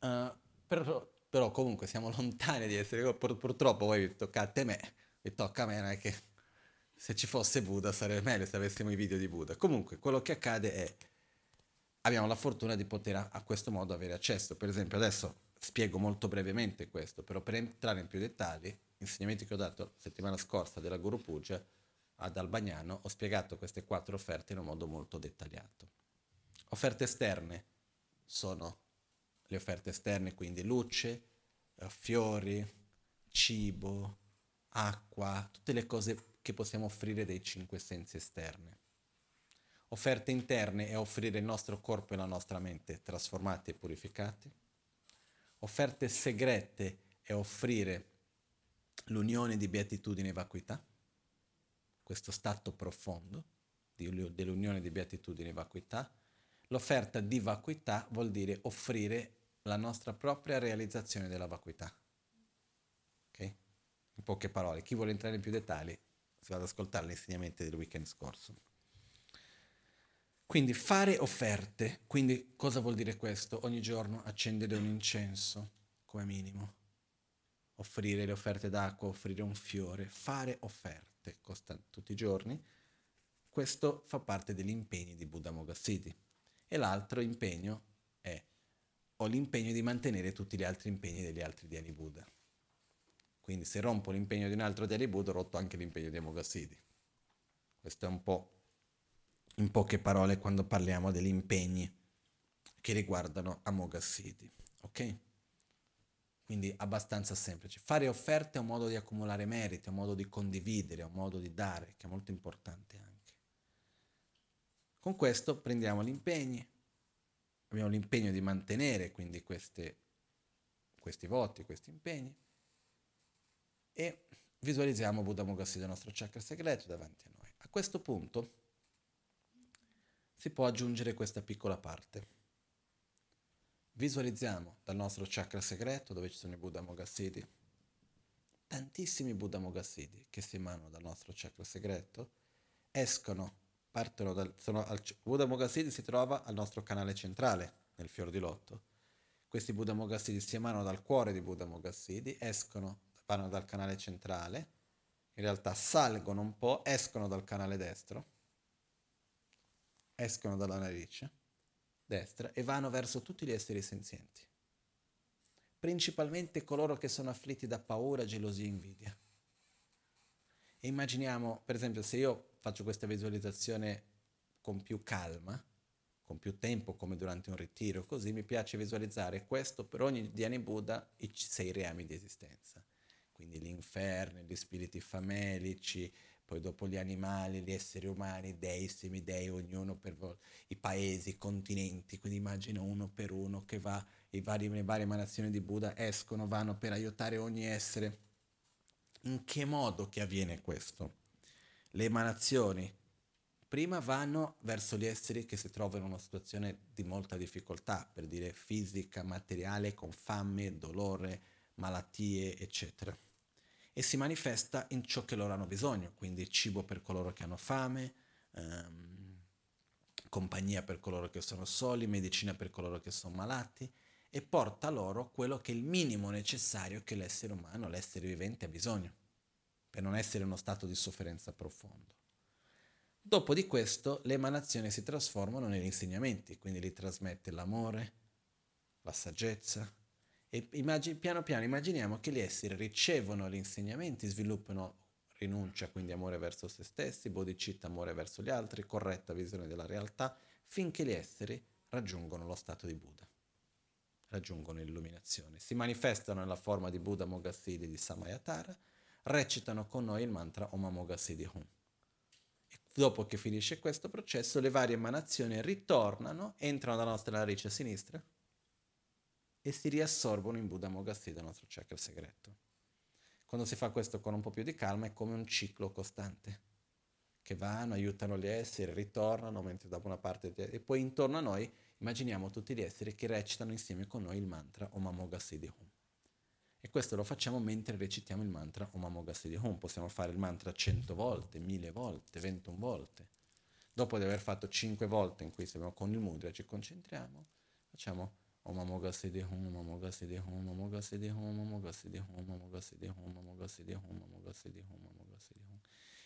Uh, però però comunque siamo lontani di essere, pur, purtroppo poi toccate me, mi tocca a me, non è che se ci fosse Buddha sarebbe meglio se avessimo i video di Buddha. Comunque quello che accade è, abbiamo la fortuna di poter a, a questo modo avere accesso. Per esempio adesso spiego molto brevemente questo, però per entrare in più dettagli, insegnamenti che ho dato la settimana scorsa della Guru Puja ad Albagnano, ho spiegato queste quattro offerte in un modo molto dettagliato. Offerte esterne sono le offerte esterne, quindi luce, eh, fiori, cibo, acqua, tutte le cose che possiamo offrire dei cinque sensi esterne. Offerte interne è offrire il nostro corpo e la nostra mente trasformati e purificati. Offerte segrete è offrire l'unione di beatitudine e vacuità, questo stato profondo dell'unione di beatitudine e vacuità. L'offerta di vacuità vuol dire offrire la nostra propria realizzazione della vacuità. Ok? In poche parole, chi vuole entrare in più dettagli si va ad ascoltare gli insegnamenti del weekend scorso. Quindi fare offerte, quindi cosa vuol dire questo? Ogni giorno accendere un incenso, come minimo, offrire le offerte d'acqua, offrire un fiore, fare offerte costant- tutti i giorni, questo fa parte degli impegni di Buddha Mogassidi. E l'altro impegno è ho l'impegno di mantenere tutti gli altri impegni degli altri Dhyani Buddha. Quindi se rompo l'impegno di un altro Dhyani Buddha, ho rotto anche l'impegno di Amoghasiddhi. Questo è un po' in poche parole quando parliamo degli impegni che riguardano Amoghasiddhi. Ok? Quindi abbastanza semplice. Fare offerte è un modo di accumulare meriti, è un modo di condividere, è un modo di dare, che è molto importante anche. Con questo prendiamo gli impegni, abbiamo l'impegno di mantenere quindi queste, questi voti, questi impegni e visualizziamo Buddha Mogassi del nostro chakra segreto davanti a noi. A questo punto si può aggiungere questa piccola parte. Visualizziamo dal nostro chakra segreto dove ci sono i Buddha Mogassidi, tantissimi Buddha Mogassidi che si emanano dal nostro chakra segreto, escono partono dal, sono al, Buddha Mogassidi si trova al nostro canale centrale, nel fior di lotto. Questi Buddha Mogassidi si emanano dal cuore di Buddha Mogassidi, escono, vanno dal canale centrale, in realtà salgono un po', escono dal canale destro, escono dalla narice destra e vanno verso tutti gli esseri senzienti, principalmente coloro che sono afflitti da paura, gelosia e invidia. E immaginiamo, per esempio, se io faccio questa visualizzazione con più calma, con più tempo, come durante un ritiro, così mi piace visualizzare questo per ogni Dhyani Buddha, i sei reami di esistenza. Quindi l'inferno, gli spiriti famelici, poi dopo gli animali, gli esseri umani, dei, semidei, ognuno per volta, i paesi, i continenti, quindi immagino uno per uno che va, vari, le varie emanazioni di Buddha escono, vanno per aiutare ogni essere. In che modo che avviene questo? Le emanazioni prima vanno verso gli esseri che si trovano in una situazione di molta difficoltà, per dire fisica, materiale, con fame, dolore, malattie, eccetera. E si manifesta in ciò che loro hanno bisogno, quindi cibo per coloro che hanno fame, ehm, compagnia per coloro che sono soli, medicina per coloro che sono malati, e porta loro quello che è il minimo necessario che l'essere umano, l'essere vivente ha bisogno, per non essere in uno stato di sofferenza profondo. Dopo di questo le emanazioni si trasformano negli insegnamenti, quindi li trasmette l'amore, la saggezza. E immagini, piano piano immaginiamo che gli esseri ricevono gli insegnamenti, sviluppano rinuncia, quindi amore verso se stessi, bodhicitta, amore verso gli altri, corretta visione della realtà, finché gli esseri raggiungono lo stato di Buddha, raggiungono l'illuminazione. Si manifestano nella forma di Buddha Mogassiddhi di Samayatara, recitano con noi il mantra Om Mogassiddhi Hum Dopo che finisce questo processo, le varie emanazioni ritornano, entrano dalla nostra narice sinistra e si riassorbono in Buddha Mogassiddha, il nostro chakra segreto. Quando si fa questo con un po' più di calma è come un ciclo costante, che vanno, aiutano gli esseri, ritornano, mentre dopo una parte... E poi intorno a noi immaginiamo tutti gli esseri che recitano insieme con noi il mantra Om Mogassiddhi Hum. E questo lo facciamo mentre recitiamo il mantra Om Amoga Siddhi Hum. Possiamo fare il mantra 100 volte, 1000 volte, 21 volte. Dopo di aver fatto 5 volte in cui siamo con il mudra, ci concentriamo, facciamo Om Amoga Siddhi Hum, Om Amoga Siddhi Hum, Om Amoga Siddhi Hum, Om Amoga Siddhi Hum, Om Amoga Siddhi Hum, Om Amoga Siddhi Hum, Om Amoga Siddhi Hum, Om Amoga Siddhi Hum.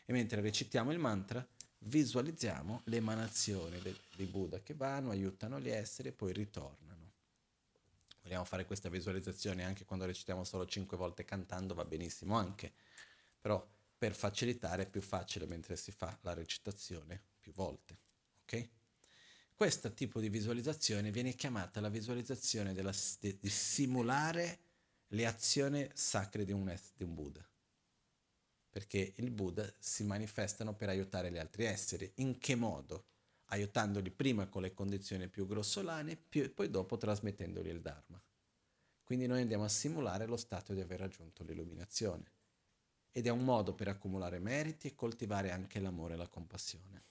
E mentre recitiamo il mantra, visualizziamo le emanazioni di Buddha che vanno, aiutano gli esseri e poi ritornano vogliamo fare questa visualizzazione anche quando recitiamo solo 5 volte cantando, va benissimo anche, però per facilitare è più facile mentre si fa la recitazione più volte. Ok? Questo tipo di visualizzazione viene chiamata la visualizzazione della, di, simulare le azioni sacre di un, di un Buddha. Perché il Buddha si manifestano per aiutare gli altri esseri. In che modo? aiutandoli prima con le condizioni più grossolane e poi dopo trasmettendogli il Dharma. Quindi noi andiamo a simulare lo stato di aver raggiunto l'illuminazione ed è un modo per accumulare meriti e coltivare anche l'amore e la compassione.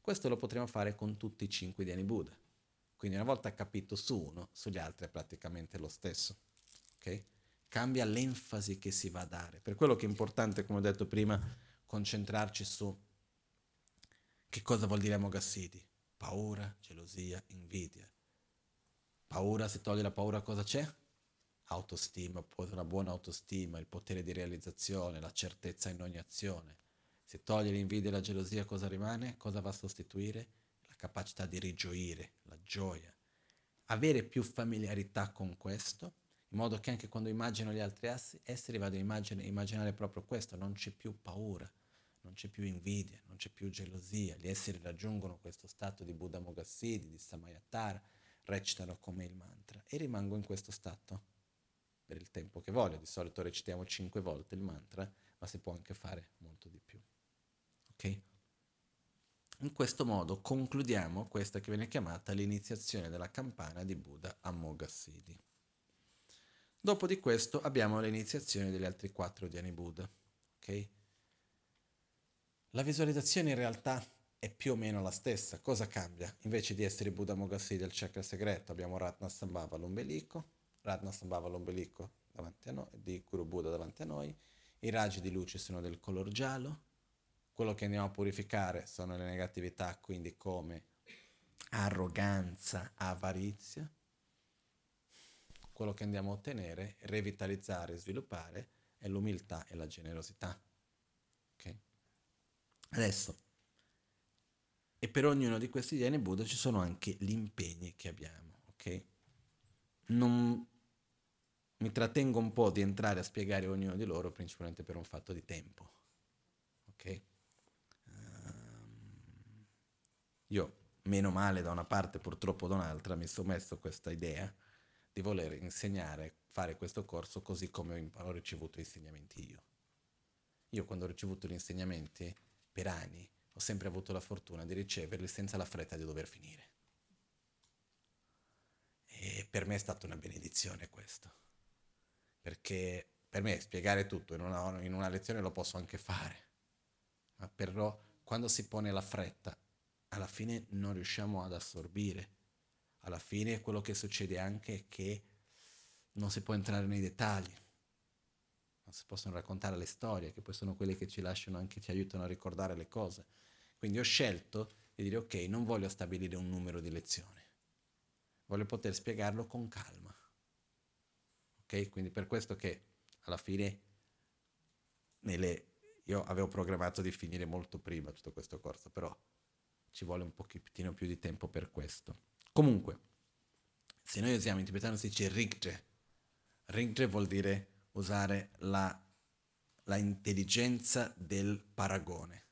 Questo lo potremo fare con tutti i cinque Dhyani Buddha. Quindi una volta capito su uno, sugli altri è praticamente lo stesso. Ok? Cambia l'enfasi che si va a dare. Per quello che è importante, come ho detto prima, concentrarci su che cosa vuol dire Mogassidi? Paura, gelosia, invidia. Paura, se toglie la paura cosa c'è? Autostima, una buona autostima, il potere di realizzazione, la certezza in ogni azione. Se toglie l'invidia e la gelosia cosa rimane? Cosa va a sostituire? La capacità di rigioire, la gioia. Avere più familiarità con questo, in modo che anche quando immagino gli altri esseri vado a immaginare proprio questo, non c'è più paura, non c'è più invidia, non c'è più gelosia, gli esseri raggiungono questo stato di Buddha Mogassidi, di Samayatara, recitano come il mantra e rimango in questo stato per il tempo che voglio. Di solito recitiamo cinque volte il mantra, ma si può anche fare molto di più. Ok? In questo modo concludiamo questa che viene chiamata l'iniziazione della campana di Buddha a Mogassidi. Dopo di questo abbiamo l'iniziazione degli altri quattro Dhyani Buddha. ok? La visualizzazione in realtà è più o meno la stessa. Cosa cambia? Invece di essere Buddha Mogassi del chakra segreto, abbiamo Ratna Sambhava l'ombelico, Ratna Sambhava l'ombelico davanti a noi, di Guru Buddha davanti a noi, i raggi di luce sono del color giallo, quello che andiamo a purificare sono le negatività, quindi come arroganza, avarizia. Quello che andiamo a ottenere, revitalizzare, sviluppare è l'umiltà e la generosità. Adesso, e per ognuno di questi Dhyani Buddha ci sono anche gli impegni che abbiamo, ok? Non mi trattengo un po' di entrare a spiegare ognuno di loro, principalmente per un fatto di tempo, ok? Um, io meno male da una parte, purtroppo da un'altra, mi sono messo questa idea di voler insegnare, fare questo corso così come ho ricevuto insegnamenti io. Io quando ho ricevuto gli insegnamenti per anni ho sempre avuto la fortuna di riceverli senza la fretta di dover finire. E per me è stata una benedizione questo, perché per me spiegare tutto in una, in una lezione lo posso anche fare, ma però quando si pone la fretta, alla fine non riusciamo ad assorbire. Alla fine quello che succede anche è che non si può entrare nei dettagli, non si possono raccontare le storie, che poi sono quelle che ci lasciano anche, ci aiutano a ricordare le cose. Quindi ho scelto di dire ok, non voglio stabilire un numero di lezioni, voglio poter spiegarlo con calma. Ok? Quindi per questo che alla fine nelle, io avevo programmato di finire molto prima tutto questo corso, però ci vuole un pochettino più di tempo per questo. Comunque, se noi usiamo in tibetano si dice rigje. Rigje vuol dire usare la, la intelligenza del paragone.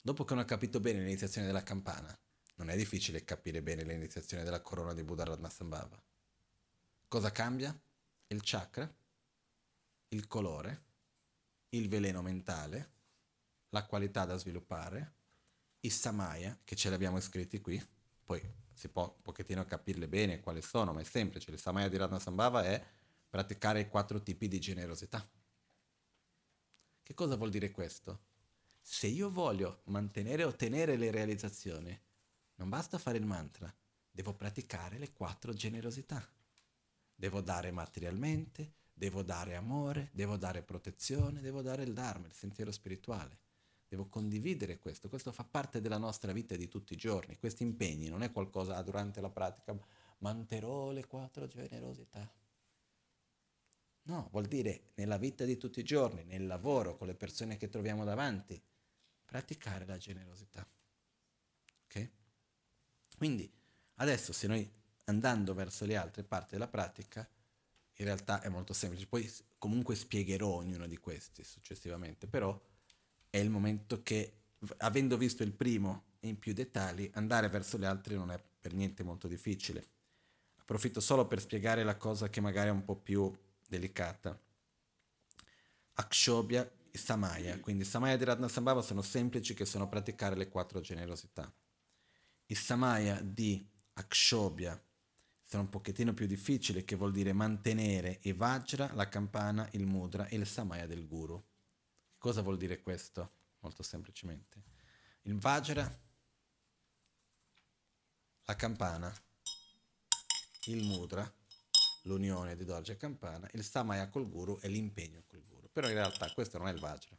Dopo che uno ha capito bene l'iniziazione della campana, non è difficile capire bene l'iniziazione della corona di Buddha Radnasambhava. Cosa cambia? Il chakra, il colore, il veleno mentale, la qualità da sviluppare, i samaya, che ce li abbiamo scritti qui, poi si può un pochettino capirle bene quali sono, ma è semplice. Il samaya di Radnasambhava è praticare i quattro tipi di generosità. Che cosa vuol dire questo? Se io voglio mantenere o ottenere le realizzazioni, non basta fare il mantra, devo praticare le quattro generosità. Devo dare materialmente, devo dare amore, devo dare protezione, devo dare il Dharma, il sentiero spirituale. Devo condividere questo, questo fa parte della nostra vita di tutti i giorni. Questi impegni non è qualcosa durante la pratica, manterrò le quattro generosità. No, vuol dire nella vita di tutti i giorni, nel lavoro, con le persone che troviamo davanti, praticare la generosità. Ok? Quindi adesso se noi andando verso le altre parti della pratica, in realtà è molto semplice. Poi comunque spiegherò ognuno di questi successivamente, però è il momento che, avendo visto il primo in più dettagli, andare verso le altre non è per niente molto difficile. Approfitto solo per spiegare la cosa che magari è un po' più delicata. Akshobhya e Samaya, quindi Samaya di Radnasambhava sono semplici che sono praticare le quattro generosità. I Samaya di Akshobhya sono un pochettino più difficili, che vuol dire mantenere i Vajra, la campana, il Mudra e il Samaya del Guru. Cosa vuol dire questo? Molto semplicemente. Il Vajra, la campana, il Mudra, l'unione di Dorja e Campana, il Samaya col Guru e l'impegno col Guru. Però in realtà questo non è il Vajra.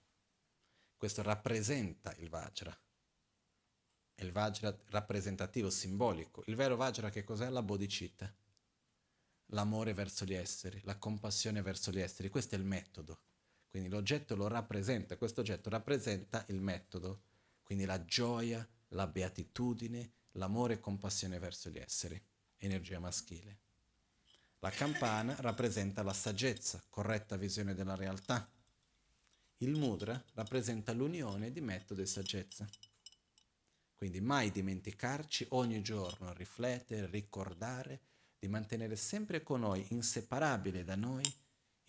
Questo rappresenta il Vajra. È il Vajra rappresentativo, simbolico. Il vero Vajra che cos'è? La bodhicitta. L'amore verso gli esseri, la compassione verso gli esseri. Questo è il metodo. Quindi l'oggetto lo rappresenta, questo oggetto rappresenta il metodo, quindi la gioia, la beatitudine, l'amore e compassione verso gli esseri, energia maschile. La campana rappresenta la saggezza, corretta visione della realtà. Il mudra rappresenta l'unione di metodo e saggezza. Quindi mai dimenticarci ogni giorno, riflettere, ricordare, di mantenere sempre con noi, inseparabile da noi,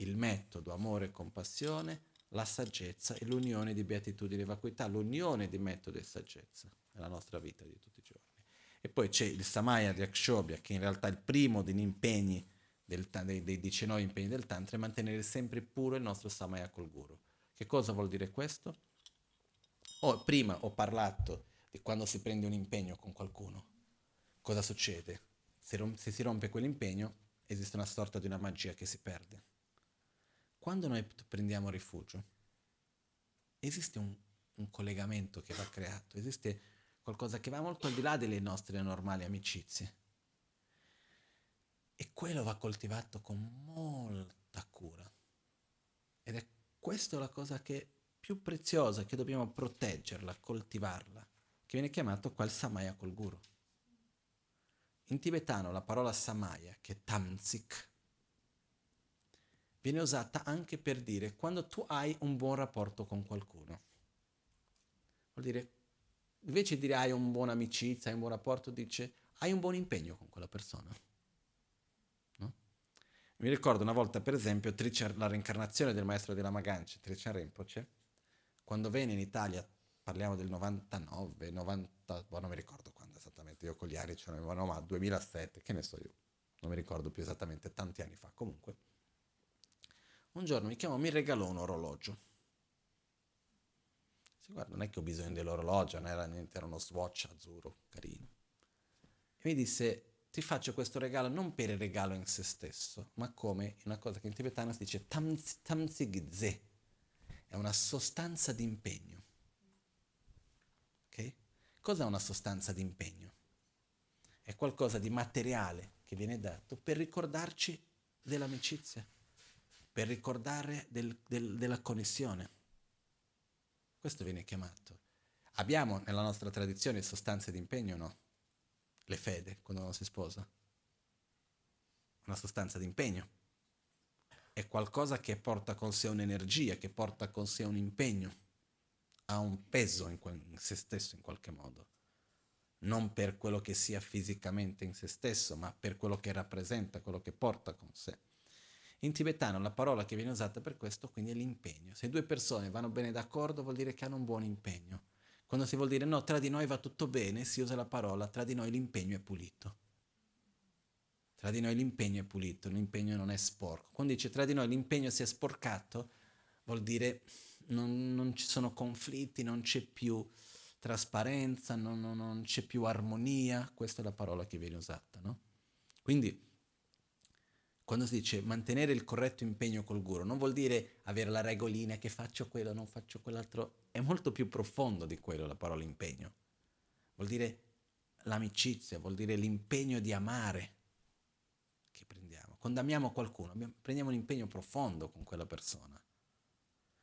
il metodo, amore e compassione, la saggezza e l'unione di beatitudine e vacuità, l'unione di metodo e saggezza nella nostra vita di tutti i giorni. E poi c'è il Samaya di che in realtà è il primo degli impegni, del, dei, dei 19 impegni del Tantra, è mantenere sempre puro il nostro Samaya col Guru. Che cosa vuol dire questo? Oh, prima ho parlato di quando si prende un impegno con qualcuno. Cosa succede? Se, rom- se si rompe quell'impegno, esiste una sorta di una magia che si perde quando noi prendiamo rifugio, esiste un, un, collegamento che va creato, esiste qualcosa che va molto al di là delle nostre normali amicizie. E quello va coltivato con molta cura. Ed è questa la cosa che è più preziosa, che dobbiamo proteggerla, coltivarla, che viene chiamato qua il Samaya col Guru. In tibetano la parola Samaya, che è Tamsik, viene usata anche per dire quando tu hai un buon rapporto con qualcuno. Vuol dire invece di dire hai un buon amicizia, hai un buon rapporto, dice hai un buon impegno con quella persona. No? Mi ricordo una volta, per esempio, Tricia, la reincarnazione del maestro della Maganci, Tricia Rinpoche, quando venne in Italia, parliamo del 99, 90, boh, non mi ricordo quando esattamente, io con gli anni ce n'avevano, ma 2007, che ne so io, non mi ricordo più esattamente, tanti anni fa, comunque. Un giorno mi chiamò, mi regalò un orologio guarda, non è che ho bisogno dell'orologio, non era niente, era uno swatch azzurro, carino. E mi disse, ti faccio questo regalo non per il regalo in se stesso, ma come una cosa che in tibetano si dice tamzigze, è una sostanza di impegno. Ok? Cos'è una sostanza di impegno? È qualcosa di materiale che viene dato per ricordarci dell'amicizia, per ricordare del, del, della connessione. Questo viene chiamato. Abbiamo nella nostra tradizione sostanze di impegno o no? Le fede, quando uno si sposa. Una sostanza di impegno. È qualcosa che porta con sé un'energia, che porta con sé un impegno, ha un peso in, quel, in se stesso in qualche modo. Non per quello che sia fisicamente in se stesso, ma per quello che rappresenta, quello che porta con sé. In tibetano la parola che viene usata per questo quindi è l'impegno. Se due persone vanno bene d'accordo vuol dire che hanno un buon impegno. Quando si vuol dire no, tra di noi va tutto bene, si usa la parola tra di noi l'impegno è pulito. Tra di noi l'impegno è pulito, l'impegno non è sporco. Quando dice tra di noi l'impegno si è sporcato, vuol dire non, non ci sono conflitti, non c'è più trasparenza, non, non, non, c'è più armonia, questa è la parola che viene usata, no? Quindi quando si dice mantenere il corretto impegno col guru, non vuol dire avere la regolina che faccio quello, non faccio quell'altro, è molto più profondo di quello la parola impegno. Vuol dire l'amicizia, vuol dire l'impegno di amare che prendiamo. Quando qualcuno, prendiamo un impegno profondo con quella persona.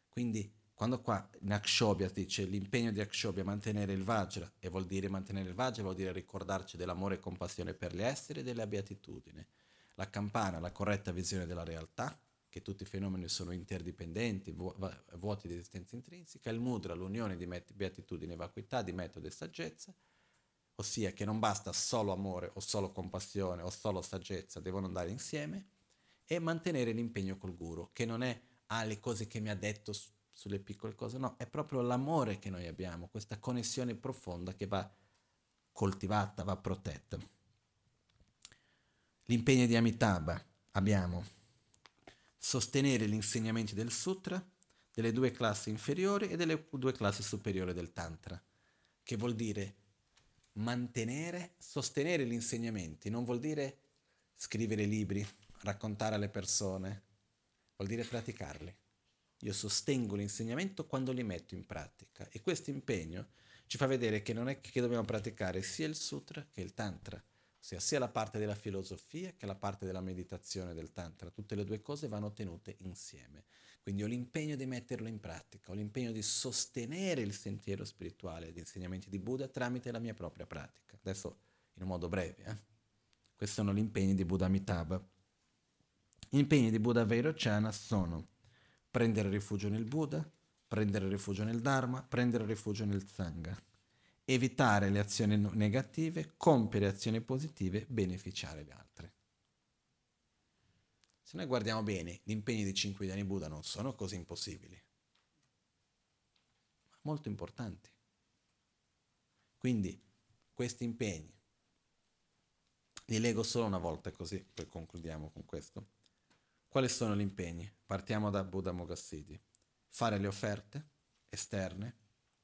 Quindi quando qua in Akshobhya dice l'impegno di Akshobhya è mantenere il Vajra, e vuol dire mantenere il Vajra, vuol dire ricordarci dell'amore e compassione per gli esseri e della beatitudine la campana, la corretta visione della realtà, che tutti i fenomeni sono interdipendenti, vuoti di esistenza intrinseca, il mudra, l'unione di beatitudine e vacuità, di metodo e saggezza, ossia che non basta solo amore o solo compassione o solo saggezza, devono andare insieme, e mantenere l'impegno col guru, che non è ah, le cose che mi ha detto su, sulle piccole cose, no, è proprio l'amore che noi abbiamo, questa connessione profonda che va coltivata, va protetta. L'impegno di Amitabha abbiamo. Sostenere gli insegnamenti del sutra, delle due classi inferiori e delle due classi superiori del Tantra, che vuol dire mantenere, sostenere gli insegnamenti, non vuol dire scrivere libri, raccontare alle persone, vuol dire praticarli. Io sostengo l'insegnamento quando li metto in pratica. E questo impegno ci fa vedere che non è che dobbiamo praticare sia il sutra che il tantra, ossia sia la parte della filosofia che la parte della meditazione del tantra, tutte le due cose vanno tenute insieme. Quindi ho l'impegno di metterlo in pratica, ho l'impegno di sostenere il sentiero spirituale, gli insegnamenti di Buddha tramite la mia propria pratica. Adesso in un modo breve. Eh? Questi sono gli impegni di Buddha Amitabha. Gli impegni di Buddha Vairocana sono prendere rifugio nel Buddha, prendere rifugio nel Dharma, prendere rifugio nel Sangha evitare le azioni negative, compiere azioni positive, beneficiare gli altri. Se noi guardiamo bene, gli impegni di cinque Dhyani Buddha non sono così impossibili, ma molto importanti. Quindi questi impegni li leggo solo una volta così, poi concludiamo con questo. Quali sono gli impegni? Partiamo da Buddha Mogassidi. Fare le offerte esterne,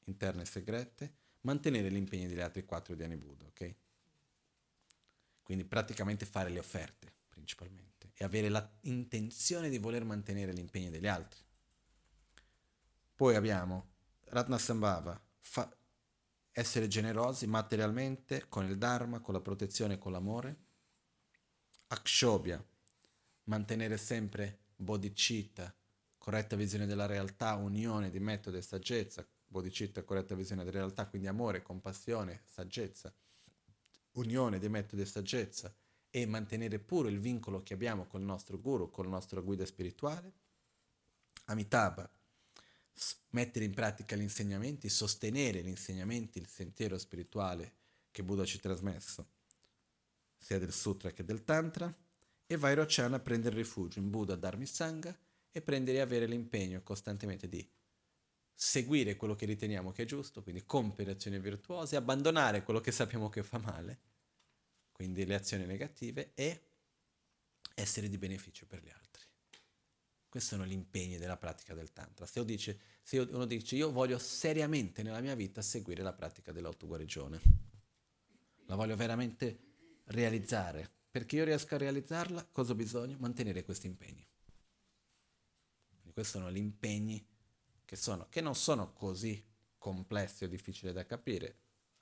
interne e segrete, mantenere l'impegno degli altri quattro Dhyani Buddha, ok? Quindi praticamente fare le offerte, principalmente, e avere l'intenzione di voler mantenere l'impegno degli altri. Poi abbiamo Ratnasambhava, fa- essere generosi materialmente con il Dharma, con la protezione e con l'amore. Akshobhya, mantenere sempre bodhicitta, corretta visione della realtà, unione di metodo e saggezza, bodhicitta, corretta visione della realtà, quindi amore, compassione, saggezza, unione dei metodi e saggezza e mantenere puro il vincolo che abbiamo con il nostro guru, con la nostra guida spirituale. Amitabha, mettere in pratica gli insegnamenti, sostenere gli insegnamenti, il sentiero spirituale che Buddha ci ha trasmesso, sia del sutra che del tantra, e Vairocana a prendere rifugio in Buddha Dharma Sangha e prendere e avere l'impegno costantemente di seguire quello che riteniamo che è giusto, quindi compiere azioni virtuose, abbandonare quello che sappiamo che fa male, quindi le azioni negative, e essere di beneficio per gli altri. Questi sono gli impegni della pratica del Tantra. Se, dice, se uno dice io voglio seriamente nella mia vita seguire la pratica dell'autoguarigione, la voglio veramente realizzare, perché io riesco a realizzarla, cosa ho bisogno? Mantenere questi impegni. Quindi questi sono gli impegni che, sono, che non sono così complessi o difficili da capire.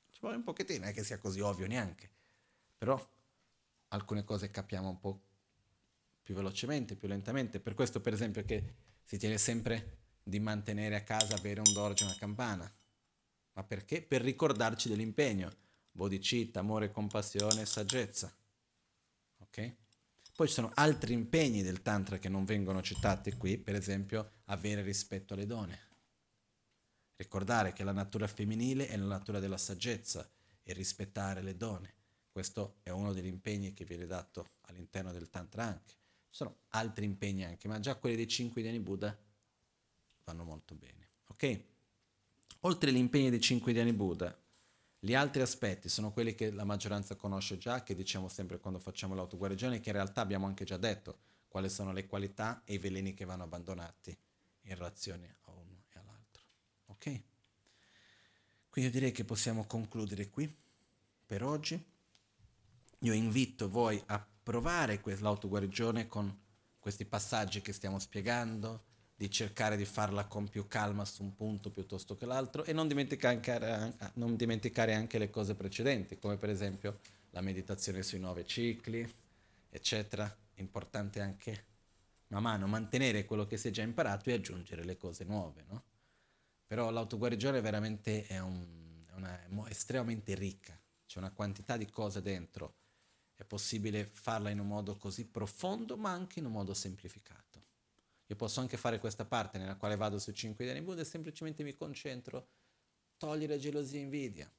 Ci vuole un pochettino, non è che sia così ovvio neanche, però alcune cose capiamo un po' più velocemente, più lentamente. Per questo, per esempio, che si tiene sempre di mantenere a casa, avere un dorje e una campana. Ma perché? Per ricordarci dell'impegno. Bodhicitta, amore, compassione, saggezza. Ok? Poi ci sono altri impegni del Tantra che non vengono citati qui, per esempio avere rispetto alle donne. Ricordare che la natura femminile è la natura della saggezza e rispettare le donne. Questo è uno degli impegni che viene dato all'interno del Tantra anche. Ci sono altri impegni anche, ma già quelli dei cinque Dhyani Buddha vanno molto bene. Ok? Oltre agli impegni dei cinque Dhyani Buddha, gli altri aspetti sono quelli che la maggioranza conosce già, che diciamo sempre quando facciamo l'autoguarigione, che in realtà abbiamo anche già detto quali sono le qualità e i veleni che vanno abbandonati in relazione a uno e all'altro. Ok? Quindi io direi che possiamo concludere qui per oggi. Io invito voi a provare l'autoguarigione con questi passaggi che stiamo spiegando, di cercare di farla con più calma su un punto piuttosto che l'altro e non dimenticare, non dimenticare anche le cose precedenti, come per esempio la meditazione sui nove cicli, eccetera. Importante anche man mano mantenere quello che si è già imparato e aggiungere le cose nuove, no? Però l'autoguarigione veramente è, un, è, una, è estremamente ricca, c'è una quantità di cose dentro è possibile farla in un modo così profondo, ma anche in un modo semplificato. Io posso anche fare questa parte nella quale vado sui 5 idee Buddha e semplicemente mi concentro, togliere gelosia e invidia,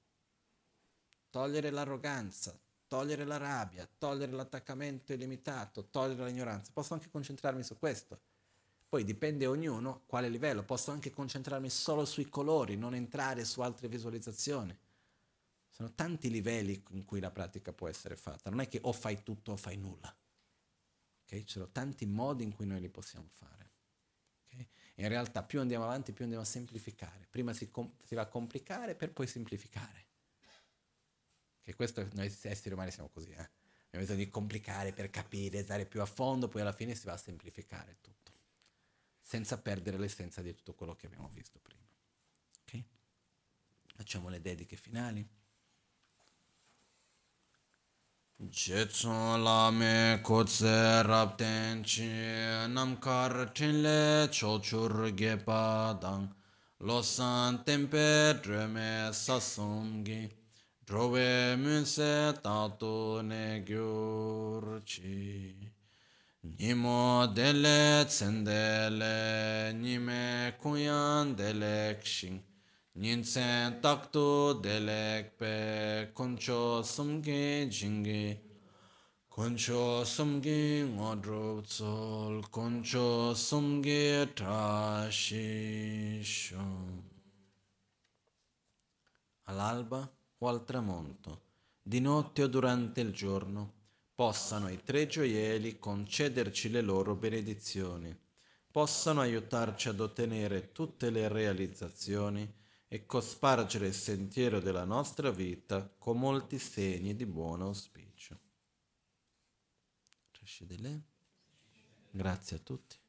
togliere l'arroganza, togliere la rabbia, togliere l'attaccamento illimitato, togliere l'ignoranza. Posso anche concentrarmi su questo. Poi dipende ognuno quale livello. Posso anche concentrarmi solo sui colori, non entrare su altre visualizzazioni. Sono tanti livelli in cui la pratica può essere fatta. Non è che o fai tutto o fai nulla. Okay? Ci sono tanti modi in cui noi li possiamo fare. In realtà più andiamo avanti, più andiamo a semplificare. Prima si, com- si va a complicare per poi semplificare. Che questo noi esseri umani siamo così, eh? Abbiamo bisogno di complicare per capire, andare più a fondo, poi alla fine si va a semplificare tutto, senza perdere l'essenza di tutto quello che abbiamo visto prima. Ok? Facciamo le dediche finali. Jetsun lame kotse rabten chi namkar tinle chochur gepa dang losan tempe dreme sasumgi drove munse tatu ne gyur chi Nimo dele tsendele nime kuyan delek shing Nyinsen takto delek pe koncho sumge jingi. Koncho sumge ngodro tsol koncho sumge trashisho All'alba o al tramonto, di notte o durante il giorno, possano i tre gioielli concederci le loro benedizioni, possano aiutarci ad ottenere tutte le realizzazioni e cospargere il sentiero della nostra vita con molti segni di buon auspicio. Grazie a tutti.